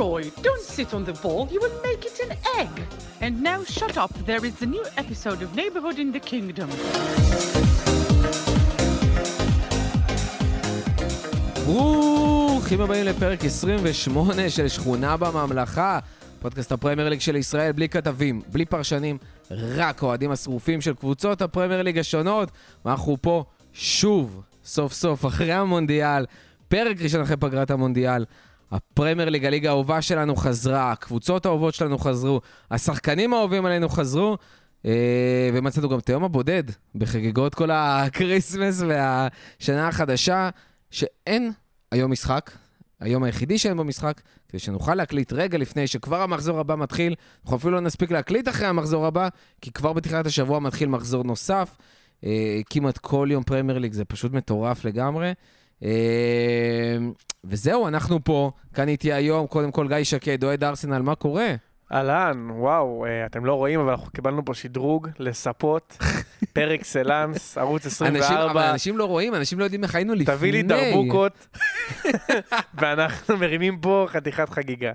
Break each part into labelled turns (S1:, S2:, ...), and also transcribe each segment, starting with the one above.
S1: Leroy, don't sit on the ball, you will make it an egg. And now shut up, there is a new episode of Neighborhood in the Kingdom.
S2: ברוכים הבאים לפרק 28 של שכונה בממלכה, פודקאסט הפרמייר ליג של ישראל, בלי כתבים, בלי פרשנים, רק אוהדים השרופים של קבוצות הפרמייר ליג השונות. ואנחנו פה שוב, סוף סוף, אחרי המונדיאל, פרק ראשון אחרי פגרת המונדיאל. הפרמייר ליג, הליגה האהובה שלנו חזרה, הקבוצות האהובות שלנו חזרו, השחקנים האהובים עלינו חזרו, אה, ומצאנו גם את היום הבודד בחגיגות כל ה Christmas והשנה החדשה, שאין היום משחק, היום היחידי שאין בו משחק, כדי שנוכל להקליט רגע לפני שכבר המחזור הבא מתחיל. אנחנו אפילו לא נספיק להקליט אחרי המחזור הבא, כי כבר בתחילת השבוע מתחיל מחזור נוסף. אה, כמעט כל יום פרמייר ליג זה פשוט מטורף לגמרי. אה, וזהו, אנחנו פה, כאן איתי היום, קודם כל גיא שקד, אוהד ארסנל, מה קורה?
S3: אהלן, וואו, אה, אתם לא רואים, אבל אנחנו קיבלנו פה שדרוג לספות, פר אקסלנס, ערוץ
S2: אנשים, אבל
S3: 24.
S2: אנשים לא רואים, אנשים לא יודעים איך היינו לפני.
S3: תביא לי דרבוקות, ואנחנו מרימים פה חתיכת חגיגה.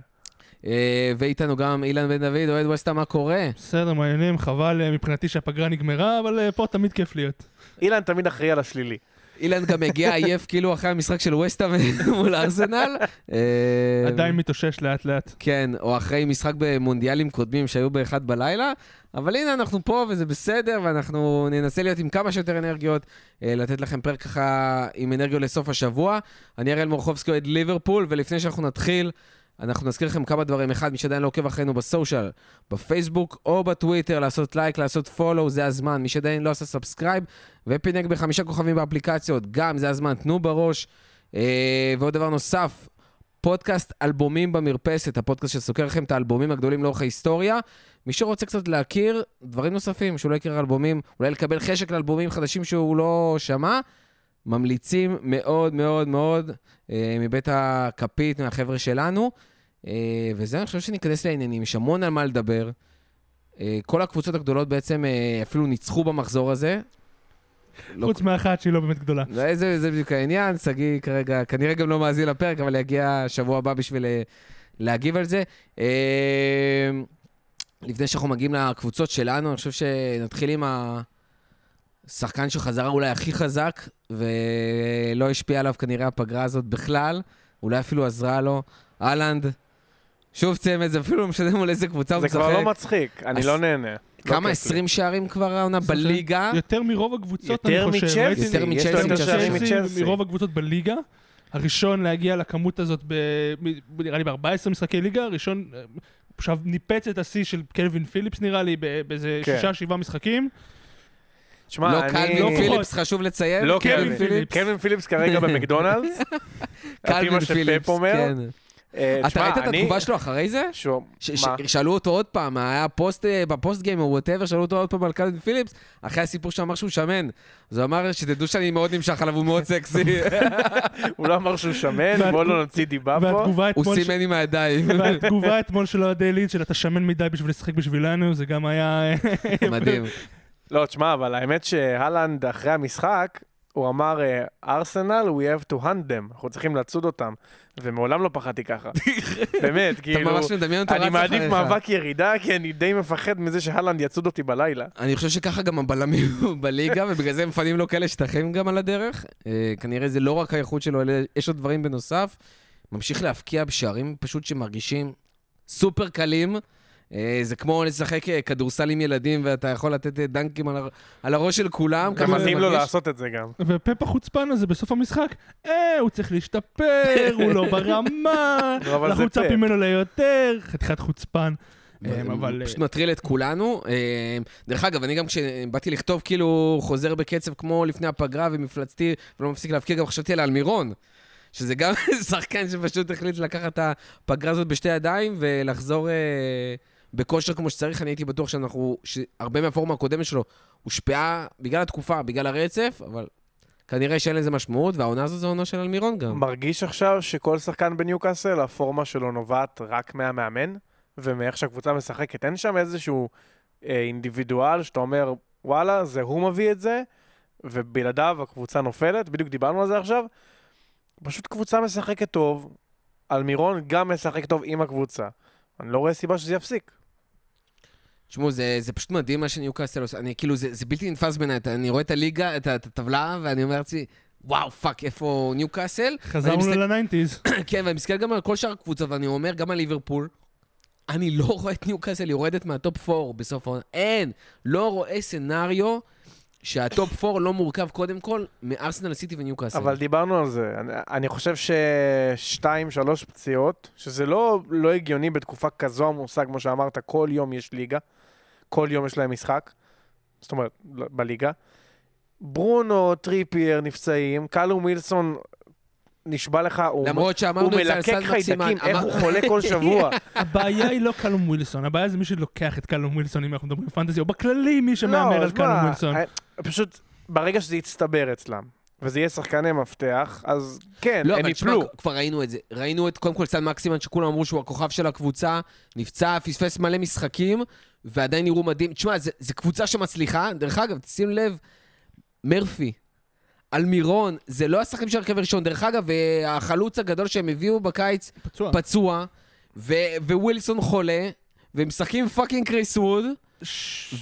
S2: אה, ואיתנו גם אילן בן דוד, אוהד ווסטהאם, מה קורה?
S4: בסדר, מעניינים, חבל אה, מבחינתי שהפגרה נגמרה, אבל פה תמיד כיף להיות.
S3: אילן תמיד אחראי על השלילי.
S2: אילן גם הגיע עייף כאילו אחרי המשחק של ווסטה מול ארסנל. אה,
S4: עדיין מתאושש לאט לאט.
S2: כן, או אחרי משחק במונדיאלים קודמים שהיו באחד בלילה, אבל הנה אנחנו פה וזה בסדר, ואנחנו ננסה להיות עם כמה שיותר אנרגיות, אה, לתת לכם פרק ככה עם אנרגיות לסוף השבוע. אני אראל מורחובסקי אוהד ליברפול, ולפני שאנחנו נתחיל, אנחנו נזכיר לכם כמה דברים. אחד, מי שעדיין לא עוקב אחרינו ב social, בפייסבוק או בטוויטר, לעשות like, לעשות follow, זה הזמן. מי שעדיין לא עשה subscribe, ופינק בחמישה כוכבים באפליקציות, גם זה הזמן, תנו בראש. אה, ועוד דבר נוסף, פודקאסט אלבומים במרפסת, הפודקאסט שסוקר לכם את האלבומים הגדולים לאורך ההיסטוריה. מי שרוצה קצת להכיר דברים נוספים, שהוא לא הכיר אלבומים, אולי לקבל חשק לאלבומים חדשים שהוא לא שמע, ממליצים מאוד מאוד מאוד אה, מבית הכפית, מהחבר'ה שלנו. אה, וזה, אני חושב שניכנס לעניינים, יש המון על מה לדבר. אה, כל הקבוצות הגדולות בעצם אה, אפילו ניצחו במחזור הזה. לא
S4: חוץ מאחת שהיא לא באמת גדולה.
S2: זה, זה, זה בדיוק העניין, שגיא כרגע, כנראה גם לא מאזין לפרק, אבל יגיע שבוע הבא בשביל אה, להגיב על זה. אה, לפני שאנחנו מגיעים לקבוצות שלנו, אני חושב שנתחיל עם השחקן שחזר אולי הכי חזק, ולא השפיע עליו כנראה הפגרה הזאת בכלל, אולי אפילו עזרה לו, אהלנד. שוב צמד, זה אפילו לא משנה מול איזה קבוצה הוא
S3: זה
S2: משחק.
S3: כבר לא מצחיק, אני
S2: אז-
S3: לא נהנה. לא
S2: כמה?
S3: כיף לי.
S2: 20 שערים כבר העונה בליגה?
S4: יותר מרוב הקבוצות, אני חושב.
S2: יותר מצ'לסי,
S3: יותר מצ'לסי.
S4: מרוב הקבוצות בליגה. הראשון להגיע לכמות הזאת, נראה לי ב-14 משחקי ליגה, הראשון אה, עכשיו ניפץ את השיא של קלווין פיליפס נראה לי, באיזה
S3: כן.
S4: שישה, שבעה משחקים.
S3: שמע,
S2: לא
S3: אני...
S2: קלווין
S4: לא
S2: פיליפס, חשוב לציין.
S3: לא
S4: קלווין
S3: קלווין
S4: פיליפס.
S3: קלווין פיליפס כרגע במקדונלדס.
S2: קלווין פיליפס. כן.
S3: אה,
S2: אתה
S3: תשמע,
S2: ראית את
S3: אני-
S2: התגובה שלו אחרי זה? ש- ש-
S3: מה?
S2: שאלו אותו עוד פעם, היה פוסט, אה, ב post game או whatever, שאלו אותו עוד פעם על קלווין פיליפס, אחרי הסיפור שאמר שהוא שמן. אז הוא אמר שתדעו שאני מאוד נמשך עליו, הוא מאוד סקסי.
S3: הוא לא אמר שהוא שמן, בואו לא נוציא דיבה פה.
S2: הוא.
S4: ש-
S2: סימן עם הידיים.
S4: והתגובה אתמול של אוהדי ליד של אתה שמן מדי בשביל לשחק בשבילנו, זה גם היה...
S2: מדהים.
S3: לא, תשמע, אבל האמת שהלנד אחרי המשחק, הוא אמר, אה, ארסנל, we have to hunt them, אנחנו צריכים לצוד אותם. ומעולם לא פחדתי ככה. באמת,
S2: אתה
S3: כאילו,
S2: ממש מדמיין אותו רץ
S3: אני מעדיף. מאבק ירידה, כי אני די מפחד מזה שהלנד יצוד אותי בלילה.
S2: אני חושב שככה גם הבלמים בליגה, ובגלל זה מפנים לו כאלה שטחים גם על הדרך. אה, כנראה זה לא רק האיכות שלו, אלא יש עוד דברים בנוסף. ממשיך להבקיע בשערים פשוט שמרגישים סופר קלים. אה, זה כמו לשחק אה, כדורסל עם ילדים, ואתה יכול לתת אה, דנקים על הר- על הראש של כולם. זה
S3: מתאים לו. לעשות את זה גם.
S4: ופפ החוצפן הזה בסוף המשחק, אה, הוא צריך להשתפר, הוא לא ברמה, אנחנו. מצפים ממנו ליותר, חתיכת חוצפן. אבל...
S2: פשוט מטריל את כולנו. דרך אגב, אני גם כשבאתי לכתוב כאילו חוזר בקצב כמו לפני הפגרה ומפלצתי ולא מפסיק להבקיע, גם חשבתי על אלמירון. שזה גם שחקן שפשוט החליט לקחת את הפגרה הזאת בשתי ידיים ולחזור אה, בכושר כמו שצריך. אני הייתי בטוח שאנחנו, שהרבה מהפורמה הקודמת שלו הושפעה בגלל התקופה, בגלל הרצף, אבל כנראה שאין לזה משמעות, והעונה הזו זו עונה של אלמירון גם.
S3: מרגיש עכשיו שכל שחקן בניוקאסל, הפורמה שלו נובעת רק מהמאמן, ומאיך שהקבוצה משחקת. אין שם איזשהו אה, אינדיבידואל שאתה אומר, וואלה, זה הוא מביא את זה, ובלעדיו הקבוצה נופלת, בדיוק דיברנו על זה עכשיו. פשוט קבוצה משחקת טוב, אלמירון גם משחק טוב עם הקבוצה. אני לא רואה סיבה שזה יפסיק.
S2: תשמעו, זה, זה פשוט מדהים מה שניוקאסל עושה. אני כאילו, זה, זה בלתי נתפס בעיניי. אני רואה את הליגה, את, הטבלה, ואני אומר לעצמי, וואו, fuck, איפה ניוקאסל?
S4: חזרנו
S2: מסתכל-
S4: ל nineties.
S2: כן, ואני מסתכל גם על כל שאר הקבוצה, ואני אומר, גם על ליברפול. אני לא רואה את ניוקאסל יורדת מה top 4 בסוף העונה. אין, לא רואה scenario שה top 4 לא מורכב קודם כל מארסנל סיטי וניוקאסל.
S3: אבל דיברנו על זה. אני, אני חושב ששתיים, שלוש פציעות, שזה לא, לא הגיוני בתקופה כזו עמוסה, כמו שאמרת, כל יום יש ליגה, כל יום יש להם משחק, זאת אומרת, בליגה. ברונו, טריפייר נפצעים, קלום ווילסון נשבע לך, הוא,
S2: למרות שאמרנו
S3: הוא
S2: את זה על
S3: מלקק
S2: סל מקסימן.
S3: חיידקים, איך
S2: אמר-
S3: הוא חולה כל שבוע.
S4: הבעיה היא לא קלום ווילסון, הבעיה זה מי שלוקח את קלום ווילסון, אם אנחנו מדברים פנטזי, או בכללי מי שמהמר
S3: לא,
S4: על
S3: שמע,
S4: קלום ווילסון.
S3: אה, פשוט, ברגע שזה יצטבר אצלם, וזה יהיה שחקני מפתח, אז כן,
S2: לא,
S3: הם
S2: אבל תשמע,
S3: יפלו.
S2: כבר ראינו את זה. ראינו את, קודם כל, סן מקסימן, שכולם אמרו שהוא הכוכב של הקבוצה, נפצע, פספס מלא משחקים, ועדיין נראו מדהים. תשמע, זה, זה קבוצה שמצליחה. דרך אגב, שים לב, מרפי, אלמירון, זה לא השחקנים של הרכב הראשון. דרך אגב, אה, החלוץ הגדול שהם הביאו בקיץ
S4: פצוע.
S2: פצוע, ו- ווילסון חולה, והם משחקים fucking קריס ווד,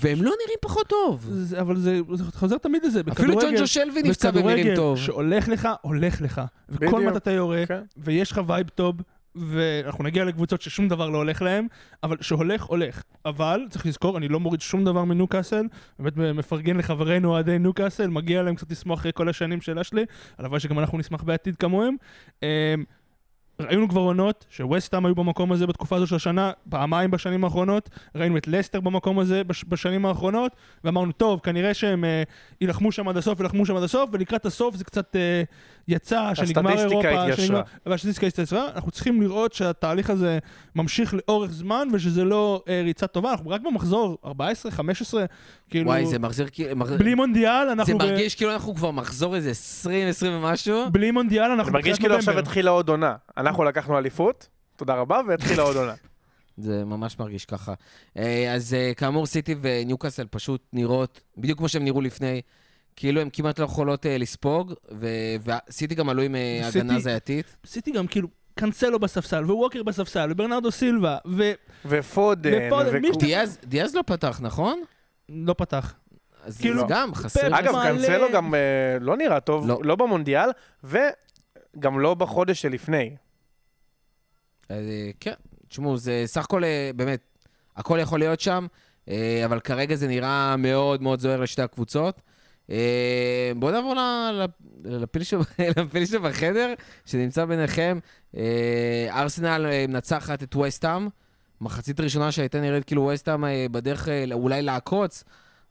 S2: והם לא נראים פחות טוב.
S4: זה- אבל זה זה חוזר תמיד לזה,
S2: אפילו ג'ון שלוי נפצע והם נראים טוב.
S4: שהולך לך, הולך לך. וכל
S3: בדיוק.
S4: מה אתה יורה,
S3: כן.
S4: ויש לך vibe טוב, ואנחנו נגיע לקבוצות ששום דבר לא הולך להם, אבל שהולך, הולך. אבל, צריך לזכור, אני לא מוריד שום דבר מניוקאסל, באמת מפרגן לחברינו אוהדי ניוקאסל, מגיע להם קצת לשמוח אחרי כל השנים של אשלי, הלוואי שגם אנחנו נשמח בעתיד כמוהם. ראינו כבר עונות שווסטהאם היו במקום הזה בתקופה הזו של השנה, פעמיים בשנים האחרונות, ראינו את לסטר במקום הזה בש, בשנים האחרונות, ואמרנו, טוב, כנראה שהם אה, יילחמו שם עד הסוף, יילחמו שם עד הסוף, ולקראת הסוף זה קצת אה, יצא, שנגמר
S3: הסטטיסטיקה
S4: אירופה,
S3: התיישרה.
S4: שנגמר, והסטטיסטיקה התיישרה, אנחנו צריכים לראות שהתהליך הזה ממשיך לאורך זמן, ושזה לא אה, ריצה טובה, אנחנו רק במחזור 14, 15, כאילו,
S2: וואי, זה מחזיר כאילו... מחזיר-
S4: בלי מונדיאל,
S2: זה
S4: אנחנו... ב-
S2: מרגיש כאילו אנחנו כבר מחזור איזה 20, 20 ומשהו.
S4: בלי מונדיאל, אנחנו
S3: זה מרגיש כאילו עכשיו. התחילה עוד עונה. אנחנו לקחנו אליפות, תודה רבה, והתחילה עוד עונה.
S2: זה ממש מרגיש ככה. אה, אז אה, כאמור, סיטי וניוקאסל פשוט נראות, בדיוק כמו שהם נראו לפני, כאילו הם כמעט לא יכולות אה, לספוג, ו- וסיטי גם עלו עם אה,
S4: סיטי-
S2: הגנה זייתית.
S4: סיטי גם כאילו, קאנסלו בספסל, וווקר בספסל, וברנרדו סילבה,
S3: ופודן,
S4: ופודן,
S3: וכו-
S4: שאתה-
S2: דיאז- דיאז לא פתח, נכון?
S4: ולא פתח.
S2: אז
S4: כאילו,
S2: זה גם חסר.
S3: אגב,
S4: מלא-
S3: קאנסלו גם אה, לא נראה טוב,
S2: לא.
S3: לא במונדיאל, וגם לא בחודש שלפני.
S2: אה, כן, תשמעו, זה סך הכל, אה, באמת, הכל יכול להיות שם, אה, אבל כרגע זה נראה מאוד מאוד זוהר לשתי הקבוצות. אה, בואו נעבור לפיל שב- לפיל שבחדר, שנמצא ביניכם. אה, ארסנל אה, מנצחת את וסטאם, מחצית ראשונה שהייתה נראית כאילו וסטאם בדרך אולי לעקוץ,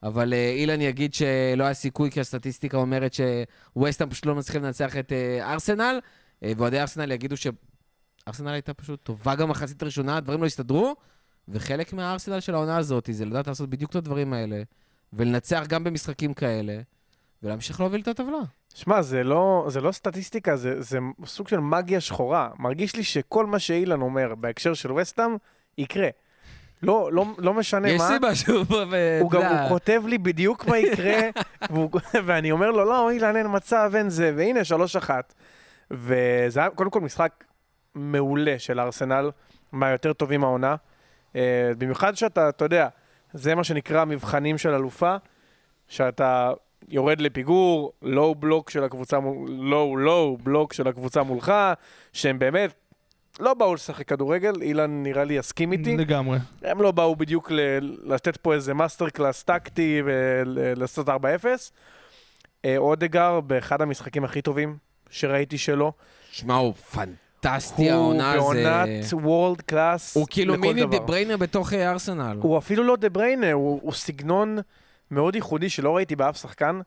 S2: אבל אילן יגיד שלא היה סיכוי, כי הסטטיסטיקה אומרת שווסטאם פשוט לא מצליחים לנצח את ארסנל, ואוהדי ארסנל יגידו ש... ארסנל הייתה פשוט טובה גם מחצית ראשונה, הדברים לא הסתדרו, וחלק מהארסנל של העונה הזאת זה לדעת לעשות בדיוק את הדברים האלה, ולנצח גם במשחקים כאלה, ולהמשיך להוביל את הטבלה.
S3: שמע, זה לא, זה לא סטטיסטיקה, זה, זה סוג של מגיה שחורה. מרגיש לי שכל מה שאילן אומר בהקשר של וסטאם, יקרה. לא, לא, לא משנה
S2: יש
S3: מה.
S2: סיבה שהוא פה ו...
S3: הוא גם
S2: יודע,
S3: הוא כותב לי בדיוק מה יקרה, והוא, ואני אומר לו, לא, אילן, אין מצב, אין זה, והנה, שלוש אחת. וזה היה קודם כל משחק מעולה של ארסנל, מהיותר טובים העונה. אה, במיוחד שאתה, אתה יודע, זה מה שנקרא מבחנים של אלופה, שאתה יורד לפיגור, low block של הקבוצה, מול- low low block של הקבוצה מולך, שהם באמת לא באו לשחק כדורגל, אילן נראה לי יסכים איתי.
S4: לגמרי.
S3: הם לא באו בדיוק ל- לתת פה איזה master class טקטי ולעשות 4-0. אה, אודגור באחד המשחקים הכי טובים שראיתי שלו.
S2: שמע, הוא פנטסטי, העונה
S3: הוא
S2: זה...
S3: בעונת world class
S2: הוא כאילו מיני. דה בריינה בתוך אה, ארסנל.
S3: הוא אפילו לא דה בריינה, הוא, הוא סגנון מאוד ייחודי שלא ראיתי באף שחקן.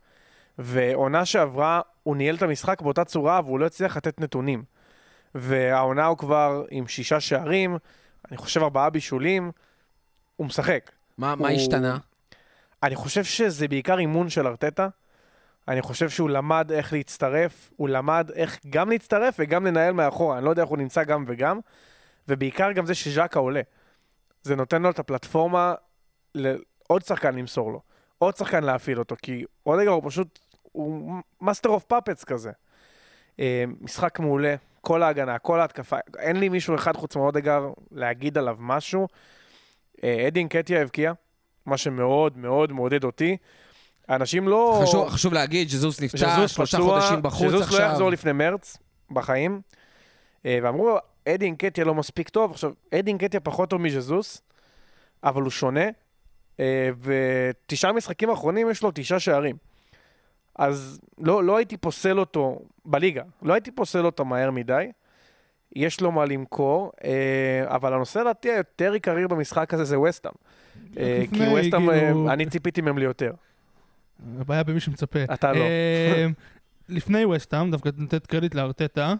S3: ועונה שעברה, הוא ניהל את המשחק באותה צורה, והוא לא הצליח לתת נתונים. והעונה הוא כבר עם שישה שערים, אני חושב ארבעה בישולים, הוא משחק.
S2: מה מה
S3: הוא-
S2: השתנה?
S3: אני חושב שזה בעיקר אימון של ארטטה. אני חושב שהוא למד איך להצטרף, הוא למד איך גם להצטרף וגם לנהל מאחורה. אני לא יודע איך הוא נמצא גם וגם, ובעיקר גם זה שז'קה עולה. זה נותן לו את הפלטפורמה לעוד שחקן למסור לו, עוד שחקן להפעיל אותו, כי אודגור הוא פשוט, הוא master of puppets כזה. אה, משחק מעולה, כל ההגנה, כל ההתקפה, אין לי מישהו אחד חוץ מאודגור להגיד עליו משהו. אה, אדי נקטיה הבקיע, מה שמאוד מאוד מעודד אותי. אנשים לא...
S2: חשוב, חשוב להגיד, ז'זוס נפצע,
S3: ז'זוס
S2: שלושה
S3: פצוע,
S2: חודשים בחוץ
S3: ז'זוס
S2: עכשיו.
S3: לא יחזור לפני מרץ, בחיים. אה, ואמרו, אדי אינקטיה לא מספיק טוב. עכשיו, אדי אינקטיה פחות טוב מז'זוס, אבל הוא שונה. אה, ותשעה משחקים אחרונים יש לו תשעה שערים. אז לא, לא הייתי פוסל אותו בליגה, לא הייתי פוסל אותו מהר מדי. יש לו מה למכור, אה, אבל הנושא לדעתי היותר עיקרי במשחק הזה זה וסטאם. כי וסטאם, אני ציפיתי מהם ליותר.
S4: הבעיה במי שמצפה.
S3: אתה לא.
S4: אה, לפני וסטאם, דווקא לתת קרדיט לארטטה,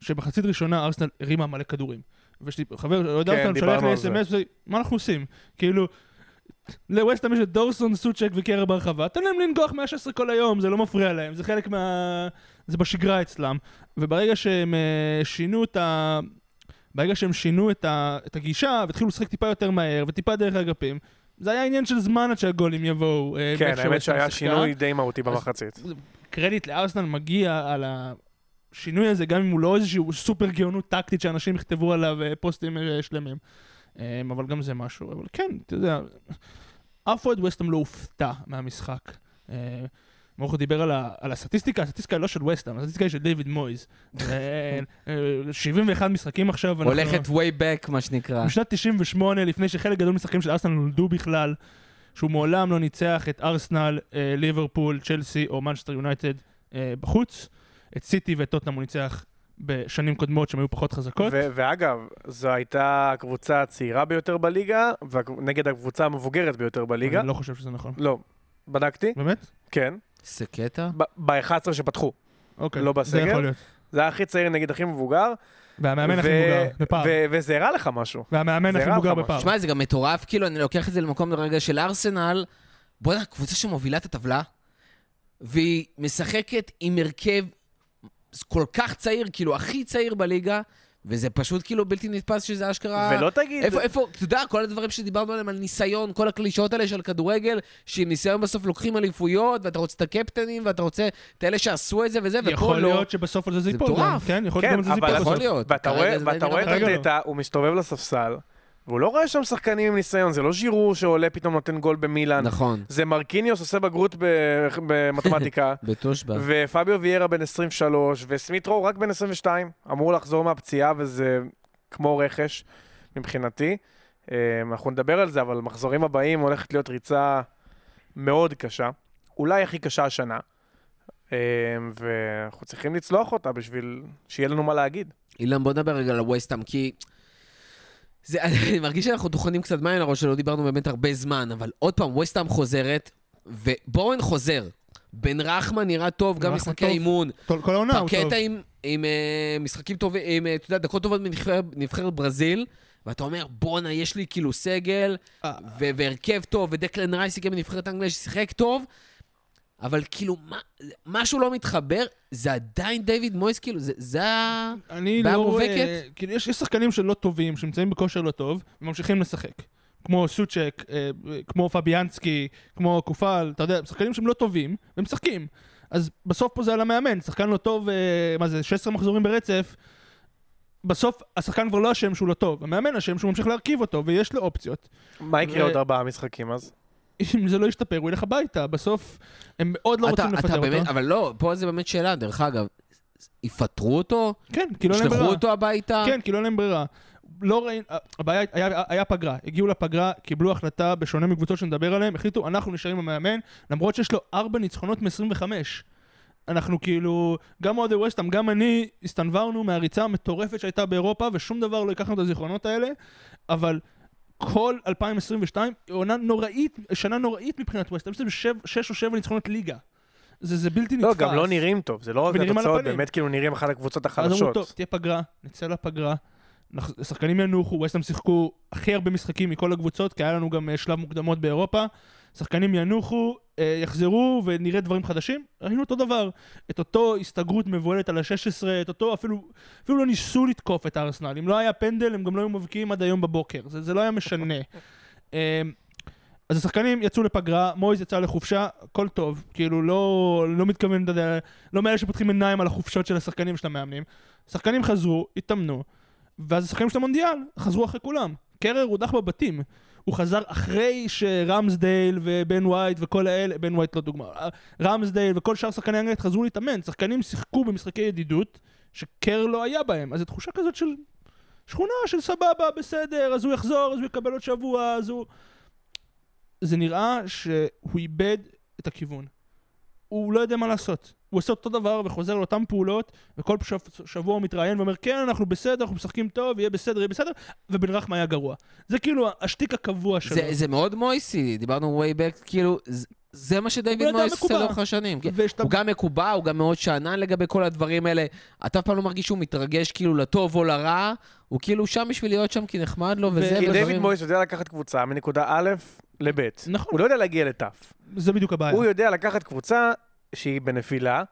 S4: שבחצית ראשונה ארסנל הרימה מלא כדורים. ויש לי חבר, לא יודע
S3: כן,
S4: שולח לי. אס.אם.אס, מה אנחנו עושים? כאילו, לווסטאם יש את דורסון, סוצ'ק וקרע ברחבה, תן להם לנגוח 116 כל היום, זה לא מפריע להם, זה חלק מה... זה בשגרה אצלם. וברגע שהם אה, שינו את ה... ברגע שהם שינו את, ה... את הגישה והתחילו לשחק טיפה יותר מהר וטיפה דרך האגפים, זה היה עניין של זמן עד שהגולים יבואו. אה,
S3: כן, האמת שהיה
S4: שיחקה.
S3: שינוי די מהותי במחצית.
S4: קרדיט לארסנל מגיע על השינוי הזה, גם אם הוא לא איזשהו סופר גאונות טקטית שאנשים יכתבו עליו אה, פוסטים אה, שלמים. אבל גם זה משהו. אבל כן, אתה יודע, אף אוהד וסטהאם לא הופתע מהמשחק. מורכו דיבר על, ה, על הסטטיסטיקה, הסטטיסטיקה היא לא של וסטהאם, הסטטיסטיקה היא של דיוויד מויז. אה, אה, 71 משחקים עכשיו. אנחנו-
S2: הולכת way back, מה שנקרא.
S4: בשנת 98, לפני שחלק גדול משחקים של ארסנל נולדו בכלל, שהוא מעולם לא ניצח את ארסנל, אה, ליברפול, צ'לסי או מנצ'סטר יונייטד אה, בחוץ. את סיטי ואת טוטנאם הוא ניצח בשנים קודמות שהן היו פחות חזקות.
S3: ו- ואגב, זו הייתה הקבוצה הצעירה ביותר בליגה, נגד הקבוצה המבוגרת ביותר בליגה.
S4: אני לא חושב שזה נכון.
S3: לא, בדקתי,
S4: באמת?
S3: כן.
S2: זה קטע?
S3: ב-11 שפתחו.
S4: אוקיי.
S3: לא
S4: זה
S3: בסגל?
S4: יכול להיות.
S3: זה היה הכי צעיר נגד הכי מבוגר.
S4: והמאמן הכי מבוגר, בפער.
S3: ו- וזה הראה לך משהו.
S4: והמאמן
S3: זה
S4: הכי מבוגר. בפער.
S2: שמע, זה גם מטורף, כאילו, אני לוקח את זה למקום לרגע של ארסנל. בוא'נה, קבוצה שמובילה את הטבלה, והיא משחקת עם הרכב כל כך צעיר, כאילו, הכי צעיר בליגה, וזה פשוט כאילו בלתי נתפס שזה אשכרה...
S3: ולא תגיד...
S2: איפה, איפה, אתה יודע, כל הדברים שדיברנו עליהם על ניסיון, כל הקלישאות האלה של כדורגל, שעם ניסיון בסוף לוקחים אליפויות, ואתה רוצה את הקפטנים, ואתה רוצה את אלה שעשו את זה וזה, ופה
S4: יכול
S2: לא.
S4: להיות שבסוף על זה זה
S2: זה
S4: ייפול. גם,
S2: מטורף.
S4: כן, יכול להיות
S3: כן,
S4: גם על זה זה
S3: אבל
S4: ייפול
S2: יכול
S4: בסוף.
S2: להיות.
S3: ואתה רואה,
S2: זה
S3: ואתה רואה את
S4: לא.
S3: ארטטה, הוא מסתובב לספסל, והוא לא רואה שם שחקנים עם ניסיון, זה לא ז'ירו שעולה פתאום נותן גול במילאן.
S2: נכון,
S3: זה מרקיניוס עושה בגרות במתמטיקה,
S2: בתושבע.
S3: ופביו ויירה בן 23, וסמית' רו רק בן 22, אמור לחזור מהפציעה, וזה כמו רכש מבחינתי. אה, אנחנו נדבר על זה, אבל מחזורים הבאים הולכת להיות ריצה מאוד קשה, אולי הכי קשה השנה, אה, ואנחנו צריכים לצלוח אותה בשביל שיהיה לנו מה להגיד.
S2: אילן, בוא נדבר רגע על הווסטהאם, כי... זה, אני מרגיש שאנחנו טוחנים קצת מים לראש שלא דיברנו באמת הרבה זמן, אבל עוד פעם, ווסטהאם חוזרת, ובורן חוזר. בן רחמן נראה טוב, גם משחקי. אימון.
S4: כל כל העונה הוא טוב.
S2: פקטה עם, עם אה, משחקים טובים, עם, אה, אתה יודע, דקות טובות מנבחרת נבחרת ברזיל, ואתה אומר, בואנה, יש לי כאילו סגל,
S4: אה,
S2: והרכב טוב, ודקלן רייס הגיע מנבחרת אנגליה ששיחק טוב, אבל כאילו, מה, משהו לא מתחבר, זה עדיין דיוויד מויס, כאילו, זה, זה ה...
S4: אני
S2: בעיה
S4: לא? כאילו, יש יש שחקנים שלא טובים, שנמצאים בכושר לא טוב, וממשיכים לשחק. כמו סוצ'ק, אה, כמו פביאנסקי, כמו קופל, אתה יודע, שחקנים שהם לא טובים, והם משחקים. אז בסוף פה זה על המאמן, שחקן לא טוב, אה, מה זה, 16 מחזורים ברצף, בסוף השחקן כבר לא אשם שהוא לא טוב, המאמן אשם שהוא ממשיך להרכיב אותו, ויש לו אופציות.
S3: מה יקרה
S4: ו-
S3: עוד ארבעה משחקים אז?
S4: אם זה לא ישתפר, הוא ילך הביתה. בסוף, הם מאוד לא
S2: אתה,
S4: רוצים
S2: אתה
S4: לפטר
S2: באמת,
S4: אותו.
S2: אבל לא, פה זה באמת שאלה, דרך אגב, יפטרו אותו?
S4: כן, כי לא אין להם
S2: ישלחו
S4: ברירה.
S2: אותו הביתה?
S4: כן, כי לא אין להם ברירה. לא ראינו, הבעיה היה, היה פגרה, הגיעו לפגרה, קיבלו החלטה, בשונה מקבוצות שנדבר עליהן, החליטו, אנחנו נשארים עם המאמן, למרות שיש לו ארבע ניצחונות מ-25. אנחנו כאילו, גם אוהדי ווסטהאם, גם אני, הסתנוורנו מהריצה המטורפת שהייתה באירופה, ושום דבר לא ייקח לנו את הזיכרונות האלה, אבל כל 2022 היא עונה נוראית, שנה נוראית מבחינת ווסטהאם, יש להם שב- שש או שבע ניצחונות ליגה. זה, זה בלתי נתפס.
S3: לא, גם לא נראים טוב, זה לא רק התוצאות. באמת כאילו נראים אחת הקבוצות
S4: אז אמרו,
S3: החלשות.
S4: טוב, תהיה פגרה, נצא לפגרה, נח- שחקנים ינוחו, ווסטהאם שיחקו הכי הרבה משחקים מכל הקבוצות, כי היה לנו גם אה, שלב מוקדמות באירופה. שחקנים ינוחו, אה, יחזרו ונראה דברים חדשים. ראינו אותו דבר, את אותו הסתגרות מבוהלת על ה-16, את אותו, אפילו, אפילו לא ניסו לתקוף את הארסנל. אם לא היה פנדל, הם גם לא היו מבקיעים עד היום בבוקר. זה, זה לא היה משנה. אה, אז השחקנים יצאו לפגרה, מויז יצא לחופשה, הכל טוב. כאילו, לא, לא מתכוון, אתה יודע, לא מאלה שפותחים עיניים על החופשות של השחקנים של המאמנים. שחקנים חזרו, התאמנו, ואז השחקנים של המונדיאל חזרו אחרי כולם. קרר הודח בבתים. הוא חזר אחרי שרמסדייל ובן ווייט וכל האלה, בן ווייט לא דוגמה, רמסדייל וכל שאר שחקני אנגלית חזרו להתאמן. שחקנים שיחקו במשחקי ידידות שקר לא היה בהם. אז זו תחושה כזאת של שכונה של סבבה, בסדר, אז הוא יחזור, אז הוא יקבל עוד שבוע, אז הוא... זה נראה שהוא איבד את הכיוון. הוא לא יודע מה לעשות. הוא עושה אותו דבר וחוזר לאותן פעולות, וכל שב, שבוע הוא מתראיין ואומר, כן, אנחנו בסדר, אנחנו משחקים טוב, יהיה בסדר, יהיה בסדר, ובן רחמה היה גרוע. זה כאילו השטיק הקבוע שלו.
S2: זה, זה מאוד מויסי, דיברנו way back, כאילו, זה, מה שדייוויד מויס עושה. לאורך השנים. כן.
S4: ושאתה-
S2: הוא גם מקובע, הוא גם מאוד שאנן לגבי כל הדברים האלה. אתה אף פעם לא מרגיש שהוא מתרגש כאילו לטוב או לרע, הוא כאילו שם בשביל להיות שם כי נחמד לו, וזה
S3: כי
S2: ודברים-
S3: דיוויד מויס יודע לקחת קבוצה מנקודה א' לב'.
S4: נכון.
S3: הוא לא יודע להגיע לת'.
S4: זה בדיוק הבעיה.
S3: הוא יודע לקחת קבוצה שהיא בנפילה,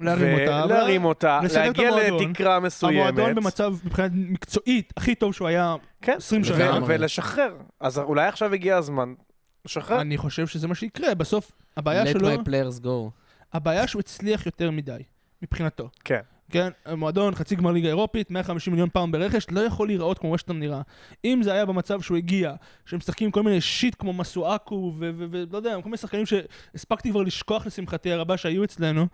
S4: להרים אותה.
S3: להרים אותה, להגיע. לתקרה מסוימת.
S4: המועדון במצב, מבחינת מקצועית, הכי טוב שהוא היה
S3: כן,
S4: 20
S3: ו-
S4: שנה.
S3: ולשחרר. אז אולי עכשיו הגיע הזמן לשחרר.
S4: אני חושב שזה מה שיקרה. בסוף, הבעיה
S2: Let
S4: שלו,
S2: my players go.
S4: הבעיה שהוא הצליח יותר מדי, מבחינתו.
S3: כן.
S4: כן, המועדון, חצי גמר ליגה אירופית, 150 מיליון פאונד ברכש, לא יכול להיראות כמו ווסטהאם נראה. אם זה היה במצב שהוא הגיע, שהם משחקים כל מיני shit כמו מסואקו, ולא יודע, כל מיני שחקנים שהספקתי כבר לשכוח לשמחתי הרבה שהיו אצלנו,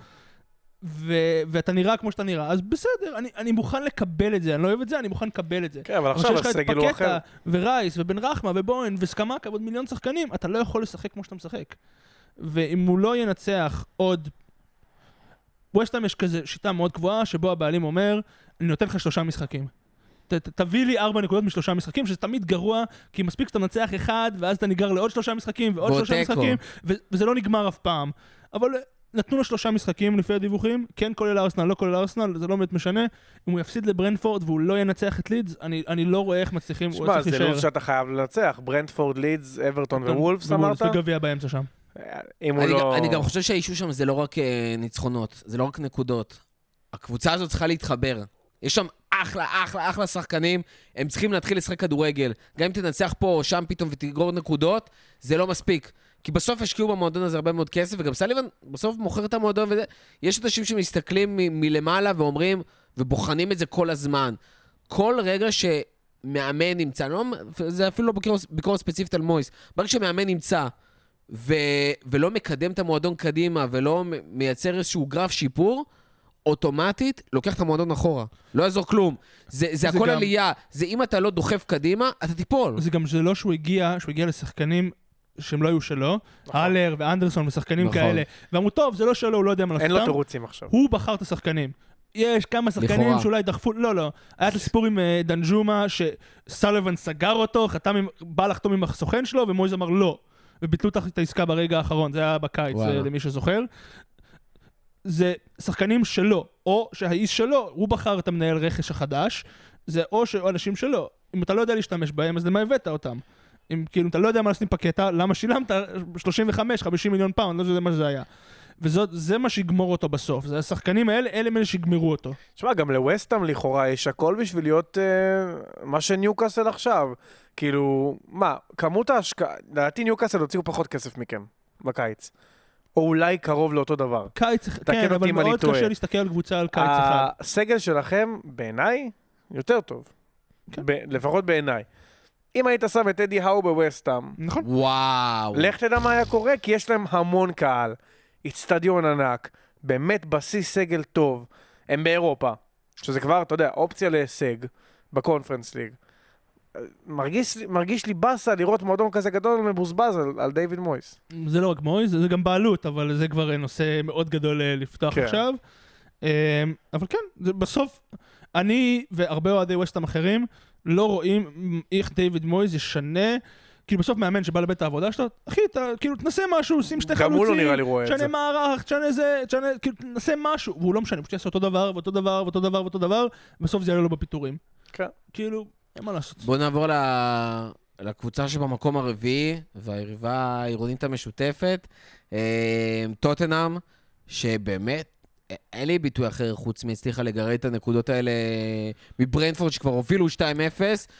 S4: ו- ואתה נראה כמו שאתה נראה, אז בסדר, אני, אני מוכן לקבל את זה, אני לא אוהב את זה, אני מוכן לקבל את זה.
S3: כן, אבל עכשיו
S4: כשיש לך את
S3: הסגל הוא אחר.
S4: פקטה, ורייס, ובן רחמה, ובוין, וסקמקה, ועוד מיליון שחקנים, אתה לא יכול לשחק כמו שאתה משחק. ואם הוא לא ינצח עוד... ווסטהאם יש כזה שיטה מאוד קבועה, שבו הבעלים אומר, אני נותן לך שלושה משחקים. ת, ת, תביא לי ארבע נקודות משלושה משחקים, שזה תמיד גרוע, כי מספיק שאתה מנצח אחד, ואז אתה ניגר לעוד שלושה משחקים, ועוד שלושה. משחקים, ו- וזה לא נגמר אף פעם. אבל נתנו לו שלושה משחקים לפי הדיווחים, כן כולל ארסנל, לא כולל ארסנל, זה לא באמת משנה. אם הוא יפסיד לברנפורד והוא לא ינצח את לידס, אני, אני לא רואה איך מצליחים, הוא
S3: שמע,
S4: צריך
S3: זה
S4: להישאר.
S3: לו"ז שאתה חייב לנצח. ברנדפורד, לידס, אברטון ווולפס
S4: ווולפס
S3: אמרת?
S4: וגביע באמצע שם.
S3: אם הוא
S2: אני,
S3: לא...
S2: גם, אני גם חושב שהאישו שם זה לא רק אה, ניצחונות, זה לא רק נקודות. הקבוצה הזאת צריכה להתחבר. יש שם אחלה, אחלה, אחלה שחקנים, הם צריכים להתחיל לשחק כדורגל. גם אם תנצח פה או שם פתאום ותגרור נקודות, זה לא מספיק. כי בסוף השקיעו במועדון הזה הרבה מאוד כסף, וגם סליבן בסוף מוכר את המועדון וזה. יש אנשים שמסתכלים מ- מלמעלה ואומרים, ובוחנים את זה כל הזמן. כל רגע שמאמן נמצא, לא, זה אפילו לא ביקורת, ביקורת ספציפית על מויס, ברגע שמאמן נמצא ו... ולא מקדם את המועדון קדימה ולא מייצר איזשהו גרף שיפור, אוטומטית לוקח את המועדון אחורה. לא יעזור כלום. זה, זה
S4: זה
S2: הכל
S4: גם-
S2: עלייה. זה אם אתה לא דוחף קדימה, אתה תיפול.
S4: זה גם זה לא שהוא הגיע, שהוא הגיע לשחקנים שהם לא היו שלו,
S3: נכון.
S4: הלר ואנדרסון ושחקנים
S2: נכון.
S4: כאלה, ואמרו, טוב, זה לא שלו, הוא לא יודע מה לעשות
S3: אין לו
S4: איתם."
S3: תירוצים עכשיו.
S4: הוא בחר את השחקנים. יש כמה שחקנים
S2: לכאורה.
S4: שאולי דחפו, לא, לא. היה את הסיפור עם אה, דנג'ומה, שסלוון סגר אותו, חתם עם, בא לחתום עם הסוכן שלו, ומויז אמר לא. וביטלו את- העסקה ברגע האחרון, זה היה בקיץ,
S2: וואלה.
S4: אה, למי שזוכר. זה שחקנים שלו, או שהאיש שלו, הוא בחר את המנהל רכש החדש, זה או שאנשים שלו. אם אתה לא יודע להשתמש בהם, אז למה הבאת אותם? אם כאילו, אתה לא יודע מה לעשות עם פקטה, למה שילמת 35-50 מיליון פאונד, לא שזה מה שזה היה. וזה מה שיגמור אותו בסוף. זה השחקנים האלה, אלה אלה שיגמרו אותו.
S3: תשמע, גם לווסטהאם לכאורה יש הכל בשביל להיות אה, מה שניוקאסל עכשיו. כאילו, מה, כמות ההשקעה, לדעתי ניוקאסל הוציאו פחות כסף מכם בקיץ. או אולי קרוב לאותו דבר.
S4: קיץ, כן, אבל מאוד
S3: טועה.
S4: קשה להסתכל על קבוצה על קיץ אחד.
S3: הסגל שלכם, בעיניי, יותר טוב.
S4: כן.
S3: ב- לפחות בעיניי. אם היית שם את אדי האו בווסטהאם,
S4: נכון.
S2: וואו.
S3: לך תדע מה היה קורה, כי יש להם המון קהל, איצטדיון ענק, באמת בסיס סגל טוב, הם באירופה, שזה כבר, אתה יודע, אופציה להישג בקונפרנס ליג. מרגיש, מרגיש לי באסה לראות מועדון כזה גדול מבוזבז על, על דיוויד מויס.
S4: זה לא רק מויז, זה גם בעלות, אבל זה כבר נושא מאוד גדול אה, לפתוח
S3: כן.
S4: עכשיו. אה, אבל כן, בסוף, אני והרבה אוהדי ווסטהאם אחרים לא רואים איך דיוויד מויז ישנה. כאילו בסוף מאמן שבא לבית העבודה שלו, אחי, אתה כאילו תנסה משהו, שים שתי
S3: גם
S4: חלוצים,
S3: הוא לא נראה לי רואה את
S4: תשנה
S3: זה.
S4: מערך, תשנה זה, תשנה, כאילו תנסה משהו, והוא לא משנה, הוא פשוט יעשה אותו דבר, ואותו דבר, ואותו דבר, ואותו דבר, בסוף זה יעלה לו בפיטורים.
S3: כן.
S4: כאילו, אין מה לעשות.
S2: בואו נעבור ל... לקבוצה שבמקום הרביעי, והיריבה העירונית המשותפת, אה, טוטנאם, שבאמת, אין לי ביטוי אחר חוץ מהצליחה לגרד את הנקודות האלה מברנדפורד, שכבר הובילו 2-0.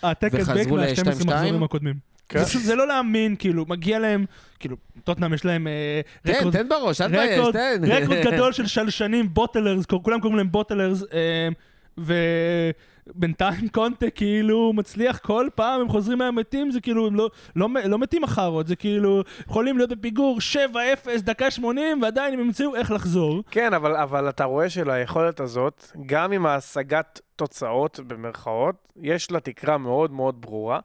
S4: העתק הדבק
S2: וחזרו
S4: מה-12
S2: ל- 2-2?
S4: מחזורים הקודמים.
S3: כן.
S4: זה, זה לא להאמין, כאילו, מגיע להם, כאילו, טוטנאם יש להם אה,
S2: תן,
S4: רקורד,
S2: תן בראש, אל תבייש,
S4: רקורד,
S2: תן.
S4: רקורד גדול של שלשנים, בוטלרס, כולם קוראים להם בוטלרס, אה, ובינתיים קונטה כאילו מצליח כל פעם, הם חוזרים מהמתים, זה כאילו, הם לא, לא, לא מתים אחרות, זה כאילו, יכולים להיות בפיגור 7-0, דקה 80, ועדיין הם ימצאו איך לחזור.
S3: כן, אבל, אבל אתה רואה שליכולת הזאת, גם עם ההשגת תוצאות, במרכאות, יש לה תקרה מאוד מאוד ברורה.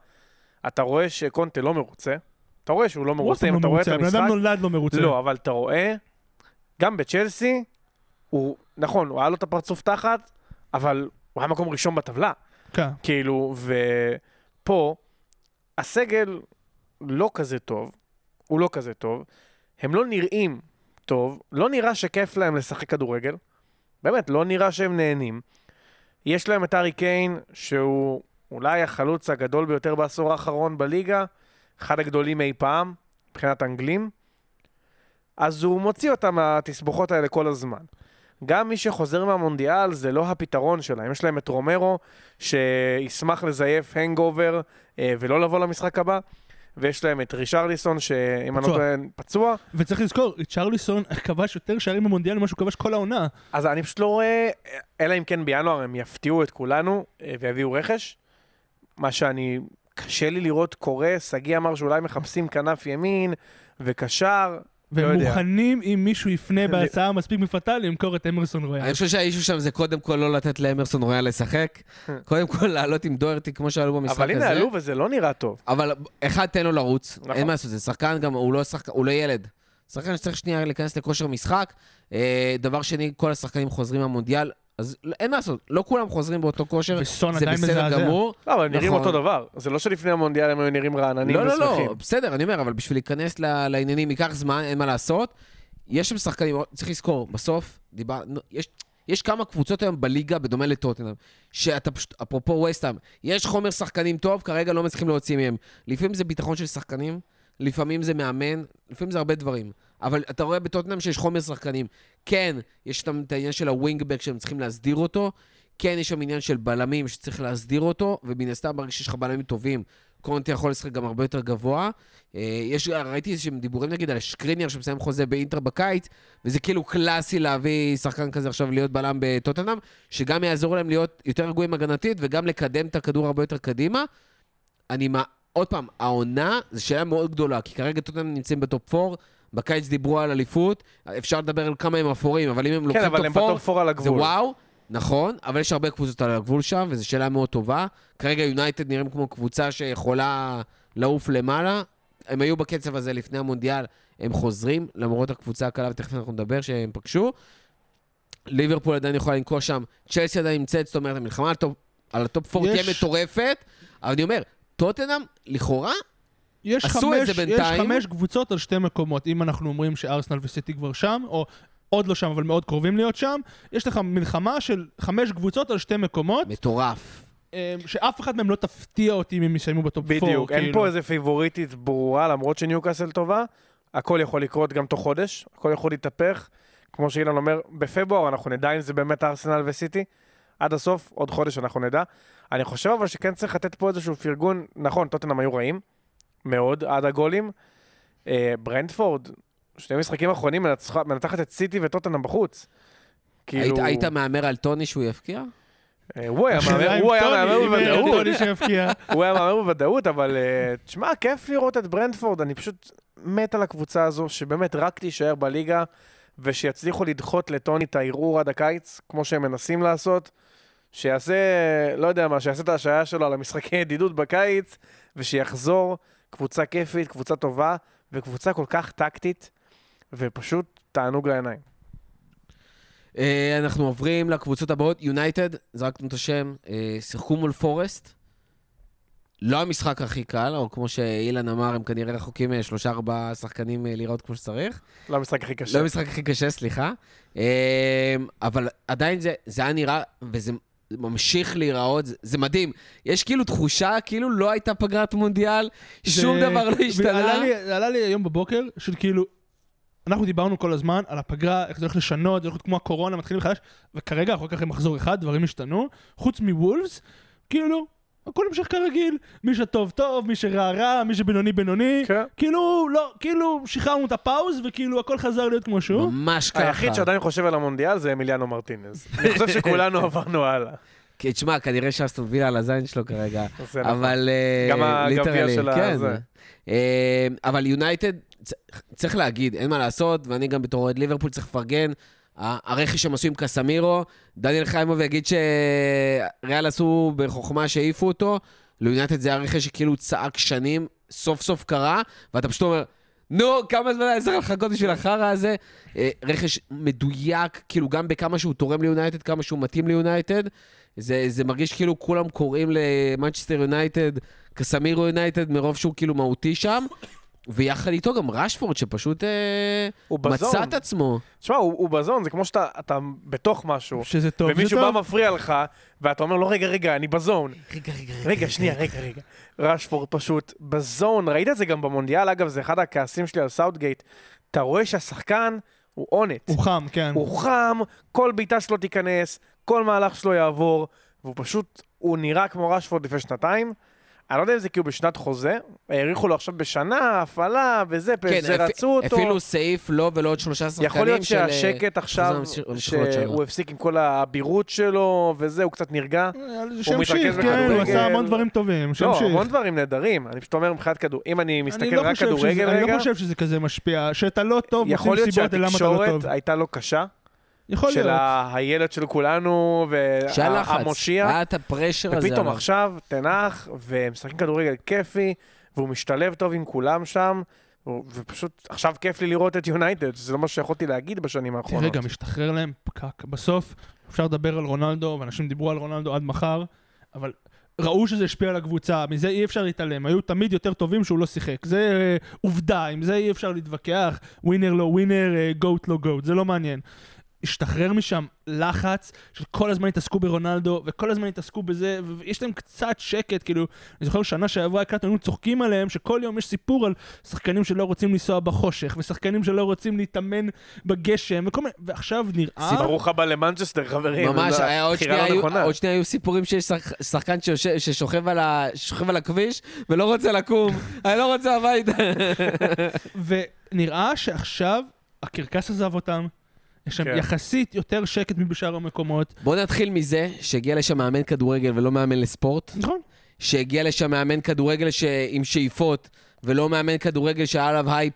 S3: אתה רואה שקונטה לא מרוצה, אתה רואה שהוא לא מרוצה, אם
S4: הוא
S3: אתה רואה את המשחק.
S4: אדם נולד לא מרוצה.
S3: לא, אבל אתה רואה, גם בצ'לסי, הוא, נכון, הוא היה לו את הפרצוף תחת, אבל הוא היה מקום ראשון בטבלה.
S4: כן.
S3: כאילו, ופה, הסגל לא כזה טוב, הוא לא כזה טוב, הם לא נראים טוב, לא נראה שכיף להם לשחק כדורגל, באמת, לא נראה שהם נהנים. יש להם את ארי קיין, שהוא אולי החלוץ הגדול ביותר בעשור האחרון בליגה, אחד הגדולים אי פעם, מבחינת אנגלים, אז הוא מוציא אותם מהתסבוכות האלה כל הזמן. גם מי שחוזר מהמונדיאל זה לא הפתרון שלהם. יש להם את רומרו, שישמח לזייף hangover אה, ולא לבוא למשחק הבא, ויש להם את רישרליסון, שאם אני לא. טועה, פצוע.
S4: וצריך לזכור, רישרליסון כבש יותר שערים במונדיאל ממה שהוא כבש כל העונה.
S3: אז אני פשוט לא רואה, אלא אם כן בינואר הם יפתיעו את כולנו אה, ויביאו רכש. מה שאני, קשה לי לראות קורה, שגיא אמר שאולי מחפשים כנף ימין וקשר.
S4: והם
S3: לא יודע.
S4: מוכנים, אם מישהו יפנה בהצעה מספיק מפתה, למכור את אמרסון רויאל.
S2: אני חושב שהאישו שם זה קודם כל לא לתת לאמרסון רויאל לשחק. קודם כל לעלות עם דוירטי כמו שעלו במשחק הזה.
S3: אבל הנה עלו וזה לא נראה טוב.
S2: אבל אחד, תן לו לרוץ,
S3: נכון.
S2: אין מה לעשות, זה שחקן גם, הוא לא שחקן, הוא לא ילד. שחקן שצריך שנייה להיכנס לכושר משחק. אה, דבר שני, כל השחקנים חוזרים מהמונדיאל, אז לא- אין מה לעשות, לא כולם חוזרים באותו כושר,
S4: וסון
S2: זה
S4: עדיין
S2: בסדר
S4: מזעזע.
S2: גמור.
S3: לא, אבל הם נראים
S2: נכון.
S3: אותו דבר. זה לא שלפני המונדיאל הם היו נראים רעננים
S2: לא, לא,
S3: ושמחים.
S2: לא, בסדר, אני אומר, אבל בשביל להיכנס ל- לעניינים ייקח זמן, אין מה לעשות. יש שם שחקנים, צריך לזכור, בסוף, דיבר, יש, יש כמה קבוצות היום בליגה, בדומה לטוטנאם, שאתה פשוט, אפרופו ווסטהאם, יש חומר שחקנים טוב, כרגע לא מצליחים להוציא מהם. לפעמים זה ביטחון של שחקנים, לפעמים זה מאמן, לפעמים זה הרבה דברים. אבל אתה רואה בטוטנאם שיש חומר שחקנים. כן, יש את העניין של הווינגבק שהם צריכים להסדיר אותו, כן, יש שם עניין של בלמים שצריך להסדיר אותו, ומן הסתם ברגע שיש לך בלמים טובים, קונטי יכול לשחק גם הרבה יותר גבוה. אה, יש, ראיתי איזשהם דיבורים נגיד על שקריניאר שמסיים חוזה באינטר בקיץ, וזה כאילו קלאסי להביא שחקן כזה עכשיו להיות בלם בטוטנאם, שגם יעזור להם להיות יותר רגועים הגנתית וגם לקדם את הכדור הרבה יותר קדימה. אני מה... עוד פעם, העונה זו שאלה מאוד גדולה, כי כרגע טוטנאם נמצאים ב top 4, בקיץ דיברו על אליפות, אפשר לדבר על כמה הם אפורים, אבל אם הם
S3: כן,
S2: לוקחים
S3: אבל הם
S2: top 4,
S3: ב top four על
S2: זה
S3: הגבול.
S2: וואו, נכון, אבל יש הרבה קבוצות על הגבול שם, וזו שאלה מאוד טובה. כרגע יונייטד נראים כמו קבוצה שיכולה לעוף למעלה. הם היו בקצב הזה לפני המונדיאל, הם חוזרים, למרות הקבוצה הקלה, ותכף אנחנו נדבר שהם פגשו. ליברפול עדיין יכולה לנקוש שם, צ'לסי עדיין נמצאת, זאת אומרת, המלחמה על ה top, על ה top 4
S4: יש-
S2: תהיה מטורפת, אבל אני אומר, טוטנאם, לכאורה,
S4: יש
S2: עשו
S4: חמש,
S2: את זה
S4: יש
S2: בינתיים.
S4: חמש קבוצות על שתי מקומות, אם אנחנו אומרים שארסנל וסיטי כבר שם, או עוד לא שם, אבל מאוד קרובים להיות שם, יש לך מלחמה של חמש קבוצות על שתי מקומות,
S2: מטורף.
S4: אה, שאף אחד מהם לא תפתיע אותי אם הם יסיימו ב top 4.
S3: בדיוק, אין
S4: כאילו.
S3: פה איזה פייבוריטית ברורה, למרות שניוקאסל טובה, הכל יכול לקרות גם תוך חודש, הכל יכול להתהפך. כמו שאילן אומר, בפברואר אנחנו נדע אם זה באמת ארסנל וסיטי. עד הסוף, עוד חודש אנחנו נדע. אני חושב אבל שכן צריך לתת פה איזשהו פרגון, נכון, טוטנאם היו רעים, מאוד, עד הגולים. אה, ברנדפורד, שני משחקים אחרונים מנצח- מנתחת את סיטי וטוטנאם בחוץ. כאילו,
S2: היית מהמר על טוני שהוא יפקיע?
S3: אה, הוא היה מהמר- בוודאות. הוא היה מהמר בוודאות, אבל אה, תשמע, כיף לראות את ברנדפורד, אני פשוט מת על הקבוצה הזו, שבאמת רק תישאר בליגה, ושיצליחו לדחות לטוני את הערעור עד הקיץ, כמו שהם מנסים לעשות. שיעשה, לא יודע מה, שיעשה את ההשעיה שלו על המשחקי ידידות בקיץ, ושיחזור קבוצה כיפית, קבוצה טובה, וקבוצה כל כך טקטית, ופשוט תענוג לעיניים.
S2: אה, אנחנו עוברים לקבוצות הבאות. יונייטד, זרקנו את השם, אה, שיחקו מול פורסט. לא המשחק הכי קל, או כמו שאילן אמר, הם כנראה רחוקים אה, שלושה ארבעה שחקנים להיראות כמו שצריך.
S3: לא המשחק הכי קשה.
S2: לא המשחק הכי קשה, סליחה. אבל עדיין זה, זה היה נראה, וזה ממשיך להיראות, זה, זה מדהים. יש כאילו תחושה כאילו לא הייתה פגרת מונדיאל, שום
S4: זה-
S2: דבר לא השתנה.
S4: ועלה לי- עלה לי היום בבוקר, של כאילו, אנחנו דיברנו כל הזמן על הפגרה, איך זה הולך לשנות, זה הולך להיות כמו הקורונה, מתחילים מחדש, וכרגע, אחר כך עם מחזור אחד, דברים השתנו. חוץ מוולפס, כאילו, הכל המשך כרגיל. מי שטוב טוב, מי שרע רע, מי שבינוני בינוני.
S3: כן.
S4: כאילו, לא, כאילו, שחררנו את הפאוז, וכאילו הכל חזר להיות כמו שהוא.
S2: ממש ככה.
S3: היחיד שעדיין חושב על המונדיאל זה אמיליאנו מרטינז. אני חושב שכולנו עברנו הלאה.
S2: כי תשמע, כנראה שאסטון וילה על הזין שלו כרגע,
S3: נכון.
S2: אבל... אה,
S3: גם הגביע
S2: literally,
S3: של ה-
S2: כן. אה, אבל יונייטד, צריך להגיד, אין מה לעשות, ואני גם בתור אוהד ליברפול צריך לפרגן. הרכש שהם עשו עם קסמירו, דניאל חיימוב יגיד שריאל עשו בחוכמה שהעיפו אותו, ליונייטד זה היה רכש שכאילו צעק שנים, סוף סוף קרה, ואתה פשוט אומר, נו, כמה זמן היה צריך לחכות בשביל החרא הזה? אה, רכש מדויק, כאילו גם בכמה שהוא תורם ליונייטד, כמה שהוא מתאים ליונייטד. זה, זה מרגיש כאילו כולם קוראים למנצ'סטר יונייטד, קסמירו יונייטד, מרוב שהוא כאילו מהותי שם. ויחד איתו גם רשפורד, שפשוט אה,
S3: הוא ב-zone.
S2: מצא את עצמו.
S3: תשמע, הוא הוא ב-zone, זה כמו שאתה אתה בתוך משהו,
S4: שזה טוב, זה
S3: ומישהו בא
S4: טוב.
S3: מפריע לך, ואתה אומר לו, רגע, רגע, אני ב-zone.
S2: רגע, רגע,
S3: רגע, שנייה, רגע, רגע. רשפורד פשוט ב-zone, ראית את זה גם במונדיאל, אגב, זה אחד הכעסים שלי על סאוטגייט. אתה רואה שהשחקן הוא אונט.
S4: הוא חם, כן.
S3: הוא חם, כל בעיטה שלו תיכנס, כל מהלך שלו יעבור, והוא פשוט, הוא נראה כמו רשפורד לפני שנתיים. אני לא יודע אם זה כאילו בשנת חוזה, האריכו לו עכשיו בשנה, הפעלה וזה, זה
S2: אפ-
S3: רצו אותו.
S2: אפילו סעיף לו ולא עוד שלושה שחקנים
S3: יכול להיות
S2: של, אה,
S3: שהשקט עכשיו,
S2: המשיכות שלו.
S3: שהוא הפסיק עם כל האבירות שלו וזה, הוא קצת נרגע.
S4: שימשיך,
S3: מתרכז
S4: כן, הוא. עשה המון דברים טובים,
S3: לא,
S4: שימשיך.
S3: המון דברים נהדרים. אני פשוט אומר מבחינת כדור, אם אני
S4: אני
S3: מסתכל
S4: לא
S3: רק
S4: חושב
S3: כדורגל
S4: שזה- אני
S3: רגע,
S4: לא חושב שזה כזה משפיע, שאתה לא טוב,
S3: יכול להיות
S4: סיבות ללמה אתה לא
S3: שהתקשורת
S4: טוב.
S3: הייתה לו קשה,
S4: יכול
S3: של
S4: להיות.
S3: ה- הילד של כולנו,
S2: שהיה לחץ,
S3: והמושיע.
S2: היה את הפרשר הזה.
S3: ופתאום. עכשיו תנח, והם משחקים כדורגל כיפי, והוא משתלב טוב עם כולם שם, ופשוט עכשיו כיף לי לראות את יונייטד, שזה לא מה שיכולתי להגיד בשנים
S4: תראה,
S3: האחרונות.
S4: גם משתחרר להם פקק. בסוף אפשר לדבר על רונלדו, ואנשים דיברו על רונלדו עד מחר, אבל ראו שזה השפיע על הקבוצה, מזה אי אפשר להתעלם. היו תמיד יותר טובים שהוא לא שיחק. זה אה, עובדה, עם זה אי אפשר להתווכח. ווינר לא ווינר, אה, גוט לא גוט, זה לא מעניין. השתחרר משם לחץ של כל הזמן התעסקו ברונלדו, וכל הזמן התעסקו בזה, ויש להם קצת שקט, כאילו, אני זוכר שנה שעברה הקלטנו, היינו צוחקים עליהם, שכל יום יש סיפור על שחקנים שלא רוצים לנסוע בחושך, ושחקנים שלא רוצים להתאמן בגשם, וכל מיני, ועכשיו נראה...
S3: ברוך הבא למנצ'סטר, חברים.
S2: ממש, היה עוד
S3: הבחירה
S2: שנייה, היו,
S3: הנכונה.
S2: עוד שנייה היו סיפורים שיש שח, שחקן שיושב, ששוכב על, ה, ששוכב על הכביש ולא רוצה לקום, אני לא רוצה הביתה.
S4: ונראה שעכשיו הקרקס עזב אותם, יש שם
S3: כן.
S4: יחסית יותר שקט מבשאר המקומות.
S2: בוא נתחיל מזה שהגיע לשם מאמן כדורגל ולא מאמן לספורט,
S4: נכון.
S2: שהגיע לשם מאמן כדורגל ש... עם שאיפות, ולא מאמן כדורגל שהיה עליו הייפ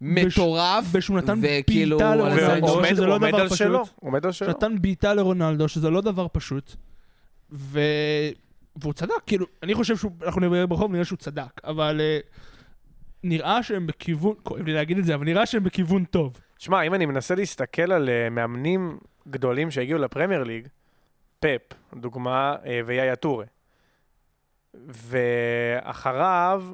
S2: מטורף,
S4: ושהוא נתן
S2: וכאילו,
S4: בעיטה
S2: על הזין
S4: לרונלדו,
S2: שלו.
S3: ועומד
S4: שזה לא
S3: עומד
S4: דבר
S3: על
S4: פשוט.
S3: שלו, עומד על שלו.
S4: שנתן בעיטה לרונלדו, שזה לא דבר פשוט. ו... והוא צדק, כאילו, אני חושב שאנחנו נראה ברחוב, נראה שהוא צדק, אבל אה, נראה שהם בכיוון, כואב לי להגיד את זה, אבל נראה שהם בכיוון טוב.
S3: שמע, אם אני מנסה להסתכל על אה, מאמנים גדולים שהגיעו לפרמייר ליג, פפ, דוגמה, אה, ויאיה טורה. ואחריו,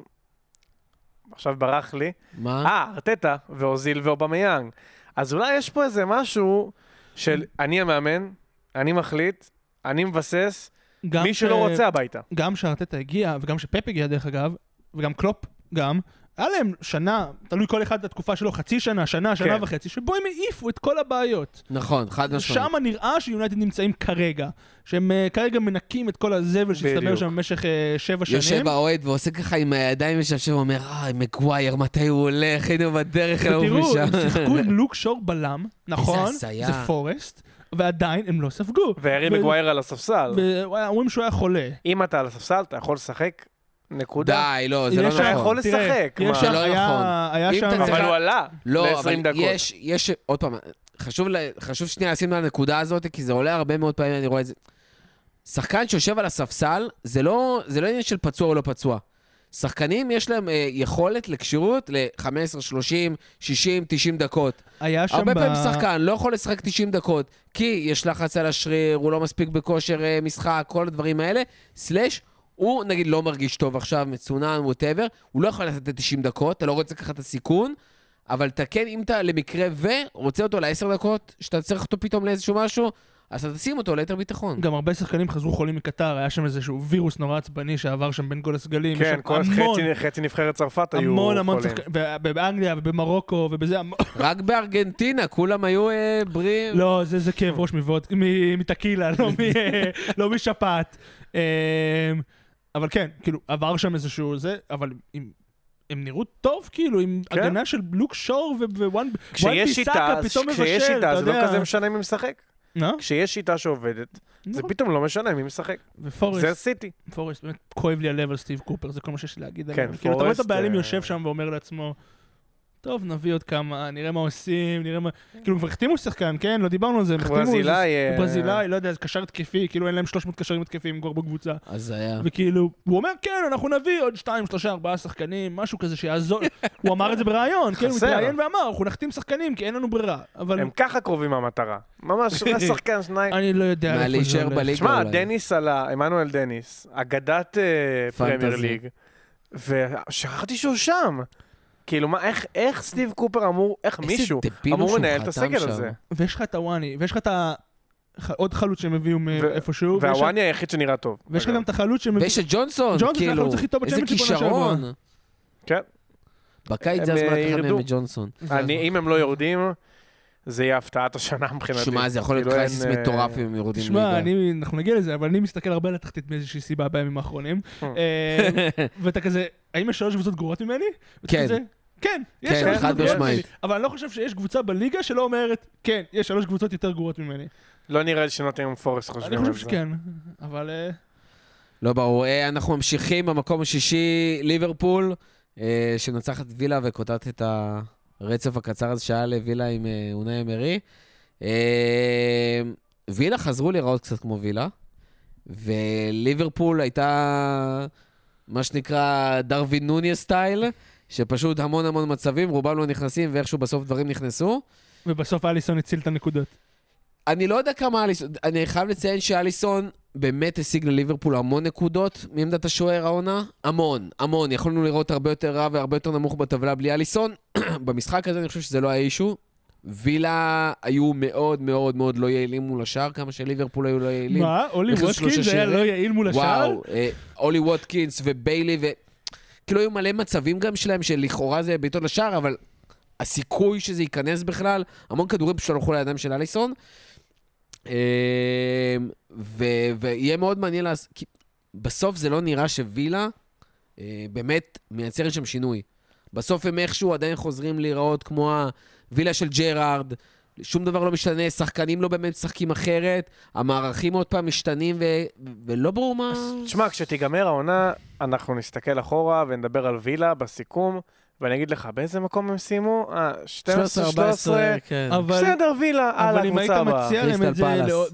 S3: עכשיו ברח לי,
S2: מה?
S3: אה, ארטטה ואוזיל ואובמיאנג. אז אולי יש פה איזה משהו של אני המאמן, אני מחליט, אני מבסס, מי
S4: ש-
S3: שלא רוצה הביתה.
S4: גם שארטטה הגיע, וגם שפפ הגיע דרך אגב, וגם קלופ גם, היה להם שנה, תלוי כל אחד בתקופה שלו, חצי שנה, שנה, שנה
S3: כן.
S4: וחצי, שבו הם העיפו את כל הבעיות.
S2: נכון, חד משמעית.
S4: שם נראה שיונייטד נמצאים כרגע, שהם uh, כרגע מנקים את כל הזבל שהצטבר
S3: בדיוק.
S4: שם במשך uh, שבע שנים.
S2: יושב האוהד ועושה ככה עם הידיים משפשף ואומר, אה, מגווייר, מתי הוא הולך? היינו בדרך אליו
S4: ותראו,
S2: משם.
S4: הם שיחקו עם לוק שור בלם, נכון,
S2: הזיה.
S4: זה פורסט, ועדיין הם לא ספגו.
S3: והארי מגווייר על הספסל.
S4: ואומרים שהוא היה חולה.
S3: אם אתה על הספסל, אתה יכול לשחק, נקודה.
S2: די, לא, זה לא
S4: יש
S3: אתה
S2: נכון.
S3: יכול
S4: תראה,
S3: לשחק,
S4: יש
S3: מה?
S2: זה לא
S4: היה-
S2: נכון.
S4: היה שם...
S3: אבל הוא עלה
S2: לא,
S3: ל-20
S2: אבל
S3: דקות.
S2: יש, יש, עוד פעם, חשוב, שנייה לשים על הנקודה הזאת, כי זה עולה הרבה מאוד פעמים, אני רואה את זה. שחקן שיושב על הספסל, זה לא, זה לא עניין של פצוע או לא פצוע. שחקנים יש להם אה, יכולת לכשירות ל-15, 30, 60, 90 דקות.
S4: היה שם...
S2: הרבה
S4: ב-
S2: פעמים שחקן לא יכול לשחק 90 דקות, כי יש לחץ על השריר, הוא לא מספיק בכושר אה, משחק, כל הדברים האלה. סלאש, הוא נגיד לא מרגיש טוב עכשיו, מצונן, ווטאבר, הוא לא יכול לתת 90 דקות, אתה לא רוצה לקחת את הסיכון, אבל אתה כן, אם אתה למקרה ורוצה אותו לעשר דקות, שאתה צריך אותו פתאום לאיזשהו משהו, אז אתה תשים אותו ליתר ביטחון.
S4: גם הרבה שחקנים חזרו חולים מקטר, היה שם איזשהו וירוס נורא עצבני שעבר שם בין כל הסגלים.
S3: כן, כל
S4: המון,
S3: חצי- חצי נבחרת צרפת היו
S4: המון המון
S3: חולים.
S4: שחקנים, ובאנגליה ובמרוקו ובזה, המון-
S2: רק בארגנטינה, כולם היו אה, בריאים.
S4: לא, זה זה כאב ראש מטקילה, לא מ- לא משפעת. אבל כן, כאילו, עבר שם איזשהו זה, אבל עם... הם נראו טוב, כאילו, עם
S3: כן.
S4: הגנה של לוק שור ווואן
S3: כשיש שיטה,
S4: פתאום מבשל,
S3: כשיש
S4: אתה
S3: שיטה, זה לא
S4: יודע.
S3: כזה משנה מי משחק.
S4: לא?
S3: כשיש שיטה שעובדת, זה
S4: נכון.
S3: פתאום לא משנה מי משחק.
S4: ופורסט,
S3: זה סיטי.
S4: פורסט, באמת כואב לי הלב על סטיב קופר, זה כל מה שיש לי להגיד
S3: כן,
S4: עליו. כאילו, אתה רואה את
S3: פורסט,
S4: הבעלים
S3: אה,
S4: יושב שם ואומר לעצמו, טוב, נביא עוד כמה, נראה מה עושים, נראה מה... כאילו, כבר החתימו שחקן, כן? לא דיברנו על זה. הם החתימו
S3: ברזילאי, אה,
S4: ברזילאי, לא יודע, זה קשר התקפי, כאילו אין להם 300 קשרים התקפיים כבר בקבוצה.
S2: אז היה.
S4: וכאילו, הוא אומר, כן, אנחנו נביא עוד 2, 3, 4 שחקנים, משהו כזה שיעזור. הוא אמר את זה בראיון, כן, הוא. התראיין ואמר, אנחנו נחתים שחקנים כי אין לנו ברירה. אבל
S3: הם ככה קרובים מהמטרה. ממש, שחקן שניים.
S4: אני לא יודע
S2: מה, להישאר
S4: הולך.
S2: בליגה
S3: שמע. דניס עלה, עמנואל דניס, אגדת אה,
S2: פנטזי.
S3: פרמייר ליג, ושכחתי שהוא שם. כאילו, מה, איך, איך סטיב קופר אמור, איך
S2: איזה
S3: מישהו אמור לנהל את הסגל. הזה?
S4: ויש לך את הוואני, ויש לך את ה... עוד חלוץ שהם הביאו מאיפשהו.
S3: והוואני היחיד שנראה טוב.
S4: ויש לך גם את החלוץ שהם הביאו...
S2: ויש את ג'ונסון,
S4: ג'ונסון זה
S2: כאילו,
S4: החלוץ הכי טוב
S2: איזה
S4: בצ'מפיונשיפ עונה
S2: כישרון.
S3: כן.
S2: בקיץ זה הזמן
S3: אה,
S2: לקחת. מהם את ג'ונסון.
S3: אני, אם הם לא יורדים, זה יהיה הפתעת השנה מבחינתי.
S2: שמע, זה יכול להיות
S3: כאילו,
S2: קרייסיס
S3: אה,
S2: מטורף אם הם יורדים ליגה.
S4: אני- אנחנו נגיע לזה, אבל אני מסתכל הרבה על התחתית מאיזושהי סיבה בימים האחרונים. אה, ואתה כזה, האם יש שלוש קבוצות גרועות ממני?
S2: כן.
S4: כן, יש
S2: כן,
S4: שלוש קבוצות גרועות. ממני. אבל אני לא חושב שיש קבוצה בליגה שלא אומרת, כן, יש שלוש קבוצות יותר גרועות ממני.
S3: לא נראה לי שנוטים פורסט
S4: אני
S3: חושבים על
S4: חושב
S3: זה.
S4: שכן, אבל... אה,
S2: לא ברור. אה, אנחנו ממשיכים במקום השישי, ליברפול, אה, שנוצחת וילה וקוטעת את הרצף הקצר הזה שהיה לווילה עם אונאי אמרי. וילה חזרו להיראות קצת כמו וילה, וליברפול הייתה מה שנקרא דרווין נוניה סטייל, שפשוט המון המון מצבים, רובם לא נכנסים, ואיכשהו בסוף דברים נכנסו.
S4: ובסוף אליסון הציל את הנקודות.
S2: אני לא יודע כמה אליסון, אני חייב לציין שאליסון באמת השיג לליברפול המון נקודות מעמדת השוער העונה. המון, המון. יכולנו לראות הרבה יותר רע והרבה יותר נמוך בטבלה בלי אליסון. במשחק הזה אני חושב שזה לא היה אישו. וילה היו מאוד מאוד מאוד לא יעילים מול השער, כמה שליברפול היו לא יעילים.
S4: מה? אולי ווטקינס היה? לא יעיל מול השער?
S2: וואו, אה, אולי ווטקינס וביילי ו... כאילו היו מלא מצבים גם שלהם שלכאורה זה בעיטות לשער, אבל הסיכוי שזה ייכנס בכלל, המון כדורים פשוט הלכו לידיים של אליסון. אה, ו- ויהיה מאוד מעניין כי בסוף זה לא נראה שווילה אה, באמת מייצרת שם שינוי. בסוף הם איכשהו עדיין חוזרים להיראות כמו הווילה של ג'רארד, שום דבר לא משתנה, שחקנים לא באמת משחקים אחרת, המערכים עוד פעם משתנים ו- ולא ברור מה...
S3: תשמע, כשתיגמר העונה, אנחנו נסתכל אחורה ונדבר על וילה בסיכום, ואני אגיד לך, באיזה מקום הם סיימו? אה, 12, 13,
S2: כן.
S4: אבל-
S3: בסדר, וילה, הלאה,
S4: אבל אם היית
S3: הבאה.
S4: מציע להם את זה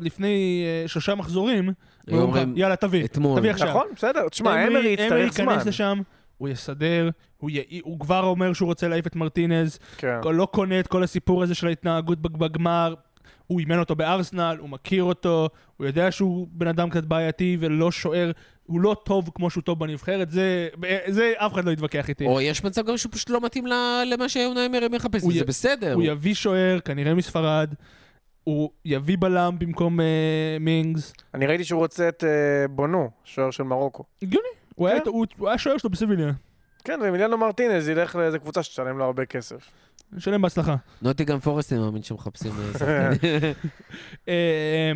S4: לפני אה, שלושה מחזורים, יאללה, תביא,
S2: אתמול.
S4: תביא עכשיו.
S3: נכון, בסדר. תשמע, אמרי יצטרך זמן.
S4: ייכנס לשם, הוא יסדר, הוא י- הוא כבר אומר שהוא רוצה להעיף את מרטינז,
S3: כן.
S4: לא קונה את כל הסיפור הזה של ההתנהגות בג- בגמר. הוא אימן אותו בארסנל, הוא מכיר אותו, הוא יודע שהוא בן אדם קצת בעייתי ולא שוער, הוא לא טוב כמו שהוא טוב בנבחרת, זה, זה אף אחד לא יתווכח איתי.
S2: או יש מצב גם שהוא פשוט לא מתאים ל- למה שאונאי אמרי מחפש, וזה
S4: י-
S2: בסדר.
S4: הוא יביא שוער, כנראה מספרד, הוא יביא בלם במקום אה, מינגס.
S3: אני ראיתי שהוא רוצה את אה, בונו, שוער של מרוקו.
S4: הגיוני, הוא היה-
S3: כן.
S4: הוא הוא היה שוער שלו בסביליה.
S3: כן, ומיליאנו מרטינז ילך לאיזה קבוצה שתשלם לו הרבה כסף.
S4: נשלם בהצלחה.
S2: נוטינגהאם פורסט, אני מאמין שמחפשים אה, שחקנים.
S4: אה,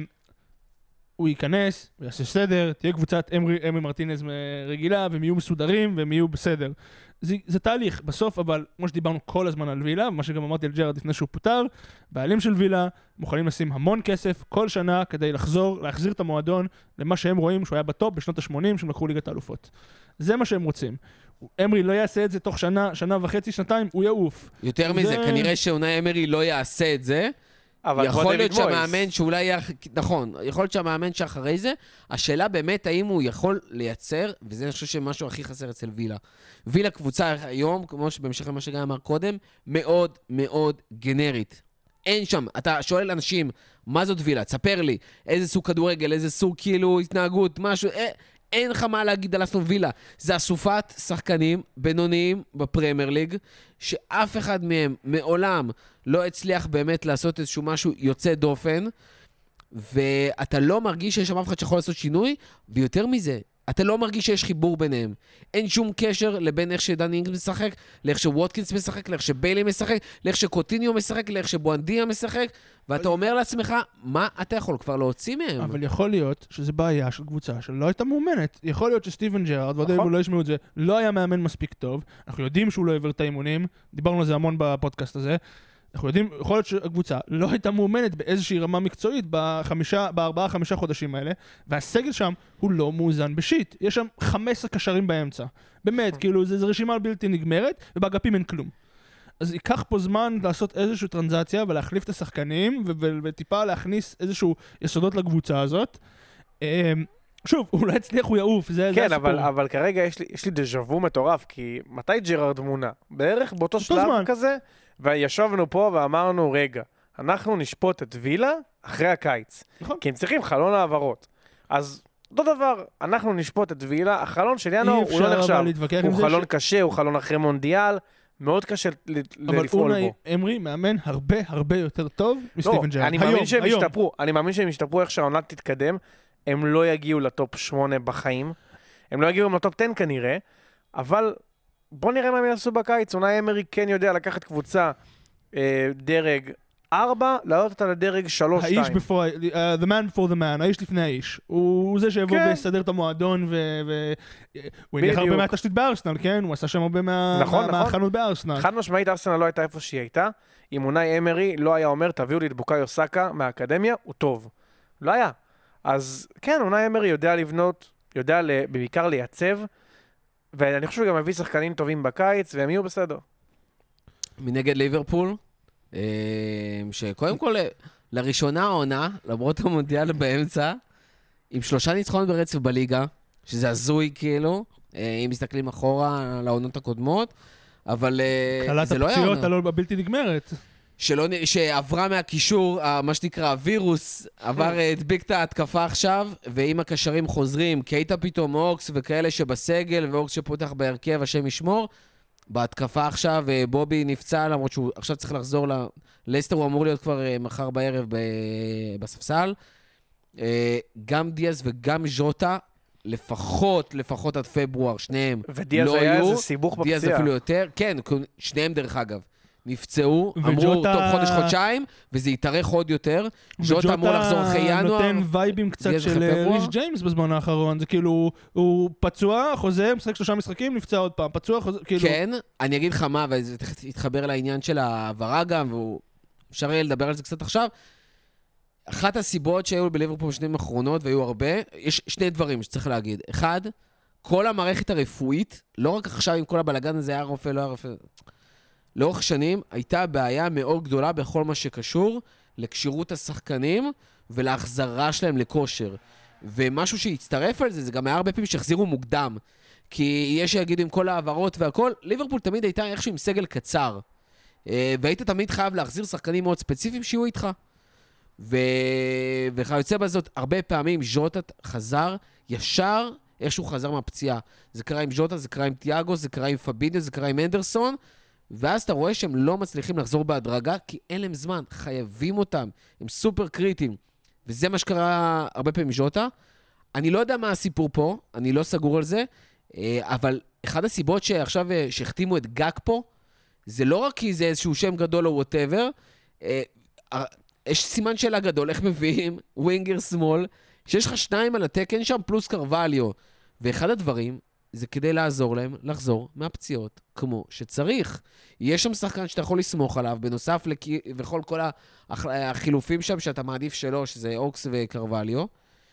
S4: הוא ייכנס, הוא יעשה סדר, תהיה קבוצת אמרי, אמרי, אמרי אה, רגילה, והם יהיו מסודרים, והם יהיו בסדר. זה, זה תהליך, בסוף, אבל כמו שדיברנו כל הזמן על וילה, ומה שגם אמרתי על ג'רד לפני שהוא פוטר, בעלים של וילה מוכנים לשים המון כסף כל שנה כדי לחזור, להחזיר את המועדון למה שהם רואים שהוא היה בטופ בשנות ה-80, שהם לקחו ליגת האלופות. זה מה שהם רוצים. אמרי לא יעשה את זה תוך שנה, שנה וחצי, שנתיים, הוא יעוף.
S2: יותר מזה,
S4: זה-
S2: כנראה שאונאי אמרי לא יעשה את זה.
S3: אבל כמו
S2: יכול להיות
S3: דיוויד מויס.
S2: שהמאמן שאולי יהיה... נכון, יכול להיות שהמאמן שאחרי זה, השאלה באמת האם הוא יכול לייצר, וזה אני חושב שמשהו הכי חסר אצל וילה. וילה קבוצה היום, כמו שבהמשך למה שגיא אמר קודם, מאוד מאוד גנרית. אין שם, אתה שואל אנשים, מה זאת וילה? תספר לי, איזה סוג כדורגל, איזה סוג כאילו התנהגות, משהו, אה, אין לך מה להגיד על אסטון וילה. זה אסופת שחקנים בינוניים בפרמייר ליג, שאף אחד מהם מעולם לא הצליח באמת לעשות איזשהו משהו יוצא דופן, ואתה לא מרגיש שיש שם אף אחד שיכול לעשות שינוי, ויותר מזה, אתה לא מרגיש שיש חיבור ביניהם. אין שום קשר לבין איך שדני אינגס משחק, לאיך שווטקינס משחק, לאיך שביילי משחק, לאיך שקוטיניו משחק, לאיך שבואנדיה משחק, ואתה אומר לעצמך, מה אתה יכול כבר להוציא מהם?
S4: אבל יכול להיות שזה בעיה של קבוצה שלא הייתה מאומנת. יכול להיות שסטיבן ג'רארד, ועוד
S3: נכון.
S4: לא ישמעו את זה, לא היה מאמן מספיק טוב. אנחנו יודעים שהוא לא העביר את האימונים, דיברנו על זה המון בפודקאסט הזה. אנחנו יודעים, יכול להיות שהקבוצה לא הייתה מאומנת באיזושהי רמה מקצועית בחמישה, בארבעה, חמישה חודשים האלה, והסגל שם הוא לא מאוזן בשיט. יש שם 15 קשרים באמצע. באמת, כאילו, זו רשימה בלתי נגמרת, ובאגפים אין כלום. אז ייקח פה זמן לעשות איזושהי טרנזציה ולהחליף את השחקנים, וטיפה להכניס איזשהו יסודות לקבוצה הזאת. אמ, שוב, הוא לא יצליח, הוא יעוף, זה, זה
S3: כן,
S4: הסיפור.
S3: אבל, אבל כרגע יש לי, יש לי דז'ה וו מטורף, כי מתי ג'רארד מונה? בערך באותו שלב
S4: זמן.
S3: כזה, וישבנו פה ואמרנו, רגע, אנחנו נשפוט את וילה אחרי הקיץ.
S4: נכון.
S3: כי הם צריכים חלון העברות. אז אותו דבר, אנחנו נשפוט את וילה, החלון של ינואר הוא לא נחשב.
S4: אבל
S3: הוא חלון
S4: ש-
S3: קשה, הוא חלון אחרי מונדיאל, מאוד קשה ל-
S4: אבל
S3: לפעול
S4: אונאי
S3: בו.
S4: אמרי מאמן הרבה הרבה יותר טוב
S3: לא,
S4: מסטיבן ג'רארד.
S3: אני
S4: היום,
S3: מאמין שהם
S4: היום.
S3: ישתפרו, אני מאמין שהם ישתפרו איך שהעונה תתקדם, הם לא יגיעו לטופ 8 בחיים, הם לא יגיעו גם לטופ 10 כנראה, אבל בוא נראה מה הם יעשו בקיץ, אולי אמרי כן יודע לקחת קבוצה אה, דרג 4, להעלות אותה לדרג 3-2.
S4: האיש before, uh, the man before the man, האיש לפני האיש. הוא זה שיבוא
S3: כן.
S4: ויסדר את המועדון ו... ו- הוא הניח הרבה. מהתשתית בארסנל, כן? הוא עשה שם הרבה מה-
S3: נכון,
S4: מה-
S3: נכון.
S4: מההכנות בארסנל.
S3: חד משמעית ארסנל לא הייתה איפה שהיא הייתה, אם אונאי אמרי לא היה אומר תביאו לי את בוקאיו סאקה מהאקדמיה, הוא טוב. לא היה. אז כן, אונאי אמרי יודע לבנות, יודע בעיקר לייצב, ואני חושב שהוא גם מביא שחקנים טובים בקיץ, והם יהיו בסדר.
S2: מנגד ליברפול, אה, שקודם כל, לראשונה העונה, למרות המונדיאל באמצע, עם שלושה ניצחונות ברצף בליגה, שזה הזוי כאילו, אה, אם מסתכלים אחורה על העונות הקודמות, אבל אה, זה לא היה
S4: הפציעות
S2: עונה.
S4: הלא הבלתי נגמרת.
S2: שלא, שעברה מהקישור, מה שנקרא, הווירוס, עבר, אה, הדביק את ההתקפה עכשיו, ואם הקשרים חוזרים, קייטה פתאום, אוקס וכאלה שבסגל, ואוקס שפותח בהרכב, השם ישמור, בהתקפה עכשיו, אה, בובי נפצע, למרות שהוא עכשיו צריך לחזור ל... לסטר הוא אמור להיות כבר אה, מחר בערב ב... בספסל. גם דיאז וגם ז'וטה, לפחות, לפחות עד פברואר, שניהם
S3: ודיאז
S2: לא
S3: היה
S2: יהיו.
S3: איזה סיבוך
S2: דיאז
S3: בפציעה.
S2: אפילו יותר, כן, שניהם דרך אגב. נפצעו, אמרו
S4: וג'וטה-
S2: תוך חודש-חודשיים, וזה יתארך עוד יותר. ז'וטה אמור לחזור אחרי ינואר.
S4: נותן וייבים קצת של אה. ריש ג'יימס בזמן האחרון. זה כאילו, הוא פצוע, חוזר, משחק שלושה משחקים, נפצע עוד פעם. פצוע, חוזר, כאילו...
S2: כן, אני אגיד לך מה, וזה תכף יתחבר לעניין של ההעברה גם, ואפשר יהיה לדבר על זה קצת עכשיו. אחת הסיבות שהיו בליברפול בשנים האחרונות, והיו הרבה, יש שני דברים שצריך להגיד. אחד, כל המערכת הרפואית, לא רק עכשיו עם כל הבלאגן הזה, היה רופא, לא היה רופא, לאורך שנים הייתה בעיה מאוד גדולה בכל מה שקשור לכשירות השחקנים ולהחזרה שלהם לכושר. ומשהו שהצטרף על זה, זה גם היה הרבה פעמים שהחזירו מוקדם. כי יש שיגידו עם כל ההעברות והכל, ליברפול תמיד הייתה איכשהו עם סגל קצר. אה, והיית תמיד חייב להחזיר שחקנים מאוד ספציפיים שיהיו איתך. ו... וכיוצא בזאת, הרבה פעמים ז'וטה חזר ישר איכשהו חזר מהפציעה. זה קרה עם ז'וטה, זה קרה עם תיאגו, זה קרה עם פביניו, זה קרה עם אנדרסון, ואז אתה רואה שהם לא מצליחים לחזור בהדרגה, כי אין להם זמן, חייבים אותם, הם סופר קריטיים. וזה מה שקרה הרבה פעמים ז'וטה. אני לא יודע מה הסיפור פה, אני לא סגור על זה, אה, אבל אחת הסיבות שעכשיו אה, שהחתימו את גאקפו, זה לא רק כי זה איזשהו שם גדול או whatever, יש סימן שאלה גדול, איך מביאים ווינגר שמאל, שיש לך שניים על התקן שם, פלוס קרווליו. ואחד הדברים, זה כדי לעזור להם לחזור מהפציעות כמו שצריך. יש שם שחקן שאתה יכול לסמוך עליו, בנוסף לכ... וכל כל הח- החילופים שם שאתה מעדיף שלו, שזה אוקס וקרווליו,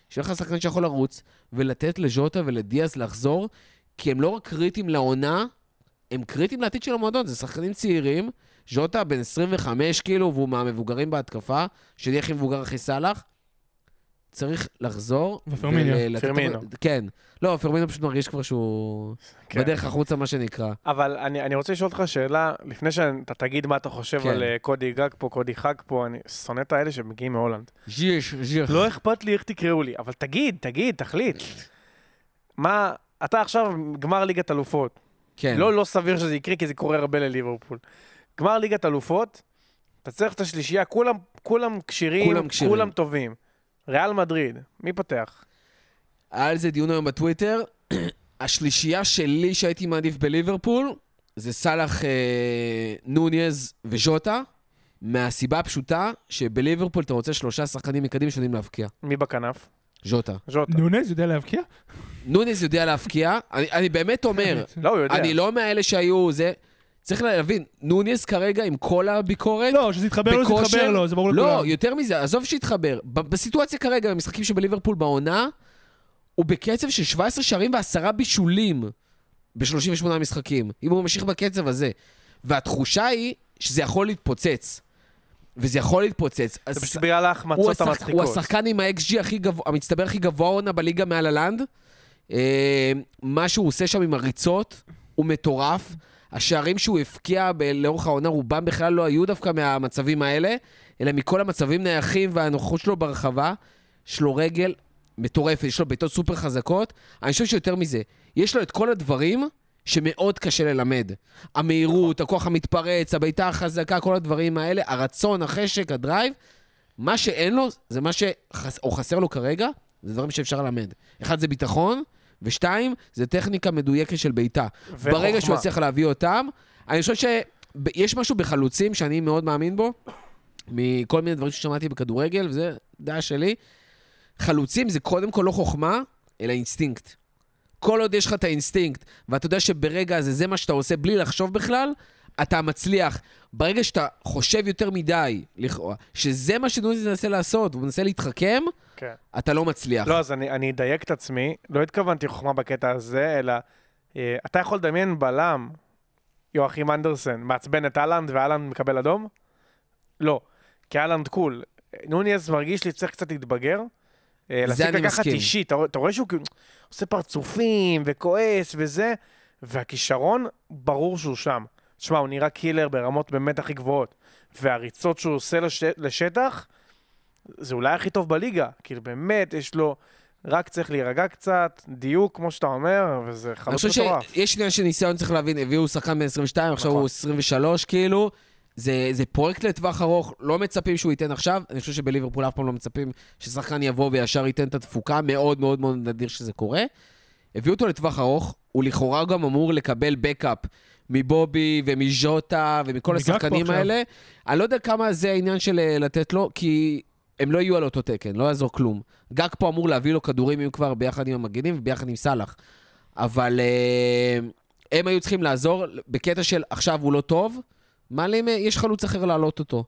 S2: שיהיה לך שחקן שיכול לרוץ ולתת לז'וטה ולדיאז לחזור, כי הם לא רק קריטיים לעונה, הם קריטיים לעתיד של המועדון, זה שחקנים צעירים. ז'וטה בן 25 כאילו, והוא מהמבוגרים בהתקפה, שני הכי מבוגר אחרי סאלח. צריך לחזור.
S4: ופרמיניו.
S2: ולתת-
S3: פרמינו.
S2: כן. לא, פרמינו פשוט מרגיש כבר שהוא
S3: כן.
S2: בדרך החוצה, מה שנקרא.
S3: אבל אני, אני רוצה לשאול אותך שאלה, לפני שאתה תגיד מה אתה חושב
S2: כן.
S3: על אה, קודי גג פה, קודי חג פה, אני שונא את האלה שמגיעים מהולנד.
S2: ז'יש, ז'יש.
S3: לא אכפת לי איך תקראו לי, אבל תגיד, תגיד, תחליט. מה, אתה עכשיו גמר ליגת אלופות.
S2: כן.
S3: לא לא סביר שזה יקרה, כי זה קורה הרבה לליברפול. גמר ליגת אלופות, אתה צריך את השלישייה, כולם, כולם כשירים,
S2: כולם כשירים.
S3: כולם טובים. ריאל מדריד, מי פותח?
S2: היה על זה דיון היום בטוויטר. השלישייה שלי שהייתי מעדיף בליברפול, זה סאלח, אה, נוניז וז'וטה, מהסיבה הפשוטה שבליברפול אתה רוצה שלושה שחקנים מקדימה שיודעים להבקיע.
S3: מי בכנף?
S2: ז'וטה.
S3: ז'וטה.
S4: נונז יודע להבקיע?
S2: נוניז יודע להבקיע, אני, אני באמת אומר,
S3: לא, הוא יודע.
S2: אני לא מאלה שהיו, זה... צריך להבין, נוניס כרגע עם כל הביקורת,
S4: לא, שזה יתחבר לו, זה יתחבר לו, זה ברור
S2: לא,
S4: לכולם.
S2: יותר מזה, עזוב שיתחבר. ב- בסיטואציה כרגע, במשחקים שבליברפול בעונה, הוא בקצב של 17 שערים ועשרה בישולים ב-38 משחקים, אם הוא ממשיך בקצב הזה. והתחושה היא שזה יכול להתפוצץ. וזה יכול להתפוצץ. אז
S3: זה פשוט בגלל ההחמצות
S2: השחק, הוא
S3: המצחיקות.
S2: השחקן עם ה-XG הכי גבוה, המצטבר הכי גבוה עונה בליגה מעל הלנד. אה, מה שהוא עושה שם עם הריצות הוא מטורף. השערים שהוא הבקיע ב- לאורך העונה, רובם בכלל לא היו דווקא מהמצבים האלה, אלא מכל המצבים נייחים והנוכחות שלו ברחבה. יש לו רגל מטורפת, יש לו בעיטות סופר חזקות. אני חושב שיותר מזה, יש לו את כל הדברים שמאוד קשה ללמד. המהירות, הכוח המתפרץ, הבעיטה החזקה, כל הדברים האלה, הרצון, החשק, הדרייב. מה שאין לו, זה מה שחס... או חסר לו כרגע, זה דברים שאפשר ללמד. אחד זה ביטחון, ושתיים, זה טכניקה מדויקת של בעיטה. ברגע שהוא יצליח להביא אותם, אני חושב שיש משהו בחלוצים שאני מאוד מאמין בו, מכל מיני דברים ששמעתי בכדורגל, וזה דעה שלי. חלוצים זה קודם כל לא חוכמה, אלא אינסטינקט. כל עוד יש לך את האינסטינקט, ואתה יודע שברגע הזה זה מה שאתה עושה בלי לחשוב בכלל, אתה מצליח. ברגע שאתה חושב יותר מדי, לכאורה, שזה מה שנונייז מנסה לעשות, הוא מנסה להתחכם,
S3: כן.
S2: אתה לא מצליח.
S3: לא, אז אני, אני אדייק את עצמי. לא התכוונתי חוכמה בקטע הזה, אלא אה, אתה יכול לדמיין בלם, יואכים אנדרסן, מעצבן את אהלנד ואהלנד מקבל אדום? לא, כי אהלנד cool. נוניאז מרגיש לי צריך קצת להתבגר. אה,
S2: זה אני
S3: לקחת
S2: מסכים.
S3: אישית, אתה, רואה- אתה רואה שהוא כאילו עושה פרצופים וכועס וזה, והכישרון, ברור שהוא שם. תשמע, הוא נראה killer ברמות באמת הכי גבוהות. והריצות שהוא עושה לש... לשטח, זה אולי הכי טוב בליגה. כאילו, באמת, יש לו... רק צריך להירגע קצת, דיוק, כמו שאתה אומר, וזה
S2: אני
S3: חלוץ
S2: חושב
S3: מטורף.
S2: שיש עניין של ניסיון, צריך להבין, הביאו שחקן בן 22, עכשיו
S3: נכון.
S2: הוא 23, כאילו. זה, זה פרויקט לטווח ארוך, לא מצפים שהוא ייתן עכשיו. אני חושב שבליברפול אף פעם לא מצפים ששחקן יבוא וישר ייתן את התפוקה, מאוד מאוד מאוד נדיר שזה קורה. הביאו אותו לטווח ארוך, הוא לכאורה גם אמור לקבל בקאפ מבובי ומז'וטה ומכל השחקנים
S4: עכשיו.
S2: האלה. אני לא יודע כמה זה העניין של אה, לתת לו, כי הם לא יהיו על אותו תקן, לא יעזור כלום. גג פה אמור להביא לו כדורים, אם כבר, ביחד עם המגנים וביחד עם סאלח. אבל אה, הם היו צריכים לעזור בקטע של עכשיו הוא לא טוב, מעלים, אה, יש חלוץ אחר להעלות אותו.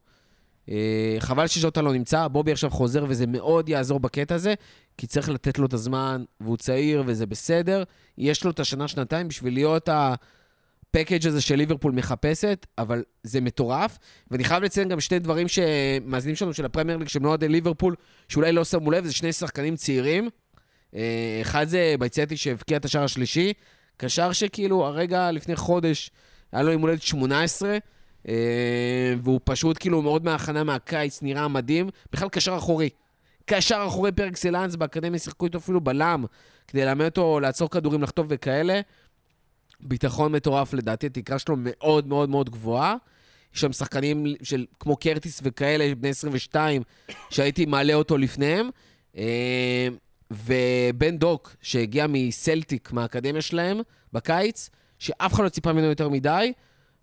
S2: אה, חבל שז'וטה לא נמצא, בובי עכשיו חוזר וזה מאוד יעזור בקטע הזה, כי צריך לתת לו את הזמן, והוא צעיר וזה בסדר. יש לו את השנה-שנתיים בשביל להיות הפקאג' הזה של ליברפול מחפשת, אבל זה מטורף. ואני חייב לציין גם שני דברים שמאזינים שלנו של הפרמייר ליג, שהם לא אוהדי ליברפול, שאולי לא שמו לב, זה שני שחקנים צעירים. אה, אחד זה בייצטי שהבקיע את השער השלישי, קשר שכאילו הרגע לפני חודש היה לו יום הולדת 18, אה, והוא פשוט כאילו מאוד מההכנה מהקיץ, נראה מדהים. בכלל קשר אחורי. קשר אחורי פר אקסלנס, באקדמיה שיחקו איתו אפילו בלם, כדי ללמד אותו לעצור כדורים, לחטוף וכאלה. ביטחון מטורף לדעתי, התקרה שלו מאוד מאוד מאוד גבוהה. יש שם שחקנים של, כמו קרטיס וכאלה, בני 22, שהייתי מעלה אותו לפניהם. אה, ובן דוק, שהגיע מסלטיק, מהאקדמיה שלהם, בקיץ, שאף אחד לא ציפה ממנו יותר מדי,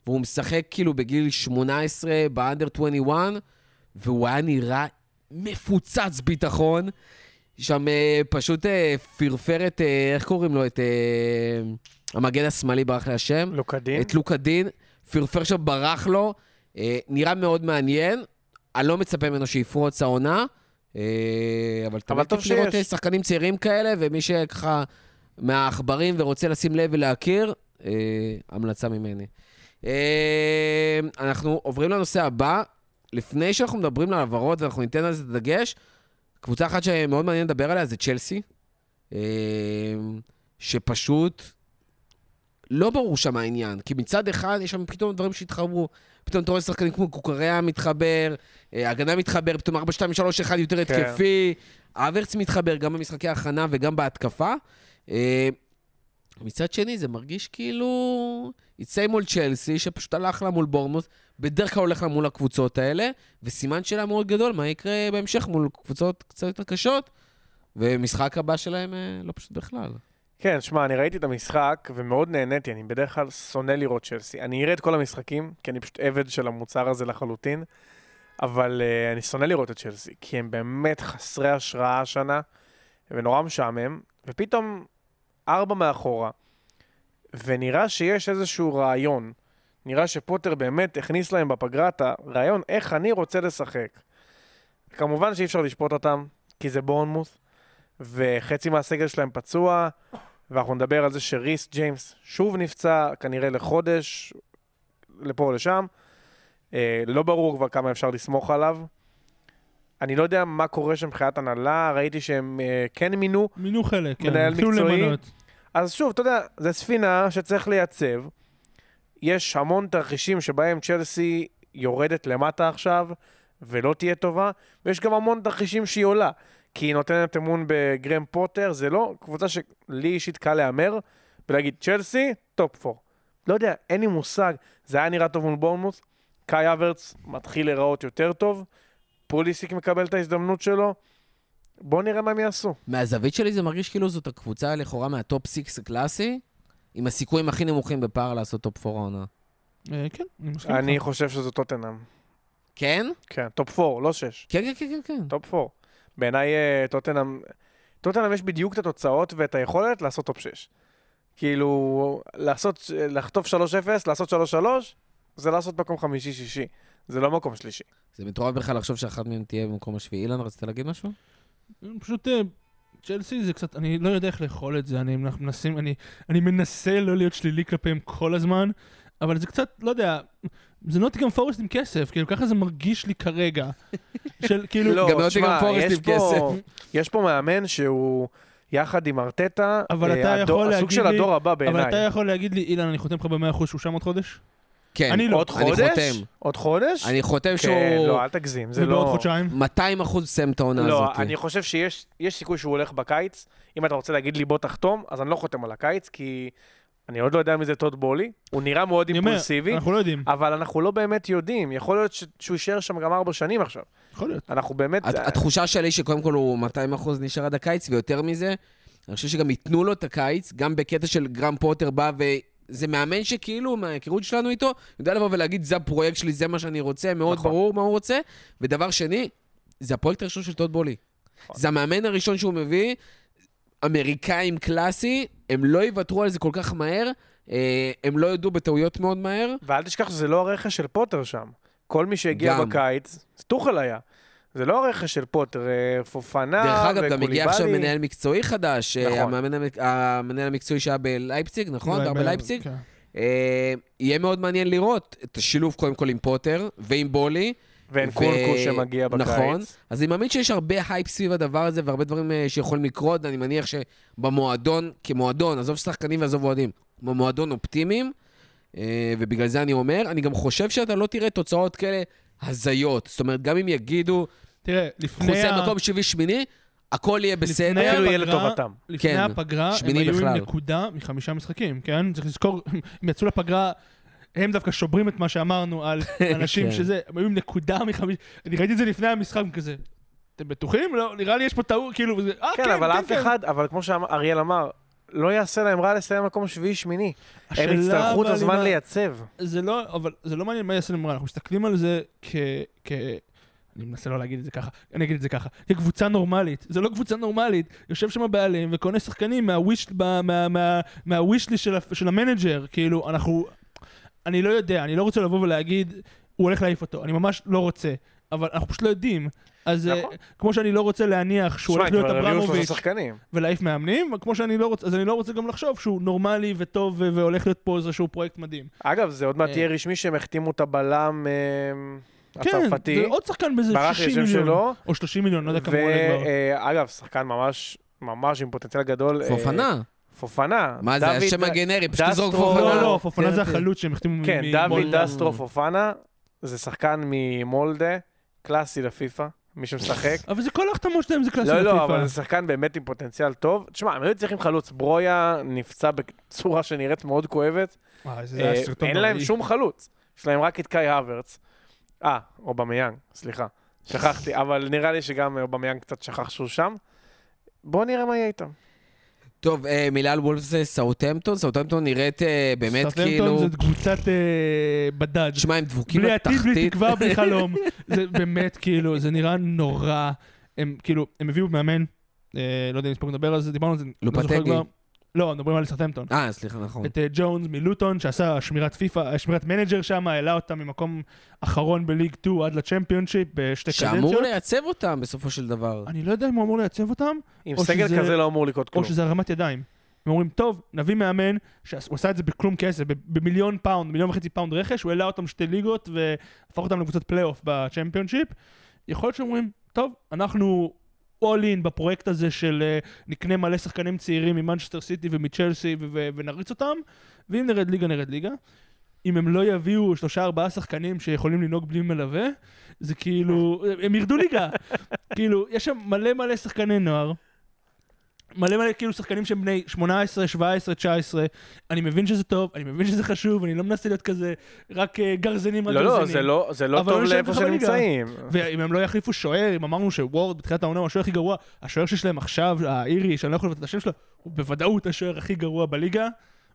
S2: והוא משחק כאילו בגיל 18 באנדר 21, והוא היה נראה מפוצץ ביטחון. שם אה, פשוט אה, פרפר את, איך קוראים לו? את המגן השמאלי, ברח לי השם.
S3: לוקדין.
S2: את לוקה דין, פרפר שם, ברח לו, אה, נראה מאוד מעניין. אני לא מצפה ממנו שיפרוץ העונה, אה, אבל תמיד
S3: טוב
S2: לראות. אה, שחקנים צעירים כאלה, ומי שככה מהעכברים ורוצה לשים לב ולהכיר, אה, המלצה ממני. אה, אנחנו עוברים לנושא הבא. לפני שאנחנו מדברים על העברות ואנחנו ניתן על זה את הדגש, קבוצה אחת שמאוד מעניין לדבר עליה זה צ'לסי, אה, שפשוט לא ברור שם העניין, כי מצד אחד יש שם פתאום דברים שהתחברו. פתאום אתה רואה שחקנים כמו קוקריה מתחבר, אה, הגנה מתחבר, פתאום 4, 2, 3, 1 יותר
S3: כן.
S2: התקפי, אברץ מתחבר גם במשחקי ההכנה וגם בהתקפה. אה, מצד שני, זה מרגיש כאילו... יצא מול צ'לסי, שפשוט הלך לה מול בורמוס, בדרך כלל הולך לה מול הקבוצות האלה, וסימן שאלה מאוד גדול, מה יקרה בהמשך מול קבוצות קצת יותר קשות, ומשחק הבא שלהם אה, לא פשוט בכלל.
S3: כן, שמע, אני ראיתי את המשחק ומאוד נהניתי, אני בדרך כלל שונא לראות צ'לסי. אני אראה את כל המשחקים, כי אני פשוט עבד של המוצר הזה לחלוטין, אבל uh, אני שונא לראות את צ'לסי, כי הם באמת חסרי השראה השנה, ונורא משעמם, ופתאום ארבע מאחורה, ונראה שיש איזשהו רעיון. נראה שפוטר באמת הכניס להם בפגרה את הרעיון איך אני רוצה לשחק. כמובן שאי אפשר לשפוט אותם, כי זה בורנמוס, וחצי מהסגל שלהם פצוע, ואנחנו נדבר על זה שריס ג'יימס שוב נפצע, כנראה לחודש, לפה או לשם. אה, לא ברור כבר כמה אפשר לסמוך עליו. אני לא יודע מה קורה שם מבחינת הנהלה, ראיתי שהם אה, כן מינו.
S4: מינו חלק, כן.
S3: מנהל
S4: התחילו
S3: מקצועי.
S4: למנות.
S3: אז שוב, אתה יודע, זו ספינה שצריך לייצב. יש המון תרחישים שבהם צ'לסי יורדת למטה עכשיו, ולא תהיה טובה, ויש גם המון תרחישים שהיא עולה. כי היא נותנת אמון בגרהם פוטר, זה לא קבוצה שלי אישית קל להמר, ולהגיד צ'לסי, טופ 4. לא יודע, אין לי מושג. זה היה נראה טוב מול בורנמוס, קאי אברץ מתחיל להיראות יותר טוב, פוליסיק מקבל את ההזדמנות שלו, בואו נראה מה הם יעשו.
S2: מהזווית שלי זה מרגיש כאילו זאת הקבוצה לכאורה מהטופ 6 הקלאסי, עם הסיכויים הכי נמוכים בפער לעשות טופ 4 העונה.
S4: אה, כן, אני מסכים
S3: אני. חושב שזו טוטנאם.
S2: כן?
S3: כן, טופ 4, לא 6.
S2: כן, כן, כן, כן, כן.
S3: טופ 4. בעיניי אה, טוטנאם, טוטנאם יש בדיוק את התוצאות ואת היכולת לעשות טופ 6. כאילו, לעשות, לחטוף 3-0, לעשות 3-3, זה לעשות מקום חמישי-שישי. זה לא מקום שלישי.
S2: זה מטורף בכלל לחשוב שאחת מהם תהיה במקום השביעי. אילן, רצית להגיד משהו?
S4: פשוט אה, צ'לסי זה קצת, אני לא יודע איך לאכול את זה, אני אנחנו מנסים, אני, אני מנסה לא להיות שלילי כלפיהם כל הזמן, אבל זה קצת, לא יודע, זה נוטיגם פורסט עם כסף, כאילו ככה זה מרגיש לי כרגע. של כאילו,
S3: לא,
S2: גם נוטיגהאם
S3: שמע,
S2: פורסט
S3: יש
S2: עם
S3: פה-
S2: כסף.
S3: יש פה מאמן שהוא יחד עם ארטטה,
S4: אבל
S3: אה,
S4: אתה
S3: הדור-
S4: יכול
S3: הסוג של
S4: לי-
S3: הדור הבא
S4: אבל אתה
S3: בעיניי.
S4: יכול להגיד לי, אילן, אני חותם לך ב-100% שהוא שם עוד חודש?
S2: כן.
S4: אני לא.
S3: עוד
S2: אני
S3: חודש?
S2: חותם.
S3: עוד חודש?
S2: אני חותם
S3: כן,
S2: שהוא
S3: לא, אל תגזים, זה
S4: ובעוד
S3: לא...
S4: חודשיים?
S2: 200 אחוז מסיים את העונה
S3: לא,
S2: הזאת.
S3: אני חושב שיש יש סיכוי שהוא הולך בקיץ. אם אתה רוצה להגיד לי בוא תחתום, אז אני לא חותם על הקיץ, כי אני עוד לא יודע מי זה טוד בולי. הוא נראה מאוד אימפולסיבי,
S4: אנחנו לא יודעים.
S3: אבל אנחנו לא באמת יודעים. יכול להיות ש- שהוא יישאר שם גם ארבע שנים עכשיו.
S4: יכול להיות.
S3: אנחנו באמת...
S2: הת- התחושה שלי שקודם כל הוא 200 אחוז נשאר עד הקיץ, ויותר מזה, אני חושב שגם ייתנו לו את הקיץ, גם בקטע של גרם פוטר בא וזה מאמן שכאילו, מההיכרות שלנו איתו, יודע לבוא ולהגיד, זה הפרויקט שלי, זה מה שאני רוצה, מאוד
S3: נכון.
S2: ברור מה הוא רוצה. ודבר שני, זה הפרויקט הראשון של טוד בולי.
S3: נכון.
S2: זה המאמן הראשון שהוא מביא, אמריקאים קלאסי, הם לא יוותרו על זה כל כך מהר, אה, הם לא יודו בטעויות מאוד מהר.
S3: ואל תשכח שזה לא הרכש של פוטר שם. כל מי שהגיע
S2: גם.
S3: בקיץ, זה טוחל היה. זה לא הרכש של פוטר, אה, פופנה
S2: דרך אגב, גם הגיע עכשיו
S3: וקוליבאלי.
S2: מנהל מקצועי חדש, אה,
S3: נכון.
S2: המאמן המנהל המקצועי שהיה בלייפציג, נכון? גר בלייפציג?
S4: כן.
S2: אה, יהיה מאוד מעניין לראות את השילוב קודם כל עם פוטר ועם בולי.
S3: ואין
S2: ו-
S3: נקונקו שמגיע בקיץ.
S2: נכון. אז אני מאמין שיש הרבה הייפ סביב הדבר הזה והרבה דברים אה, שיכולים לקרות, ואני מניח שבמועדון, כמועדון, עזוב שחקנים ועזוב אוהדים, במועדון אופטימיים, אה, ובגלל זה אני אומר, אני גם חושב שאתה לא תראה תוצאות כאלה הזיות. זאת אומרת, גם אם יגידו,
S4: תראה, לפני
S2: חוסר
S4: ה-
S2: מקום שביעי-שמיני, הכל יהיה בסדר.
S3: אפילו יהיה לטובתם.
S4: לפני
S2: כן,
S4: הפגרה, הם
S2: שמיני
S4: היו עם
S2: בכלל.
S4: נקודה מחמישה משחקים, כן? צריך לזכור, הם יצאו לפגרה, הם דווקא שוברים את מה שאמרנו על אנשים
S2: כן.
S4: שזה, הם היו עם נקודה מחמישה, אני ראיתי את זה לפני המשחק כזה. אתם בטוחים? לא, נראה לי יש פה טעות, כאילו, וזה, אה,
S3: כן, אבל אף אחד, אבל כמו שאריאל אמר, לא יעשה להם רע לסיים מקום שביעי-שמיני. הם יצטרכו את הזמן
S4: אם ה-
S3: לייצב.
S4: זה לא, אבל זה לא מעניין מה יעשה להם רע, אנחנו מסתכלים על זה כ... כ... אני מנסה לא להגיד את זה ככה, אני אגיד את זה ככה, כקבוצה נורמלית, זה לא קבוצה נורמלית, יושב שם הבעלים וקונה שחקנים מהוויש, מה, מה, מה, מהווישלי של, של המנג'ר, כאילו, אנחנו, אני לא יודע, אני לא רוצה לבוא ולהגיד, הוא הולך להעיף אותו, אני ממש לא רוצה, אבל אנחנו פשוט לא יודעים. אז אה,
S3: נכון.
S4: כמו שאני לא רוצה להניח שהוא הולך להיות אברמוביץ'. ולהעיף מאמנים, כמו שאני לא רוצה, אז אני לא רוצה גם לחשוב שהוא נורמלי וטוב ו- והולך להיות פה איזשהו פרויקט מדהים.
S3: אגב, זה עוד מעט
S4: אה.
S3: יהיה רשמי שהם החתימו את הבלם אה,
S4: כן,
S3: הצרפתי.
S4: זה עוד שחקן באיזה
S3: ברח
S4: 60
S3: לי השם
S4: מיליון.
S3: שלו.
S4: או 30 מיליון, לא יודע כמה הוא עולה כבר.
S3: ואגב, שחקן ממש, ממש עם פוטנציאל גדול. אה,
S2: פופנה.
S3: פופנה.
S2: מה זה, השם הגנרי, פשוט תזרוק פופנה.
S4: לא, לא,
S3: כן,
S4: פופנה זה
S2: כן.
S4: החלוץ שהם החתימו
S3: כן,
S4: מ-
S3: דוד
S4: ממולדה.
S3: דסטרו פופנה, זה שחקן ממולדה, קלאסי לפיפא, מי שמשחק.
S4: אבל זה כל ההחתמות שלהם זה קלאסי
S3: לא, לא,
S4: לפיפא.
S3: אבל זה שחקן באמת עם פוטנציאל טוב. תשמע, הם היו צריכים חלוץ. ברויה נפצע בצורה שנראית מאוד כואבת.
S4: אה,
S3: אין להם. שום חלוץ. יש להם רק את קאי הוורץ. אה, אובמיאנג, סליחה. שכחתי, אבל נראה לי שגם אובמיאנג קצת שכח שהוא שם. בואו נראה מה יהיה איתם.
S2: טוב, אה, מילה על וולפס זה סאוטהמפטון, סאוטהמפטון נראית אה, באמת
S4: סאוטהמפטון
S2: כאילו...
S4: זה קבוצת אה, בדד.
S2: שמע, הם דבוקים
S4: בלי עתיד, בלי
S2: לתחתית.
S4: תקווה, בלי חלום. זה באמת, כאילו, זה נראה נורא. הם כאילו, הם הביאו מאמן, אה, לא יודע אם הספקנו לדבר על זה, דיברנו על זה, לא
S2: לופטגי.
S4: לא, מדברים על סאוטהמפטון.
S2: אה, סליחה, נכון.
S4: את אה, ג'ונס מלוטון, שעשה קריירת פיפא, קריירת מנג'ר שם, העלה אותם ממקום אחרון בליג 2 עד לצ'מפיונשיפ בשתי
S2: שאמור
S4: קדנציות.
S2: לייצב אותם בסופו של דבר.
S4: אני לא יודע אם הוא אמור לייצב אותם,
S3: עם
S4: או
S3: סגל
S4: שזה-
S3: כזה לא אמור לקרות
S4: או
S3: כלום.
S4: שזה הרמת ידיים. הם אומרים, טוב, נביא מאמן, שהוא עשה את זה בכלום כסף, במיליון פאונד, מיליון וחצי פאונד רכש, הוא העלה אותם שתי ליגות והפך אותם לקבוצת פלייאוף בצ'מפיונשיפ. יכול להיות שאומרים, טוב, אנחנו all in בפרויקט הזה של אה, נקנה מלא שחקנים צעירים ממנצ'סטר סיטי ומצ'לסי ו- ו- ונריץ אותם, ואם נרד ליגה, נרד ליגה. אם הם לא יביאו שלושה ארבעה שחקנים שיכולים לנהוג בלי מלווה, זה כאילו, הם ירדו ליגה. כאילו, יש שם מלא מלא שחקני נוער. מלא מלא כאילו שחקנים שהם בני 18, 17, 19. אני מבין שזה טוב, אני מבין שזה חשוב, אני לא מנסה להיות כזה רק אה, גרזנים על
S3: לא,
S4: גרזנים.
S3: לא, זה לא- זה לא טוב
S4: לא
S3: לאיפה שהם. נמצאים.
S4: ואם הם לא יחליפו שוער, אם אמרנו שוורד בתחילת העונה הוא השוער הכי גרוע, השוער שיש להם עכשיו, האירי, שאני לא יכול לבטא את השם שלו, הוא בוודאות השוער הכי גרוע בליגה.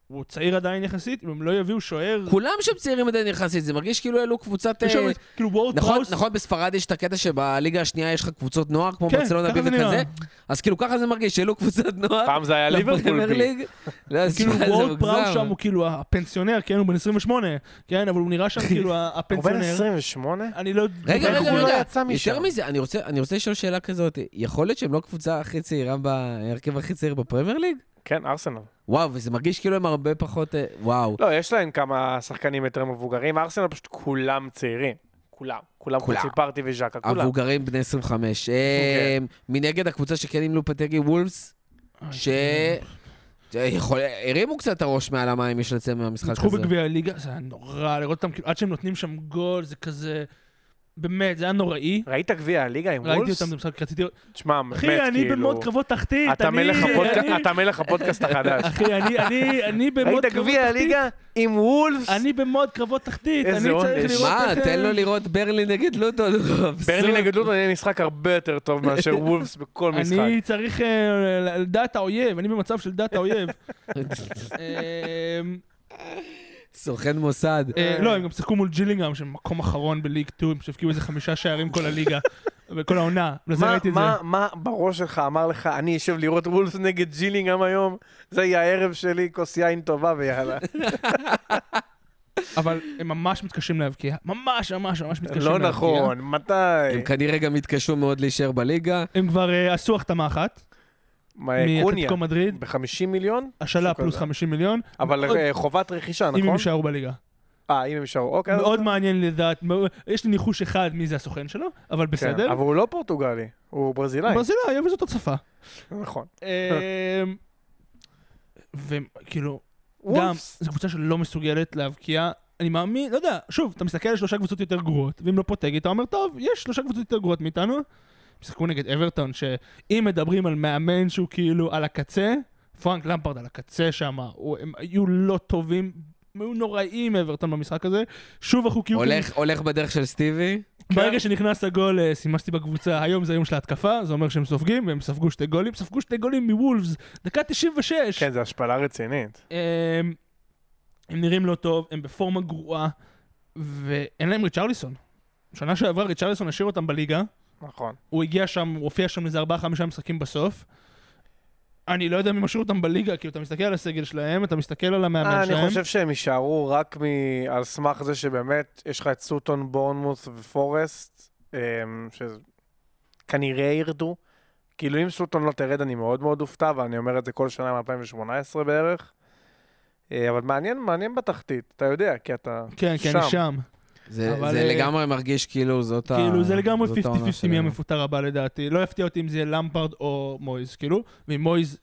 S4: הוא צעיר עדיין יחסית, אם הם לא יביאו שוער...
S2: כולם שם צעירים עדיין יחסית, זה מרגיש כאילו אלו קבוצת...
S4: יש שם,
S2: אה,
S4: כאילו וורד
S2: נכון,
S4: פראוס,
S2: נכון, בספרד יש את הקטע שבליגה השנייה יש לך קבוצות נוער, כמו
S4: כן,
S2: ברצלונה בי. וכזה, אז כאילו ככה זה מרגיש, שאלו קבוצת נוער,
S3: פעם זה היה ליברפול בי.
S2: ליג. לא,
S4: כאילו וורד. פראוס שם הוא כאילו הפנסיונר, כן, הוא בן 28, כן, אבל הוא נראה שם כאילו
S3: הוא בן
S4: הפנסיונר.
S3: 28?
S4: אני לא...
S2: רגע,
S3: איך
S2: רגע,
S3: הוא לא
S2: רגע? יותר מזה, אני רוצה אני רוצה לשאול שאלה כזאת, יכול להיות שהם לא הקבוצה הכי צעירה בהרכב הכי צעיר בפרמייר ליג?
S3: כן, ארסנל.
S2: וואו, וזה מרגיש כאילו הם הרבה פחות... אה, וואו.
S3: לא, יש להם כמה שחקנים יותר מבוגרים. ארסנל פשוט כולם צעירים. כולם. כולם
S2: כולם.
S3: חוץ מפרטי וז'קה, כולם.
S2: המבוגרים בני 25. אה, מנגד הקבוצה שכן עם לופטגי וולפס, ש... יכול- הרימו קצת את הראש מעל המים, יש לציין מהמשחק
S4: ניצחו
S2: הזה.
S4: בגביע הליגה, זה היה נורא, לראות אותם, כאילו, עד שהם נותנים שם גול, זה כזה... באמת, זה היה נוראי.
S3: ראית גביע הליגה עם
S4: ראיתי
S3: וולפס?
S4: אותם במשחק, רציתי...
S3: תשמע, באמת,
S4: אחי, אני
S3: כאילו...
S4: במוד קרבות תחתית,
S3: אתה
S4: אני-
S3: מלך הפודקאסט-
S4: אני-
S3: אתה מלך הפודקאסט החדש.
S4: אחי, אני- אני- אני במוד
S3: ראית
S4: קרבות
S3: גביע
S4: תחתית.
S3: הליגה עם וולפס?
S4: אני במוד קרבות תחתית, אני צריך. לראות
S2: מה,
S4: איך...
S2: תן לו לראות ברלי נגד לוטון.
S3: ברני נגד לוטון יהיה משחק הרבה יותר טוב מאשר וולפס בכל משחק.
S4: אני צריך אה, לדעת האויב, אני במצב של דעת האויב.
S2: סוכן מוסד.
S4: אה, לא, הם גם שיחקו מול ג'ילינגהם, שהם מקום אחרון בליג 2, הם שהבקיעו איזה חמישה שערים כל הליגה, בכל העונה. לזה
S3: מה-
S4: ראיתי את זה.
S3: מה- מה בראש שלך אמר לך, אני אשב לראות וולפס נגד ג'ילינגהם היום? זה יהיה הערב שלי, כוס יין טובה ויאללה.
S4: אבל הם ממש מתקשים להבקיע. ממש, ממש, ממש מתקשים
S3: לא
S4: להבקיע.
S3: נכון, מתי?
S2: הם כנראה גם התקשו מאוד להישאר בליגה.
S4: הם כבר אה, עשו החתמה אחת, מאתלטיקו מדריד,
S3: ב-50 מיליון?
S4: השאלה פלוס
S3: כזה.
S4: 50 מיליון,
S3: אבל
S4: מאוד-
S3: אה, חובת רכישה,
S4: אם הם
S3: נכון?
S4: יישארו בליגה.
S3: אה, אם הם יישארו, אוקיי. אז-
S4: מאוד מעניין לדעת, יש לי ניחוש אחד מי זה הסוכן שלו, אבל
S3: כן,
S4: בסדר.
S3: אבל הוא לא פורטוגלי, הוא ברזילאי.
S4: ברזילאי, אבל זאת הצפה.
S3: נכון.
S4: אמ, וכאילו, גם. זו קבוצה שלא מסוגלת להבקיע. אני מאמין, לא יודע, שוב, אתה מסתכל על שלושה קבוצות יותר גרועות, ואם לא פוטגי, אתה אומר, טוב, יש שלושה קבוצות יותר גרועות מאיתנו. שיחקו נגד אברטון, שאם מדברים על מאמן שהוא כאילו על הקצה, פרנק למפרד על הקצה שם, הוא- הם היו לא טובים, הם היו נוראים אברטון במשחק הזה. שוב החוקים...
S2: הולך- הולך בדרך של סטיבי.
S4: ברגע שנכנס הגול, אה, סימסתי בקבוצה, היום זה היום של ההתקפה, זה אומר שהם סופגים, והם ספגו שתי גולים, ספגו שתי גולים מוולפס, דקה 96.
S3: כן, זו השפלה רצינית.
S4: הם, הם נראים לא טוב, הם בפורמה גרועה, ואין להם ריצ'רליסון. שנה שעברה ריצ'רליסון השאיר אותם בליגה,
S3: נכון.
S4: הוא הגיע שם, הוא הופיע שם איזה 4-5 משחקים בסוף. אני לא יודע מי משאיר אותם בליגה, כאילו, אתה מסתכל על הסגל שלהם, אתה מסתכל על המאמן
S3: אה,
S4: שלהם.
S3: אני חושב שהם יישארו רק מ- על סמך זה שבאמת יש לך את סוטון, בורנמוס ופורסט, אמ, שכנראה ירדו. כאילו אם סוטון לא תרד אני מאוד מאוד אופתע, ואני אומר את זה כל שנה מ-2018 בערך. אה, אבל מעניין, מעניין בתחתית, אתה יודע, כי אתה
S4: כן, כן,
S3: שם.
S4: אני שם.
S2: זה
S4: אבל,
S2: זה
S4: אה,
S2: לגמרי מרגיש כאילו זאת ה...
S4: כאילו, זה לגמרי
S2: זאת העונה
S4: 50-50 מי. המפוטר הבא לדעתי. לא יפתיע אותי אם זה יהיה למפרד או מויז, כאילו, ואם מויז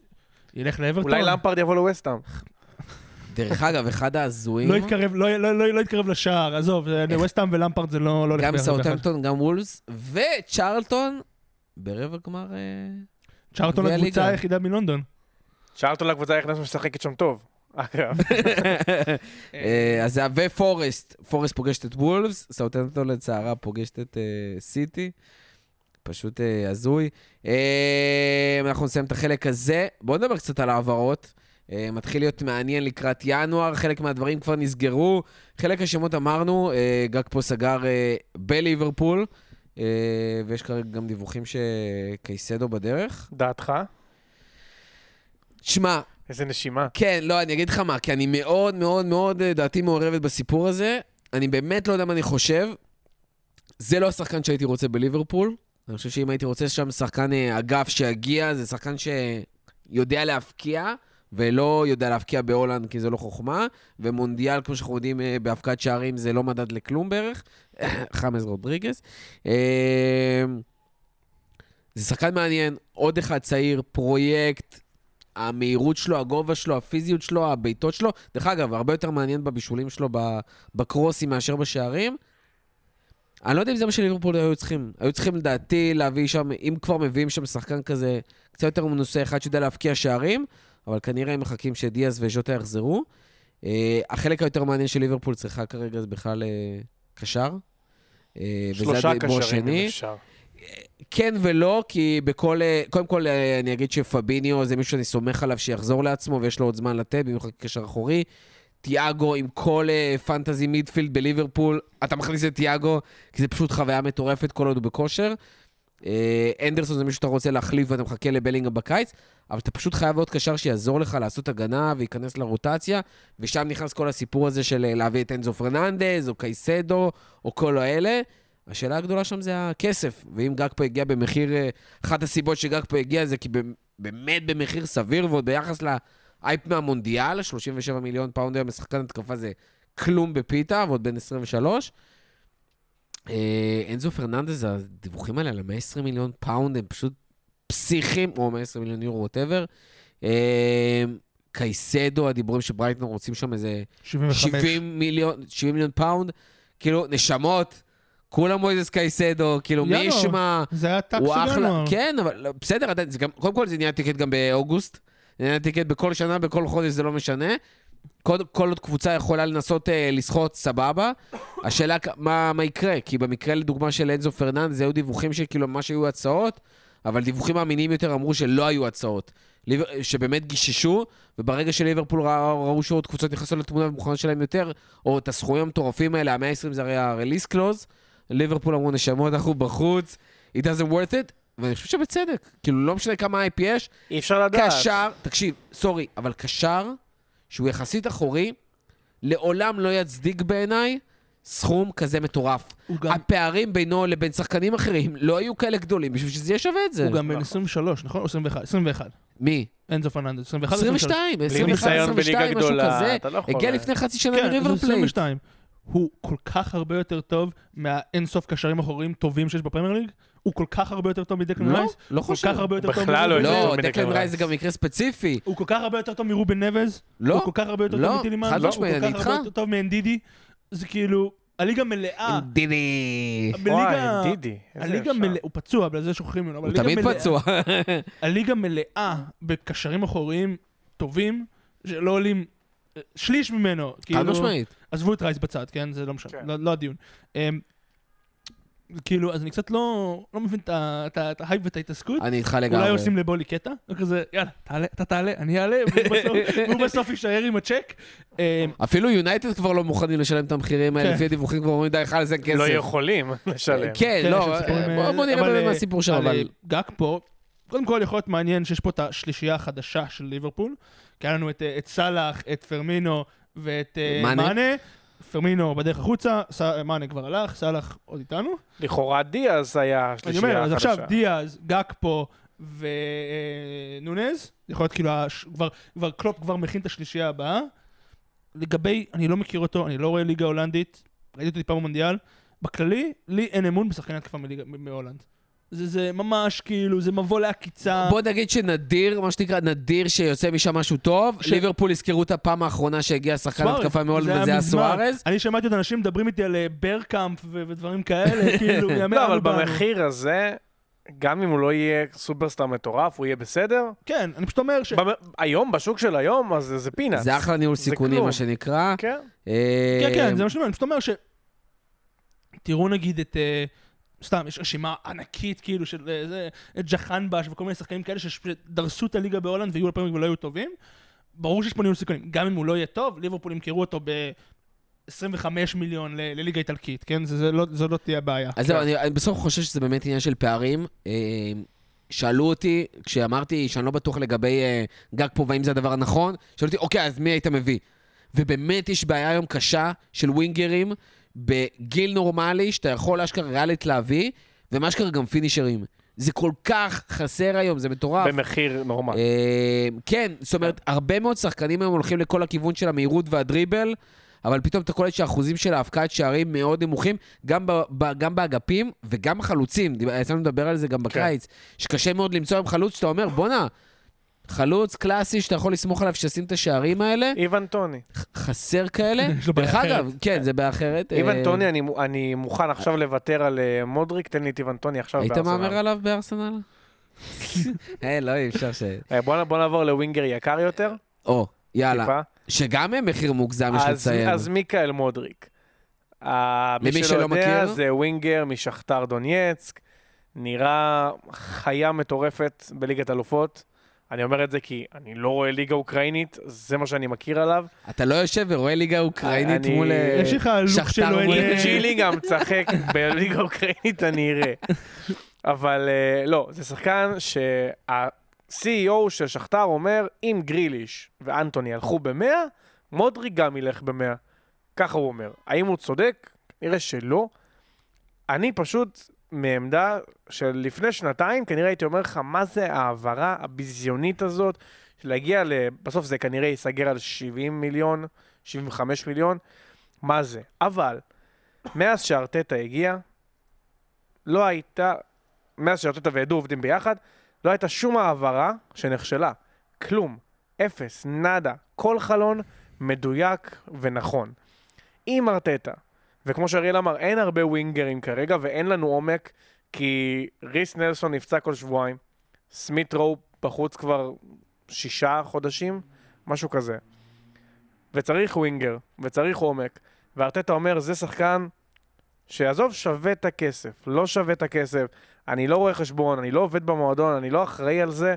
S4: ילך לאברטון,
S3: אולי למפרד יבוא לווסטהאם.
S2: דרך אגב, אחד ההזויים,
S4: לא יתקרב, לא, לא, לא, לא יתקרב לשער, עזוב, זה- ווסטהאם ולמפרד זה לא לא
S2: גם
S4: ביחד.
S2: סאוטהמפטון, גם וולפס, וצ'רלטון, ברבע גמר... אה,
S4: צ'ארלטון
S2: גביע
S4: הקבוצה. היחידה מלונדון.
S3: שאלת לקבוצה איך נשמה משחקת שם טוב. אגב,
S2: אה, אז זה ופורסט, פורסט פוגשת את וולפס, סאוטהמפטון לצערה פוגשת את אה, סיטי. פשוט אה, הזוי. אה, אנחנו נסיים את החלק הזה. בואו נדבר קצת על העברות. אה, מתחיל להיות מעניין לקראת ינואר, חלק מהדברים כבר נסגרו. חלק השמות אמרנו, אה, גג פה סגר אה, בליברפול, אה, ויש כרגע גם דיווחים שקייסדו בדרך.
S3: דעתך?
S2: שמע,
S3: איזה נשימה.
S2: כן, לא, אני אגיד לך מה, כי אני מאוד מאוד מאוד, אה, דעתי מעורבת בסיפור הזה. אני באמת לא יודע מה אני חושב. זה לא השחקן שהייתי רוצה בליברפול. אני חושב שאם הייתי רוצה שם שחקן אה, אגף שיגיע, זה שחקן שיודע להבקיע, ולא יודע להבקיע בהולנד, כי זה לא חוכמה. ומונדיאל, כמו שאנחנו יודעים, אה, בהפקעת שערים זה לא מדד לכלום בערך. חמאס רודריגז. אה, זה שחקן מעניין, עוד אחד צעיר, פרויקט, המהירות שלו, הגובה שלו, הפיזיות שלו, הבעיטות שלו. דרך אגב, הרבה יותר מעניין בבישולים שלו בקרוסים מאשר בשערים. אני לא יודע אם זה מה שליברפול היו צריכים. היו צריכים לדעתי להביא שם, אם כבר מביאים שם שחקן כזה קצת יותר מנוסה, אחד שיודע להבקיע שערים, אבל כנראה הם מחכים שדיאז וז'וטה יחזרו. Uh, החלק היותר מעניין של ליברפול צריכה כרגע זה בכלל uh, קשר. Uh,
S3: שלושה קשרים, אם. אפשר.
S2: כן ולא, כי בכל... אה, קודם כל, אה, אני אגיד שפביניו זה מישהו שאני סומך עליו שיחזור לעצמו ויש לו עוד זמן לתת, במיוחד קשר אחורי. תיאגו עם כל אה, פנטזי מידפילד בליברפול, אתה מכניס את תיאגו, כי זה פשוט חוויה מטורפת כל עוד הוא בכושר. אנדרסון זה מישהו שאתה רוצה להחליף ואתה מחכה לבלינגהם בקיץ, אבל אתה פשוט חייב עוד קשר שיעזור לך לעשות הגנה וייכנס לרוטציה, ושם נכנס כל הסיפור הזה של להביא את אנזו פרננדז, או קייסדו, או כל האלה. השאלה הגדולה שם זה הכסף, ואם גג פה הגיע במחיר, אה, אחת הסיבות שגג פה הגיע זה כי באמת במחיר סביר, ועוד ביחס להייפ מהמונדיאל, 37 מיליון פאונד היום לשחקן התקפה זה כלום בפיתה, ועוד בן 23. אה, אנזו פרננדז, הדיווחים האלה על ה-120 מיליון פאונד הם פשוט פסיכיים, או 120 מיליון יורו, whatever. קייסדו, הדיבורים שברייטון רוצים שם איזה
S4: 75.
S2: 70 מיליון, 70 מיליון פאונד, כאילו, נשמות, כולם מויזס קייסדו, כאילו, מי. ישמע,
S4: זה היה
S2: הוא
S4: של
S2: אחלה,
S4: ינואר.
S2: כן, אבל לא, בסדר, זה גם, קודם כל זה נהיה טיקט גם באוגוסט, זה נהיה טיקט בכל שנה, בכל חודש, זה לא משנה. כל, כל עוד קבוצה יכולה לנסות אה, לסחוט, סבבה. השאלה מה, מה יקרה, כי במקרה לדוגמה של אנזו פרננדס, זה היו דיווחים שכאילו ממש היו הצעות, אבל דיווחים אמינים יותר אמרו שלא היו הצעות. שבאמת גיששו, וברגע שליברפול ראו, ראו שעוד קבוצות נכנסות לתמונה ומוכנות שלהם יותר, או את הסכומים המטורפים האלה, ה-120 זה הרי ה-release clause, ליברפול אמרו, נשמות, אנחנו בחוץ, it doesn't worth it, ואני חושב שבצדק. כאילו, לא משנה כמה הייפ יש,
S3: אי אפשר לדעת.
S2: קשר, תקשיב, sorry, אבל קשר שהוא יחסית אחורי, לעולם לא יצדיק בעיניי סכום כזה מטורף.
S4: גם-
S2: הפערים בינו לבין שחקנים אחרים לא היו כאלה גדולים בשביל שזה יהיה שווה את זה.
S4: הוא גם בן 23, נכון? או 21? 21.
S2: מי?
S4: אנזו פרננדס. 21 או 23?
S2: 22,
S3: בלי
S2: 21,
S3: ניסיון
S2: 22,
S3: בליגה
S2: משהו
S3: גדולה,
S2: כזה.
S3: לא.
S2: הגיע לפני חצי שנה
S4: כן,
S2: מריבר
S4: זה
S2: פלייט.
S4: 22. הוא כל כך הרבה יותר טוב מהאינסוף קשרים אחוריים טובים שיש בפרמייר ליג. הוא כל כך הרבה יותר טוב מדקלן
S2: לא,
S4: רייס.
S2: לא
S4: הוא כל
S2: חושב.
S4: כך הרבה יותר טוב
S3: בכלל לא יותר
S2: לא,
S3: טוב מדקלן
S2: דקלן רייס. זה גם מקרה ספציפי.
S4: הוא כל כך הרבה יותר טוב מרובן נבז.
S2: לא,
S4: הוא כל כך הרבה יותר
S2: לא,
S4: טוב מטילמן.
S2: חד
S4: לא,
S2: משמעית, אני
S4: הוא כל כך
S2: איתך.
S4: הרבה יותר טוב מאנדידי. זה כאילו, הליגה מלאה.
S2: דידי.
S3: וואי,
S4: בליגה...
S3: דידי. איזה
S4: הליגה. מלאה, הוא פצוע, בגלל זה שוכחים ממנו.
S2: הוא
S4: הליגה
S2: תמיד פצוע.
S4: הליגה מלאה בקשרים אחוריים טובים, שלא עולים שליש ממנו.
S2: חד
S4: כאילו,
S2: משמעית.
S4: עזבו את רייס בצד, כן? זה לא משנה,
S3: כן.
S4: לא, לא הדיון. אמ, כאילו, אז אני קצת לא, לא מבין את ההייפ ואת ההתעסקות.
S2: אני איתך לגמרי.
S4: אולי עושים לבולי קטע, כזה, יאללה, תעלה, אתה תעלה, אני אעלה, והוא בסוף- יישאר עם הצ'ק. אמ,
S2: אפילו יונייטד כבר לא מוכנים לשלם את המחירים האלה,
S4: כן.
S2: לפי הדיווחים כבר אומרים די חלאס כסף.
S3: לא יכולים לשלם.
S2: כן,
S4: כן,
S2: לא,
S4: סיפורים,
S2: בוא-
S4: אה,
S2: נראה באמת מה
S4: אה,
S2: הסיפור שם,
S4: על,
S2: אבל...
S4: אה, גג פה, קודם כל יכול להיות מעניין שיש פה את השלישייה החדשה של ליברפול. כי היה לנו את, אה, את סאלח, את פרמינו ואת אה,
S2: מאנה.
S4: מאנה. פרמינו בדרך החוצה, ס- מאנה כבר הלך, סאלח עוד איתנו.
S3: לכאורה דיאז היה
S4: אני
S3: השלישייה
S4: אומר, אז
S3: החדשה.
S4: עכשיו דיאז, גג פה ונונז, יכול להיות כאילו, הש- כבר, כבר קלופ כבר מכין את השלישייה הבאה. לגבי, אני לא מכיר אותו, אני לא רואה ליגה הולנדית, ראיתי אותו טיפה במונדיאל. בכללי, לי אין אמון בשחקני התקפה מהולנד. זה, זה ממש כאילו, זה מבוא לעקיצה.
S2: בוא נגיד שנדיר, מה שנקרא, נדיר שיוצא משם משהו טוב.
S4: ש-
S2: ליברפול יזכרו את הפעם האחרונה שהגיע שחקן התקפה מהולנד,
S4: היה
S2: וזה היה. סוארז.
S4: אני שמעתי עוד אנשים מדברים איתי על אה, ברקאמפ ו- ודברים כאלה, כאילו, מימי
S3: לא, אבל
S4: באנו.
S3: במחיר הזה, גם אם הוא לא יהיה סופרסטאר מטורף, הוא יהיה בסדר.
S4: כן, אני פשוט אומר ש...
S3: היום, בשוק של היום, אז זה- peanuts.
S2: זה אחלה ניהול סיכונים. מה שנקרא.
S3: כן.
S2: אה,
S4: כן, כן, זה מה שאני אומר, אני פשוט אומר ש... תראו נגיד את... אה, סתם, יש רשימה ענקית כאילו של אה, זה, ג'חנבש וכל מיני שחקנים כאלה שדרסו את הליגה בהולנד והגיעו לפרמייר ולא היו טובים. ברור שיש פה ניהול סיכונים. גם אם הוא לא יהיה טוב, ליברפול ימכרו אותו ב-25 מיליון ל- לליגה איטלקית, כן? זה, זה לא, זו לא תהיה הבעיה.
S2: אז זהו, אני אני בסוף חושב שזה באמת עניין של פערים. אה, שאלו אותי, כשאמרתי שאני לא בטוח לגבי אה, גג פה והאם זה הדבר הנכון, שאלו אותי, אוקיי, אז מי היית מביא? ובאמת יש בעיה היום קשה של ווינגרים בגיל נורמלי, שאתה יכול אשכרה ריאלית להביא, ומה אשכרה גם פינישרים. זה כל כך חסר היום, זה מטורף.
S3: במחיר נורמלי.
S2: אה, כן, זאת אומרת, הרבה מאוד שחקנים היום הולכים לכל הכיוון של המהירות והדריבל, אבל פתאום אתה קולט שהאחוזים של ההפקעת שערים מאוד נמוכים, גם, ב, ב, גם באגפים וגם בחלוצים. דיבר- יצא לנו לדבר על זה גם בקיץ, שקשה מאוד למצוא היום חלוץ שאתה אומר, בואנה, חלוץ קלאסי שאתה יכול לסמוך עליו שישים את השערים האלה,
S3: איוון טוני.
S2: חסר כאלה.
S4: יש לו בעיה
S2: דרך
S4: אחרת.
S2: אגב, כן, זה בעיה אחרת.
S3: איוון
S2: אה,
S3: טוני, אני- אני מוכן עכשיו לוותר על אה, מודריק, תן לי את איוון טוני עכשיו
S2: היית
S3: בארסנל.
S2: מהמר עליו בארסנל? אה, לא, אי אפשר ש...
S3: אה, בוא נעבור לווינגר יקר יותר.
S2: או, יאללה.
S3: טיפה.
S2: שגם הם מחיר מוגזם, יש לציין.
S3: אז מיקאל מודריק. מי
S2: למי
S3: שלא
S2: שלא
S3: יודע,
S2: מכיר?
S3: זה ווינגר משכתר דונייצק. נראה חיה מטורפת בליגת אלופות. אני אומר את זה כי אני לא רואה ליגה אוקראינית, זה מה שאני מכיר עליו.
S2: אתה לא יושב ורואה ליגה אוקראינית
S3: אני-
S2: מול... אה,
S4: יש לך לוק
S2: שכתר
S4: של אוהד...
S2: ווינגר.
S3: אם ג'ילי גם משחק בליגה אוקראינית, אני אראה. אבל אה, לא, זה שחקן שה-CEO של שכתר אומר, אם גריליש ואנטוני הלכו ב-100, מודריק גם ילך ב-100. ככה הוא אומר. האם הוא צודק? נראה שלא. אני פשוט מעמדה של לפני שנתיים, כנראה הייתי אומר לך, מה זה ההעברה הביזיונית הזאת, להגיע ל... בסוף זה כנראה ייסגר על 70 מיליון, 75 מיליון, מה זה? אבל, מאז שארטטה הגיע, לא הייתה, מאז שארטטה ועדו עובדים ביחד, לא הייתה שום העברה שנכשלה. כלום. אפס, נאדה. כל חלון מדויק ונכון. עם ארטטה, וכמו שאריאל אמר, אין הרבה ווינגרים כרגע ואין לנו עומק, כי ריס נלסון נפצע כל שבועיים, סמית רו בחוץ כבר שישה חודשים, משהו כזה. וצריך ווינגר, וצריך עומק, וארטטה אומר, זה שחקן שיעזוב, שווה את הכסף, לא שווה את הכסף, אני לא רואה חשבון, אני לא עובד במועדון, אני לא אחראי על זה.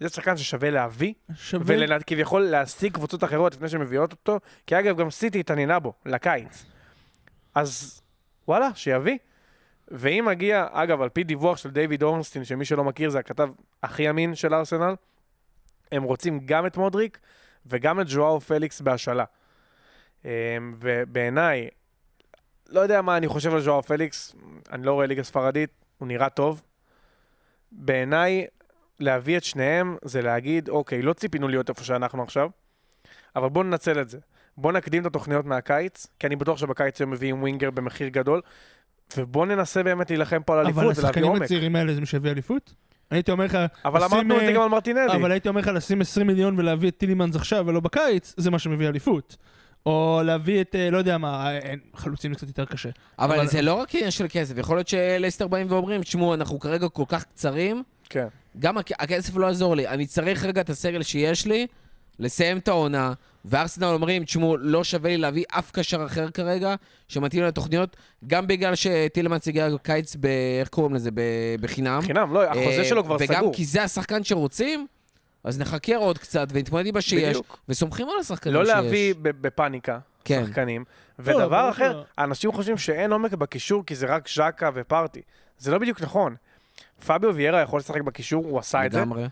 S3: זה שחקן ששווה להביא,
S4: שווה.
S3: וכביכול להשיג קבוצות אחרות לפני שמביאות אותו, כי אגב, גם סיטי התעניינה בו, לקיץ. אז וואלה, שיביא. ואם מגיע, אגב, על פי דיווח של דיוויד אורנסטין, שמי שלא מכיר זה הכתב הכי אמין של ארסנל, הם רוצים גם את מודריק וגם את ז'ואאו פליקס בהשאלה. אמ, ובעיניי, לא יודע מה אני חושב על ז'ואאו פליקס, אני לא רואה ליגה ספרדית, הוא נראה טוב. בעיניי, להביא את שניהם זה להגיד, אוקיי, לא ציפינו להיות איפה שאנחנו עכשיו, אבל בואו ננצל את זה. בואו נקדים את התוכניות מהקיץ, כי אני בטוח שבקיץ הם מביאים winger במחיר גדול, ובואו ננסה באמת להילחם פה על אליפות
S4: אבל
S3: ולהביא
S4: השחקנים
S3: עומק.
S4: הצעירים האלה זה מי שהביא אליפות? הייתי אומר לך,
S3: אבל
S4: לשים,
S3: אמרנו את זה
S4: אה,
S3: גם על מרטינלי.
S4: אבל הייתי אומר לך לשים 20 מיליון ולהביא את טילמנס עכשיו ולא בקיץ, זה מה שמביא אליפות. או להביא את, אה, לא יודע מה, אה, חלוצים קצת יותר קשה.
S2: אבל
S4: אבל-
S2: זה לא רק עניין של כסף, יכול להיות שלסטר באים ואומרים, תשמעו, אנחנו כרגע כל כך קצרים,
S3: כן.
S2: גם הכ- הכסף לא יעזור לי, אני צריך רגע את הסגל שיש לי, לסיים את העונה, וארסנל אומרים, תשמעו, לא שווה לי להביא אף קשר אחר כרגע, שמתאים לתוכניות, גם בגלל שטילמנס הגיע בקיץ, ב... איך קוראים לזה? ב... בחינם.
S3: חינם, לא, החוזה
S2: אה,
S3: שלו כבר
S2: וגם
S3: סגור.
S2: כי זה השחקן שרוצים, אז נחכה עוד קצת ונתמודד עם מה שיש,
S3: בדיוק.
S2: וסומכים על השחקנים
S3: לא
S2: שיש.
S3: להביא ב- בפאניקה
S2: כן.
S3: שחקנים.
S4: לא,
S3: ודבר
S4: ברור
S3: אחר,
S4: שלא.
S3: אנשים חושבים שאין עומק בקישור כי זה רק ז'קה ופרטי. זה לא בדיוק נכון. פביו ויירה יכול לשחק בקישור, הוא עשה את זה.
S2: לגמרי.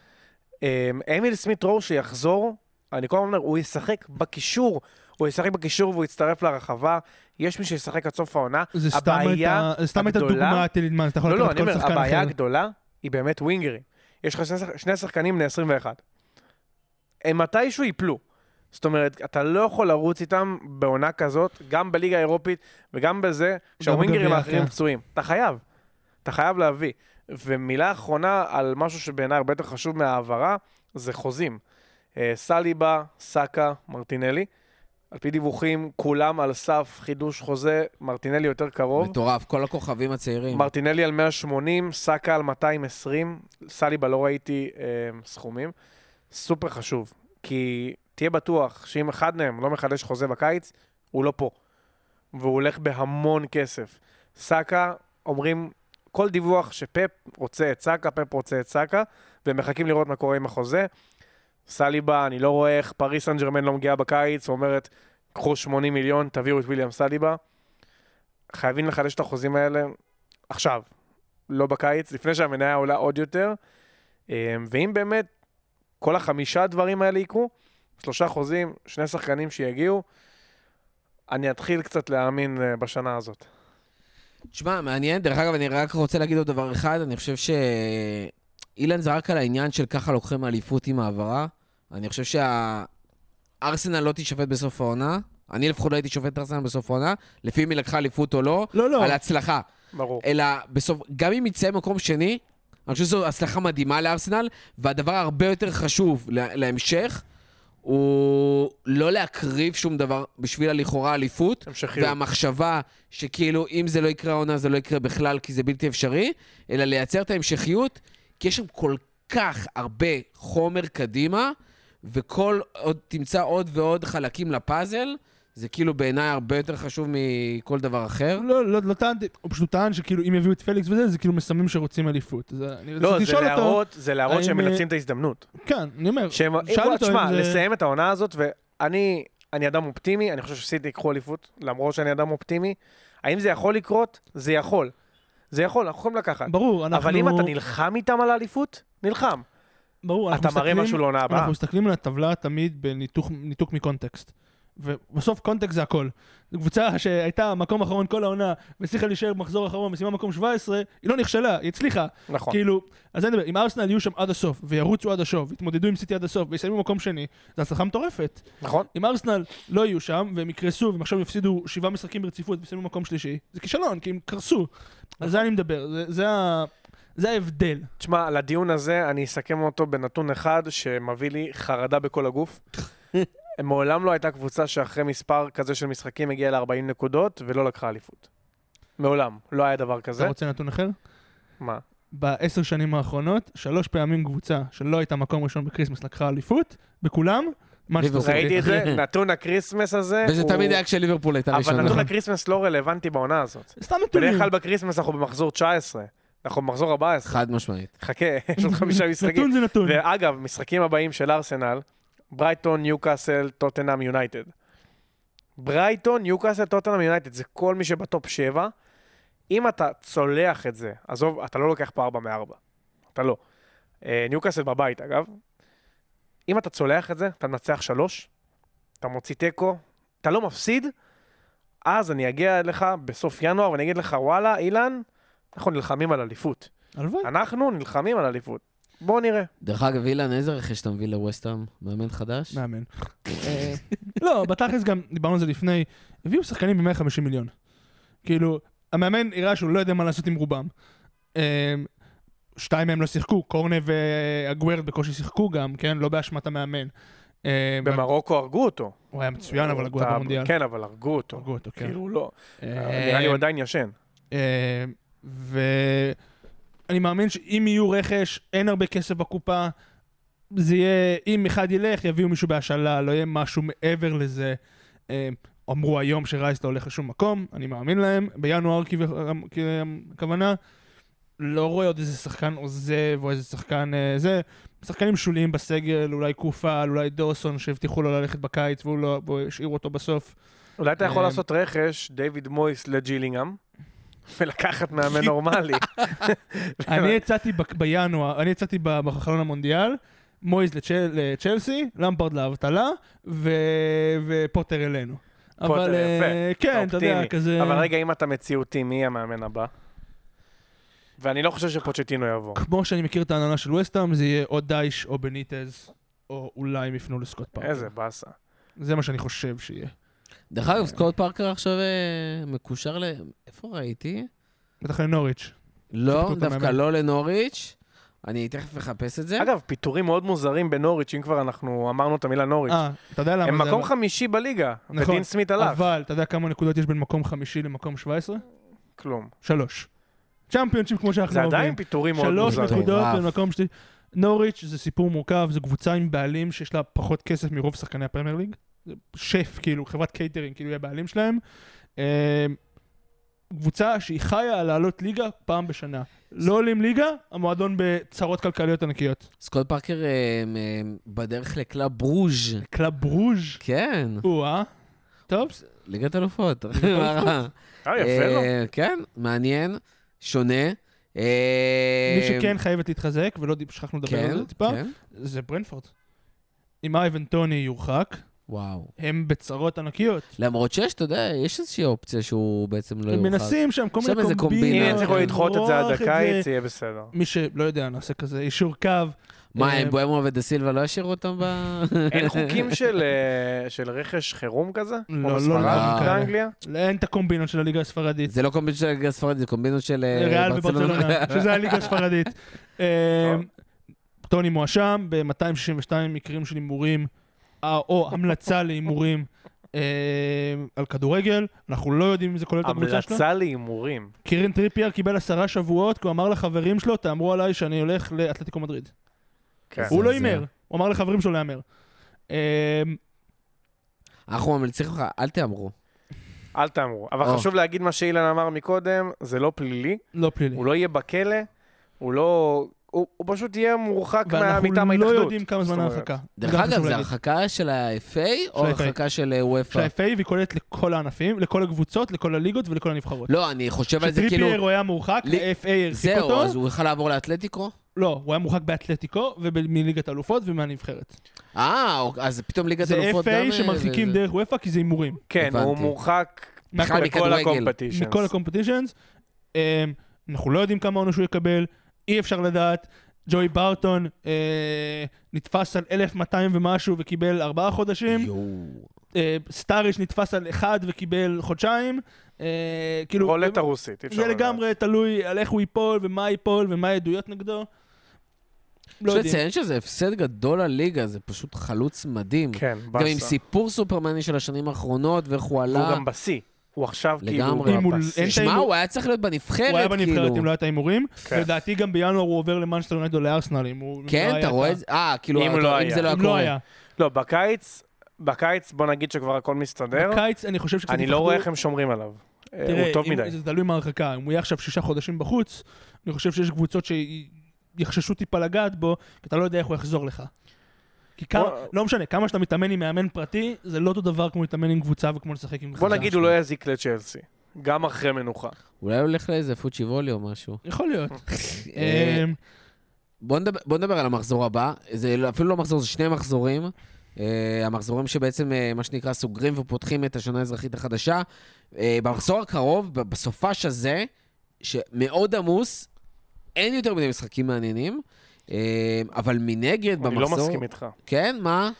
S3: אמ, אמיל סמית רו שיחזור, אני כל הזמן אומר, הוא ישחק בקישור. הוא ישחק בקישור והוא יצטרף לרחבה. יש מי שישחק עד סוף העונה.
S4: זה סתם הייתה, דוגמה טילינמנס, אתה יכול
S3: לא, לא,
S4: לקחת
S3: אני
S4: כל
S3: אומר,
S4: שחקן
S3: הבעיה
S4: אחר.
S3: הגדולה היא באמת ווינגרים. יש לך שני שח- שני שחקנים בני 21. הם מתישהו ייפלו. זאת אומרת, אתה לא יכול לרוץ איתם בעונה כזאת, גם בליגה האירופית וגם בזה, כשהווינגרים
S4: בגביע,
S3: האחרים
S4: כן.
S3: פצועים. אתה חייב. אתה חייב להביא. ומילה אחרונה על משהו שבעיניי הרבה יותר חשוב מההעברה, זה חוזים. אה, סליבה, סאקה, מרטינלי. על פי דיווחים, כולם על סף חידוש חוזה, מרטינלי יותר קרוב.
S2: מטורף, כל הכוכבים הצעירים.
S3: מרטינלי על 180, סאקה על 220, סליבה לא ראיתי אה, סכומים. סופר חשוב, כי תהיה בטוח שאם אחד מהם לא מחדש חוזה בקיץ, הוא לא פה. והוא הולך בהמון כסף. סאקה, אומרים, כל דיווח שפפ רוצה את סאקה, פפ רוצה את סאקה, והם מחכים לראות מה קורה עם החוזה. סליבה, אני לא רואה איך פריס סן ג'רמן לא מגיעה בקיץ, ואומרת, קחו 80 מיליון, תביאו את ויליאם סליבה. חייבים לחדש את החוזים האלה עכשיו. לא בקיץ, לפני שהמניה עולה עוד יותר. אה, ואם באמת כל החמישה דברים האלה יקרו, שלושה חוזים, שני שחקנים שיגיעו, אני אתחיל קצת להאמין אה, בשנה הזאת.
S2: תשמע, מעניין. דרך אגב, אני רק רוצה להגיד עוד דבר אחד. אני חושב שאילן זרק על העניין של ככה לוקחים אליפות עם העברה. אני חושב שהארסנל לא תישפט בסוף העונה. אני לפחות לא הייתי שופט את ארסנל בסוף העונה, לפי אם היא לקחה אליפות או לא,
S4: לא, לא.
S2: על ההצלחה.
S3: ברור.
S2: אלא בסוף, גם אם יצא מקום שני, אני חושב שזו הצלחה מדהימה לארסנל, והדבר הרבה יותר חשוב לה, להמשך, הוא לא להקריב שום דבר בשביל הלכאורה אליפות,
S3: המשכיות.
S2: והמחשבה שכאילו אם זה לא יקרה העונה זה לא יקרה בכלל כי זה בלתי אפשרי, אלא לייצר את ההמשכיות, כי יש שם כל כך הרבה חומר קדימה, וכל עוד תמצא עוד ועוד חלקים לפאזל, זה כאילו בעיניי הרבה יותר חשוב מכל דבר אחר.
S4: לא, לא, לא טענתי, הוא פשוט טען שכאילו אם יביאו את פליקס וזה, זה כאילו מסמנים שרוצים אליפות. אז אני
S3: לא, זה
S4: לשאול אותו,
S3: להראות, זה להראות שהם
S4: האם,
S3: מנצלים את ההזדמנות.
S4: כן, אני אומר,
S3: שהם,
S4: שאל אותו
S3: תשמע,
S4: אם זה...
S3: לסיים את העונה הזאת, ואני אני אדם אופטימי, אני חושב שסיטי ייקחו אליפות, למרות שאני אדם אופטימי. האם זה יכול לקרות? זה יכול. זה יכול, אנחנו יכולים לקחת.
S4: ברור, אנחנו...
S3: אבל אם אתה נלחם איתם על האליפות, נלחם.
S4: ברור,
S3: אתה מראה משהו לעונה הבאה.
S4: אנחנו מסתכלים על הטבלה תמיד בניתוק מקונטקסט. ובסוף קונטקסט זה הכל. זו קבוצה שהייתה מקום אחרון כל העונה, והצליחה להישאר במחזור האחרון, משימה מקום 17, היא לא נכשלה, היא הצליחה.
S3: נכון.
S4: כאילו, אז אני מדבר, אם ארסנל יהיו שם עד הסוף, וירוצו עד הסוף, ויתמודדו עם סיטי עד הסוף, ויסיימו במקום שני, זו הצלחה מטורפת.
S3: נכון.
S4: אם ארסנל לא יהיו שם, והם יקרסו, והם עכשיו יפסידו שבעה משחקים ברציפות, ויסיימו במקום שלישי, זה כישלון, כי הם קרסו. על זה אני מדבר, זה- זה ה- זה ההבדל.
S3: תשמע, על הדיון הזה, אני אסכם אותו בנתון אחד שמביא לי חרדה בכל הגוף. מעולם לא הייתה קבוצה שאחרי מספר כזה של משחקים הגיעה ל-40 נקודות ולא לקחה אליפות. מעולם. לא היה דבר
S4: אתה
S3: כזה.
S4: רוצה נתון אחר?
S3: מה?
S4: בעשר שנים האחרונות, שלוש פעמים קבוצה שלא הייתה מקום ראשון בקריסמס לקחה אליפות, בכולם.
S3: ראיתי את זה, נתון הקריסמס הזה.
S2: וזה תמיד היה כשליברפול הייתה
S3: אבל
S2: ראשונה.
S3: נתון הקריסמס לא רלוונטי בעונה הזאת.
S4: סתם נתונים.
S3: בדרך כלל בקריסמס אנחנו במחזור 19. אנחנו במחזור 14.
S2: חד משמעית.
S3: חכה, יש עוד חמישה משחקים.
S4: נתון זה נתון.
S3: ואגב, משחקים הבאים של ארסנל, ברייטון, ניוקאסל, טוטנאם, יונייטד. ברייטון, ניוקאסל, טוטנאם, יונייטד, זה כל מי שב top 7. אם אתה צולח את זה, עזוב, אתה לא לוקח פה 4 מ-4. אתה לא. אה, ניוקאסל בבית, אגב. אם אתה צולח את זה, אתה מנצח 3, אתה מוציא תיקו, אתה לא מפסיד, אז אני אגיע אליך בסוף ינואר ואני אגיד לך, וואלה, אילן, אנחנו נלחמים על אליפות.
S4: הלוואי.
S3: אנחנו נלחמים על אליפות. בואו נראה.
S2: דרך אגב, אילן, איזה רכש אתה מביא לווסטהאם? מאמן חדש?
S4: מאמן. אה, לא, בתכלס גם, דיברנו על זה לפני, הביאו שחקנים ב-150 מיליון. כאילו, המאמן הראה שהוא לא יודע מה לעשות עם רובם. אה, שתיים מהם לא שיחקו, קורנה והגוורד בקושי שיחקו גם, כן? לא באשמת המאמן. אה,
S3: במרוקו הרגו אותו.
S4: הוא היה מצוין, אבל הגוורד במונדיאל.
S3: כן, אבל הרגו אותו.
S4: הרגו אותו, כן.
S3: כאילו לא.
S4: אה,
S3: נראה לי הוא עדיין ישן.
S4: ואני מאמין שאם יהיו רכש, אין הרבה כסף בקופה. זה יהיה, אם אחד ילך, יביאו מישהו בהשאלה, לא יהיה משהו מעבר לזה. אה, אמרו היום שרייס לא הולך לשום מקום, אני מאמין להם. בינואר כוונה, לא רואה עוד איזה שחקן עוזב או איזה שחקן אה, זה. שחקנים שוליים בסגל, אולי קופל, אולי דורסון שהבטיחו לו ללכת בקיץ והוא לא, השאירו אותו בסוף.
S3: אולי אתה יכול
S4: אה,
S3: לעשות רכש, דיוויד מויס לג'ילינגהם, ולקחת מאמן נורמלי.
S4: אני הצעתי ב- בינואר, אני הצעתי ב- בחלון המונדיאל, מויז לצ'ל- לצ'לסי, למפרד לאבטלה, ופוטר אלינו. אבל אה. כן, אתה יודע. כזה...
S3: אבל רגע, אם אתה מציאותי, מי המאמן הבא? ואני לא חושב שפוצ'טינו יבוא.
S4: כמו שאני מכיר את ההנהלה של וסטהאם, זה יהיה או דייש או בניטז, או אולי הם יפנו לסקוט פארקר.
S3: איזה באסה.
S4: זה מה שאני חושב שיהיה.
S2: דרך אגב, סקוט פארקר עכשיו אה, מקושר ל... איפה ראיתי?
S4: בטח לנוריץ'.
S2: לא, דווקא. לא לנוריץ'. אני תכף אחפש את זה.
S3: אגב, פיטורים מאוד מוזרים בנוריץ', אם כבר אנחנו אמרנו את המילה נוריץ'.
S4: אה, אתה יודע למה
S3: הם
S4: זה...
S3: מקום חמישי בליגה,
S4: נכון,
S3: ודין סמית הלך.
S4: אבל, אתה יודע כמה נקודות יש בין מקום חמישי למקום 17?
S3: כלום.
S4: שלוש. צ'מפיונשיפ כמו שאנחנו
S3: זה
S4: אוהבים.
S3: עדיין פיטורים מאוד
S4: שלוש
S3: מוזרים.
S4: נקודות
S2: מטורף.
S4: במקום שלי. נוריץ' זה סיפור מורכב, זו קבוצה עם בעלים שיש לה פחות כסף מרוב שחקני הפרמייר ליג. שף, כאילו, חברת קייטרינג, כאילו, היא הבעלים שלהם. אה, קבוצה שהיא חיה על לעלות ליגה פעם בשנה. לא עולים ליגה, המועדון בצרות כלכליות ענקיות.
S2: סקוט פארקר אה, אה, בדרך לקלאב ברוז'.
S4: קלאב ברוז',
S2: כן,
S4: או-אה. טוב,
S2: ליגת אלופות.
S3: אה, יפה לו.
S2: אה, כן, מעניין, שונה. אה,
S4: מי שכן חייבת להתחזק, ולא שכחנו לדבר על
S2: כן,
S4: זה טיפה,
S2: כן.
S4: זה ברנטפורד. אם אייבן טוני יורחק,
S2: וואו.
S4: הם בצרות ענקיות.
S2: למרות שיש, אתה יודע, יש איזושהי אופציה שהוא בעצם לא
S4: הם
S2: יורחק.
S4: מנסים שם כל מיני קומבינות.
S3: אם יצליחו לדחות את זה עד הקיץ, יהיה בסדר.
S4: מי שלא יודע, נעשה כזה אישור קו.
S2: מה,
S4: אה,
S2: הם בואמו ודה סילבה לא ישאירו אותם ב...
S3: אין חוקים של, אה, של רכש חירום כזה?
S4: לא, לא,
S3: בספרד,
S2: לא,
S4: כאלה.
S3: באנגליה?
S4: אין את הקומבינות של הליגה הספרדית.
S2: זה לא קומבינות של הליגה הספרדית, זה קומבינות של אה,
S4: ריאל וברצלונה, שזה הליגה הספרדית. טוני מואשם ב-262 מקרים של הימורים, או המלצה להימורים אה, על כדורגל. אנחנו לא יודעים אם זה כולל את הקבוצה שלו.
S3: המלצה להימורים.
S4: קירן טריפייר קיבל עשרה שבועות, כי הוא אמר לחברים שלו, תאמרו עליי שאני הולך לאתלטיקו מדריד.
S3: כן.
S4: הוא לא הימר, הוא אמר לחברים שלו להמר. אה,
S2: אנחנו ממליצים לך, אל תאמרו.
S3: אל תאמרו. אבל. חשוב להגיד מה שאילן אמר מקודם, זה לא פלילי,
S4: לא פלילי.
S3: הוא לא יהיה בכלא, הוא לא... הוא הוא פשוט יהיה מורחק מה-
S4: ואנחנו
S3: מטעם
S4: לא
S3: ההתאחדות.
S4: יודעים כמה זמן. ההרחקה.
S2: דרך אגב, זה. הרחקה של ה-FA או. הרחקה של אה,
S4: של
S2: וופא?
S4: ה-FA והיא כוללת לכל הענפים, לכל הקבוצות, לכל הליגות ולכל הנבחרות.
S2: לא, אני חושב על זה כאילו...
S4: כשטריפייר הוא היה מורחק, ה-FA הרחיק
S2: זהו,
S4: אותו.
S2: אז הוא יכל לעבור לאתלטיקו?
S4: לא, הוא היה מורחק באתלטיקו ומליגת האלופות ומהנבחרת.
S2: אה, אוקיי, אז פתאום ליגת
S4: זה
S2: אלופות גם...
S4: FA
S2: אה,
S4: שמרחיקים
S2: זה-
S4: דרך וופא כי זה הימורים.
S3: כן, הוא. מורחק
S2: מכדורגל.
S3: הקומפטישנס.
S4: מכל הקומפטישנס. אנחנו לא יודעים כמה עונש הוא יקבל, אי אפשר לדעת. ג'וי בארטון אה, נתפס על 1200 ומשהו וקיבל ארבעה חודשים. אה, סטאריש נתפס על אחד וקיבל חודשיים. אה, כאילו,
S3: רולטה רוסית, אי אפשר
S4: זה
S3: לדעת.
S4: לגמרי תלוי על איך הוא ייפול ומה ייפול ומה העדויות נגדו. לא
S2: יש
S4: יודעים.
S2: לציין שזה הפסד גדול לליגה, זה פשוט חלוץ מדהים.
S3: כן,
S2: גם עם
S3: באסה.
S2: סיפור סופרמני של השנים האחרונות, ואיך הוא עלה.
S3: גם בשיא. הוא עכשיו כאילו
S2: לגמרי.
S3: בשיא.
S4: אין
S2: שמע, הוא היה צריך להיות בנבחרת,
S4: הוא היה בנבחרת
S2: כאילו.
S4: אם לא היה את ההימורים.
S3: כן.
S4: לדעתי גם בינואר הוא עובר למאנסטר יונייטד או לארסנל אם הוא...
S2: כן,
S4: לא
S2: אתה
S4: היה
S2: רואה
S4: את
S2: את זה? אה, כאילו,
S3: אם לא
S2: אם. זה לא
S4: ה-
S2: היה
S4: אם לא
S2: קורה.
S4: היה.
S3: לא, בקיץ, בקיץ בוא נגיד שכבר הכל מסתדר.
S4: בקיץ אני חושב שקצת
S3: אני לא רואה איך הם שומרים עליו. אה,
S4: תראה,
S3: הוא טוב
S4: אם-
S3: מדי.
S4: זה תלוי מההרחקה. אם הוא יהיה עכשיו שישה חודשים בחוץ, אני חושב שיש קבוצות שיחששו טיפה לגעת בו, כי אתה לא יודע איך הוא יחזור לך. כי כמה,
S3: בוא-
S4: לא משנה, כמה שאתה מתאמן עם מאמן פרטי, זה לא אותו דבר כמו להתאמן עם קבוצה וכמו לשחק עם
S3: בוא
S4: חדש.
S3: נגיד הוא לא יזיק לצ'לסי. גם אחרי מנוחה.
S2: אולי הוא הולך לאיזה פוצ'יבולי או משהו.
S4: יכול להיות.
S2: אה,
S4: אמ,
S2: בוא נדבר, בוא נדבר על המחזור הבא. זה אפילו לא מחזור, זה שני מחזורים. אה, המחזורים שבעצם, אה, מה שנקרא, סוגרים ופותחים את השנה האזרחית החדשה. אה, במחזור הקרוב, בסופש הזה, שמאוד עמוס, אין יותר מדי משחקים מעניינים. אה, אבל מנגד,
S3: אני
S2: במחזור...
S3: לא מסכים איתך.
S2: כן, מה?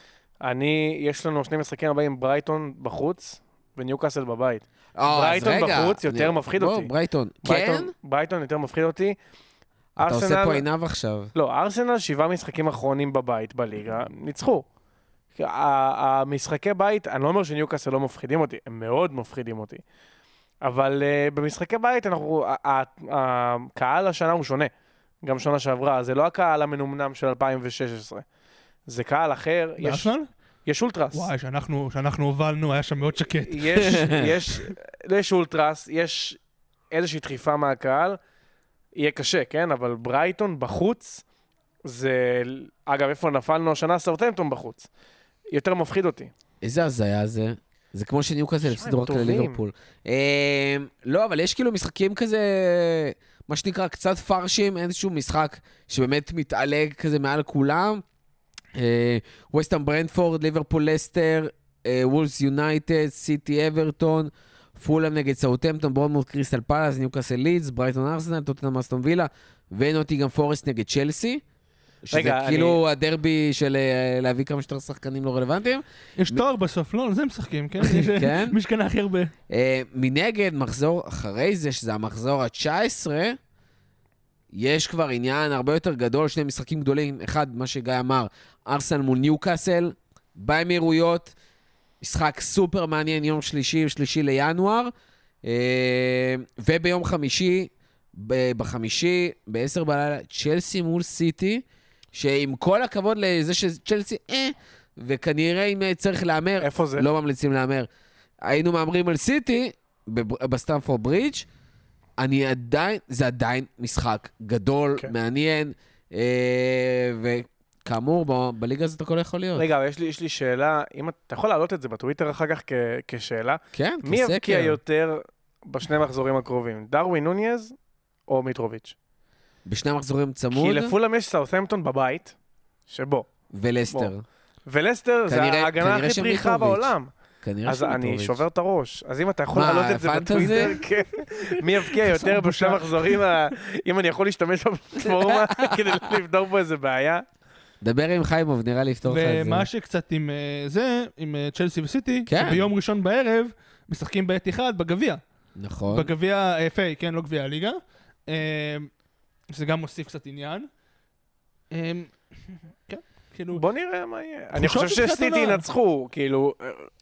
S3: אני, יש לנו שני משחקים הבאים, ברייטון בחוץ וניוקאסל בבית.
S2: אה, אז
S3: ברייטון
S2: רגע,
S3: בחוץ יותר
S2: אני-
S3: מפחיד
S2: בוא,
S3: אותי.
S2: ברייטון. כן?
S3: ברייטון- ברייטון יותר מפחיד אותי.
S2: אתה עושה
S3: ארסנל-
S2: פה עיניו עכשיו.
S3: לא, ארסנל שבעה משחקים אחרונים בבית בליגה, ניצחו. המשחקי בית, אני לא אומר שניוקאסל לא מפחידים אותי, הם מאוד מפחידים אותי. אבל uh, במשחקי בית אנחנו, הקהל השנה הוא שונה. גם שנה שעברה, זה לא הקהל המנומנם של 2016. זה קהל אחר, יש,
S4: בארסנל?
S3: יש אולטרס.
S4: וואי, שאנחנו שאנחנו הובלנו, היה שם מאוד שקט.
S3: יש, יש, יש אולטרס, יש איזושהי דחיפה מהקהל, יהיה קשה, כן? אבל ברייטון בחוץ, זה... אגב, איפה נפלנו השנה? סרטנטון בחוץ. יותר מפחיד אותי.
S2: איזה הזיה זה. זה כמו שניוקאסל
S3: שמע,
S2: הפסידו רק. לליברפול. אה, לא, אבל יש כאילו משחקים כזה, מה שנקרא, קצת פרשים, איזשהו משחק שבאמת מתעלג כזה מעל כולם. ווסטהאם ברנדפורד, ליברפול לסטר, וולבס יונייטד, סיטי אברטון, פולאם נגד סאוטמפטון, בורנמות' קריסטל פלאס, ניוקאסל לידס, ברייטון ארסנל, טוטנאם אסטון וילה, ונוטינגהאם פורסט נגד צ'לסי. שזה
S3: רגע,
S2: כאילו הדרבי של אה, להביא כמה שיותר שחקנים לא רלוונטיים.
S4: יש תואר בסוף, לא? על זה משחקים, כן?
S2: כן.
S4: מי שקנה הכי הרבה.
S2: אה, מנגד, מחזור אחרי זה, שזה המחזור ה-19, יש כבר עניין הרבה יותר גדול, שני משחקים גדולים. אחד, מה שגיא אמר, ארסנל מול ניוקאסל, באמירויות, משחק סופר מעניין, יום שלישי, שלישי לינואר. אה, וביום חמישי, ב- בחמישי, ב-10 בלילה, צ'לסי מול סיטי, שעם כל הכבוד לזה שצ'לסי, אה, וכנראה אם צריך להמר,
S3: איפה זה?
S2: לא ממליצים להמר. היינו מהמרים על סיטי בסטמפורד ברידג', אני עדיין, זה עדיין משחק גדול,
S3: כן.
S2: מעניין, אה, וכאמור, ב- בליגה הזאת הכל יכול להיות.
S3: רגע, יש לי, יש לי שאלה, אם את- אתה יכול להעלות את זה בטוויטר אחר כך כ, כשאלה.
S2: כן,
S3: מי
S2: כסקר.
S3: יבקיע יותר בשני מחזורים הקרובים, דרווין נוניז או מיטרוביץ'?
S2: בשני המחזורים
S3: כי
S2: צמוד,
S3: לפולאם יש סאות'המפטון בבית, שבו.
S2: ולסטר.
S3: ולסטר זה ההגנה הכי פריחה. בעולם.
S2: כנראה
S3: אז אני. שובר את הראש. אז אם אתה יכול להעלות את זה? בטוויטר, כן. מי יבקיע יותר בשני
S4: בושה.
S3: מחזורים, ה- אם אני יכול להשתמש בפלטפורמה כדי לפתור פה איזה בעיה.
S2: דבר עם חיימוב, נראה לי יפתור לך את זה.
S4: ומה שקצת עם אה, זה, עם אה, צ'לסי וסיטי,
S2: כן.
S4: ביום ראשון בערב משחקים בעת אחד בגביע.
S2: נכון.
S4: בגביע FA, כן, לא גביע הליגה. אה, זה גם מוסיף קצת עניין. אה, כן, כאילו...
S3: בוא נראה מה יהיה. אני חושב שסיטי. ינצחו, כאילו,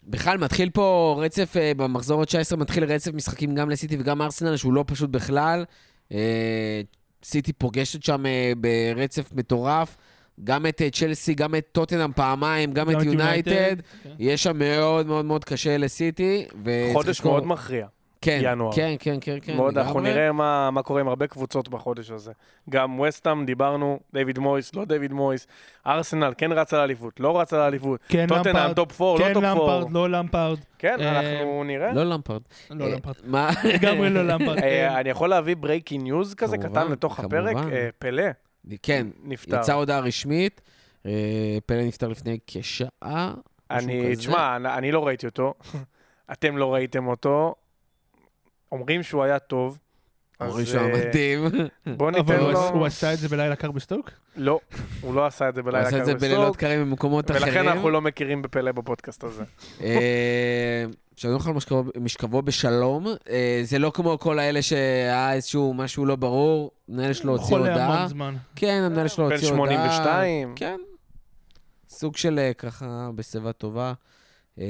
S2: בכלל, מתחיל פה רצף, אה, במחזור ה-19 מתחיל רצף משחקים גם לסיטי וגם ארסנל, שהוא לא פשוט בכלל. אה, סיטי פוגשת שם אה, ברצף מטורף. גם את אה, צ'לסי, גם את טוטנאם פעמיים, גם את יונייטד.
S4: כן.
S2: יש שם מאוד מאוד מאוד קשה לסיטי.
S3: חודש מאוד מכריע.
S2: כן,
S3: ינואר.
S2: כן, כן, כן, כן.
S3: מאוד, אנחנו. נראה מה מה קורה עם הרבה קבוצות בחודש הזה. גם וסטאם, דיברנו, דיוויד מויס, לא דיוויד מויס. ארסנל כן רץ על האליפות, לא רץ על האליפות.
S4: כן,
S3: טוטנאם. top 4,
S4: כן,
S3: לא top 4.
S4: למפרד, לא למפרד.
S3: כן,
S4: אה,
S3: אנחנו נראה.
S2: לא למפרד.
S4: לא
S2: אה,
S4: למפרד.
S2: מה?
S4: לגמרי לא למפרד. כן.
S3: אה, אני יכול להביא breaking news כזה קטן לתוך הפרק? פלא
S2: כן,
S3: נפטר.
S2: יצאה הודעה רשמית. פלא נפטר לפני כשעה.
S3: אני,
S2: כזה.
S3: תשמע, אני לא ראיתי אותו. אתם לא ראיתם אותו. אומרים שהוא היה טוב.
S2: אומרים שהוא
S3: אה,
S2: מדהים.
S3: בוא ניתן
S4: אבל הוא
S3: לו...
S4: הוא עשה את זה בלילה קר בסטוק?
S3: לא, הוא לא עשה את זה
S2: הוא
S3: בלילה
S2: עשה את זה
S3: קר
S2: בלילות
S3: בסטוק,
S2: קרים במקומות אחרים.
S3: ולכן אנחנו לא מכירים בפלא בפודקאסט הזה.
S2: אה, שינוח על משכבו- בשלום. אה, זה לא כמו כל האלה שהיה איזשהו משהו לא ברור. המנהל שלו הוציא
S4: חולה
S2: הודעה.
S4: המון זמן.
S2: כן, המנהל שלו
S3: בן
S2: הוציא הודעה.
S3: 82.
S2: כן. סוג של אה, ככה בשיבה טובה. אה,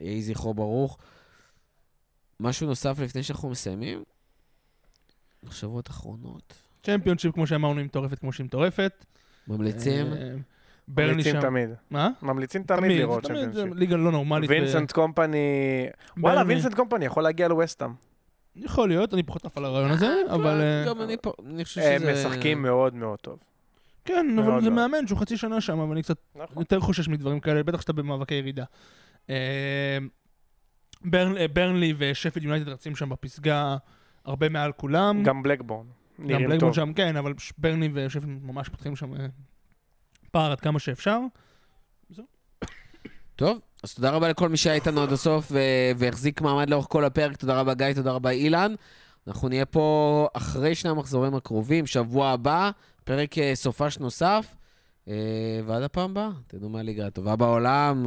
S2: יהי זכרו ברוך. משהו נוסף לפני שאנחנו מסיימים? מחשבות אחרונות.
S4: צ'מפיונשיפ, כמו שאמרנו, היא מטורפת כמו שהיא מטורפת.
S2: ממליצים?
S4: אה, ברנלי
S3: ממליצים
S4: שם.
S3: תמיד.
S4: מה?
S3: ממליצים תמיד לראות
S4: תמיד,
S3: צ'מפיונשיפ.
S4: ליגה לא נורמלית. ו-
S3: וינסנט קומפני... וואלה. וינסנט קומפני יכול להגיע לווסטאם.
S4: יכול להיות, אני פחות עף על הרעיון הזה, אבל... אה,
S2: גם אני פה, אני חושב
S3: הם
S2: שזה...
S3: משחקים מאוד מאוד טוב.
S4: כן, אבל זה. מאמן שהוא חצי שנה שם, אבל אני קצת
S3: נכון.
S4: יותר חושש מדברים כאלה, בטח שאתה במאבקי ירידה. ברן- אה, ברנלי ושפיד יונייטד רצים שם בפסגה הרבה מעל כולם.
S3: גם בלקבורן.
S4: גם
S3: טוב.
S4: שם, כן, אבל ברני ושפיד ממש פותחים שם אה, פער עד כמה שאפשר.
S2: טוב, אז תודה רבה לכל מי שהיה איתנו עד הסוף ו- והחזיק מעמד לאורך כל הפרק. תודה רבה גיא, תודה רבה אילן. אנחנו נהיה פה אחרי שני המחזורים הקרובים, שבוע הבא, פרק אה, סופש נוסף. ועד הפעם הבאה, תדעו מה הליגה הטובה בעולם.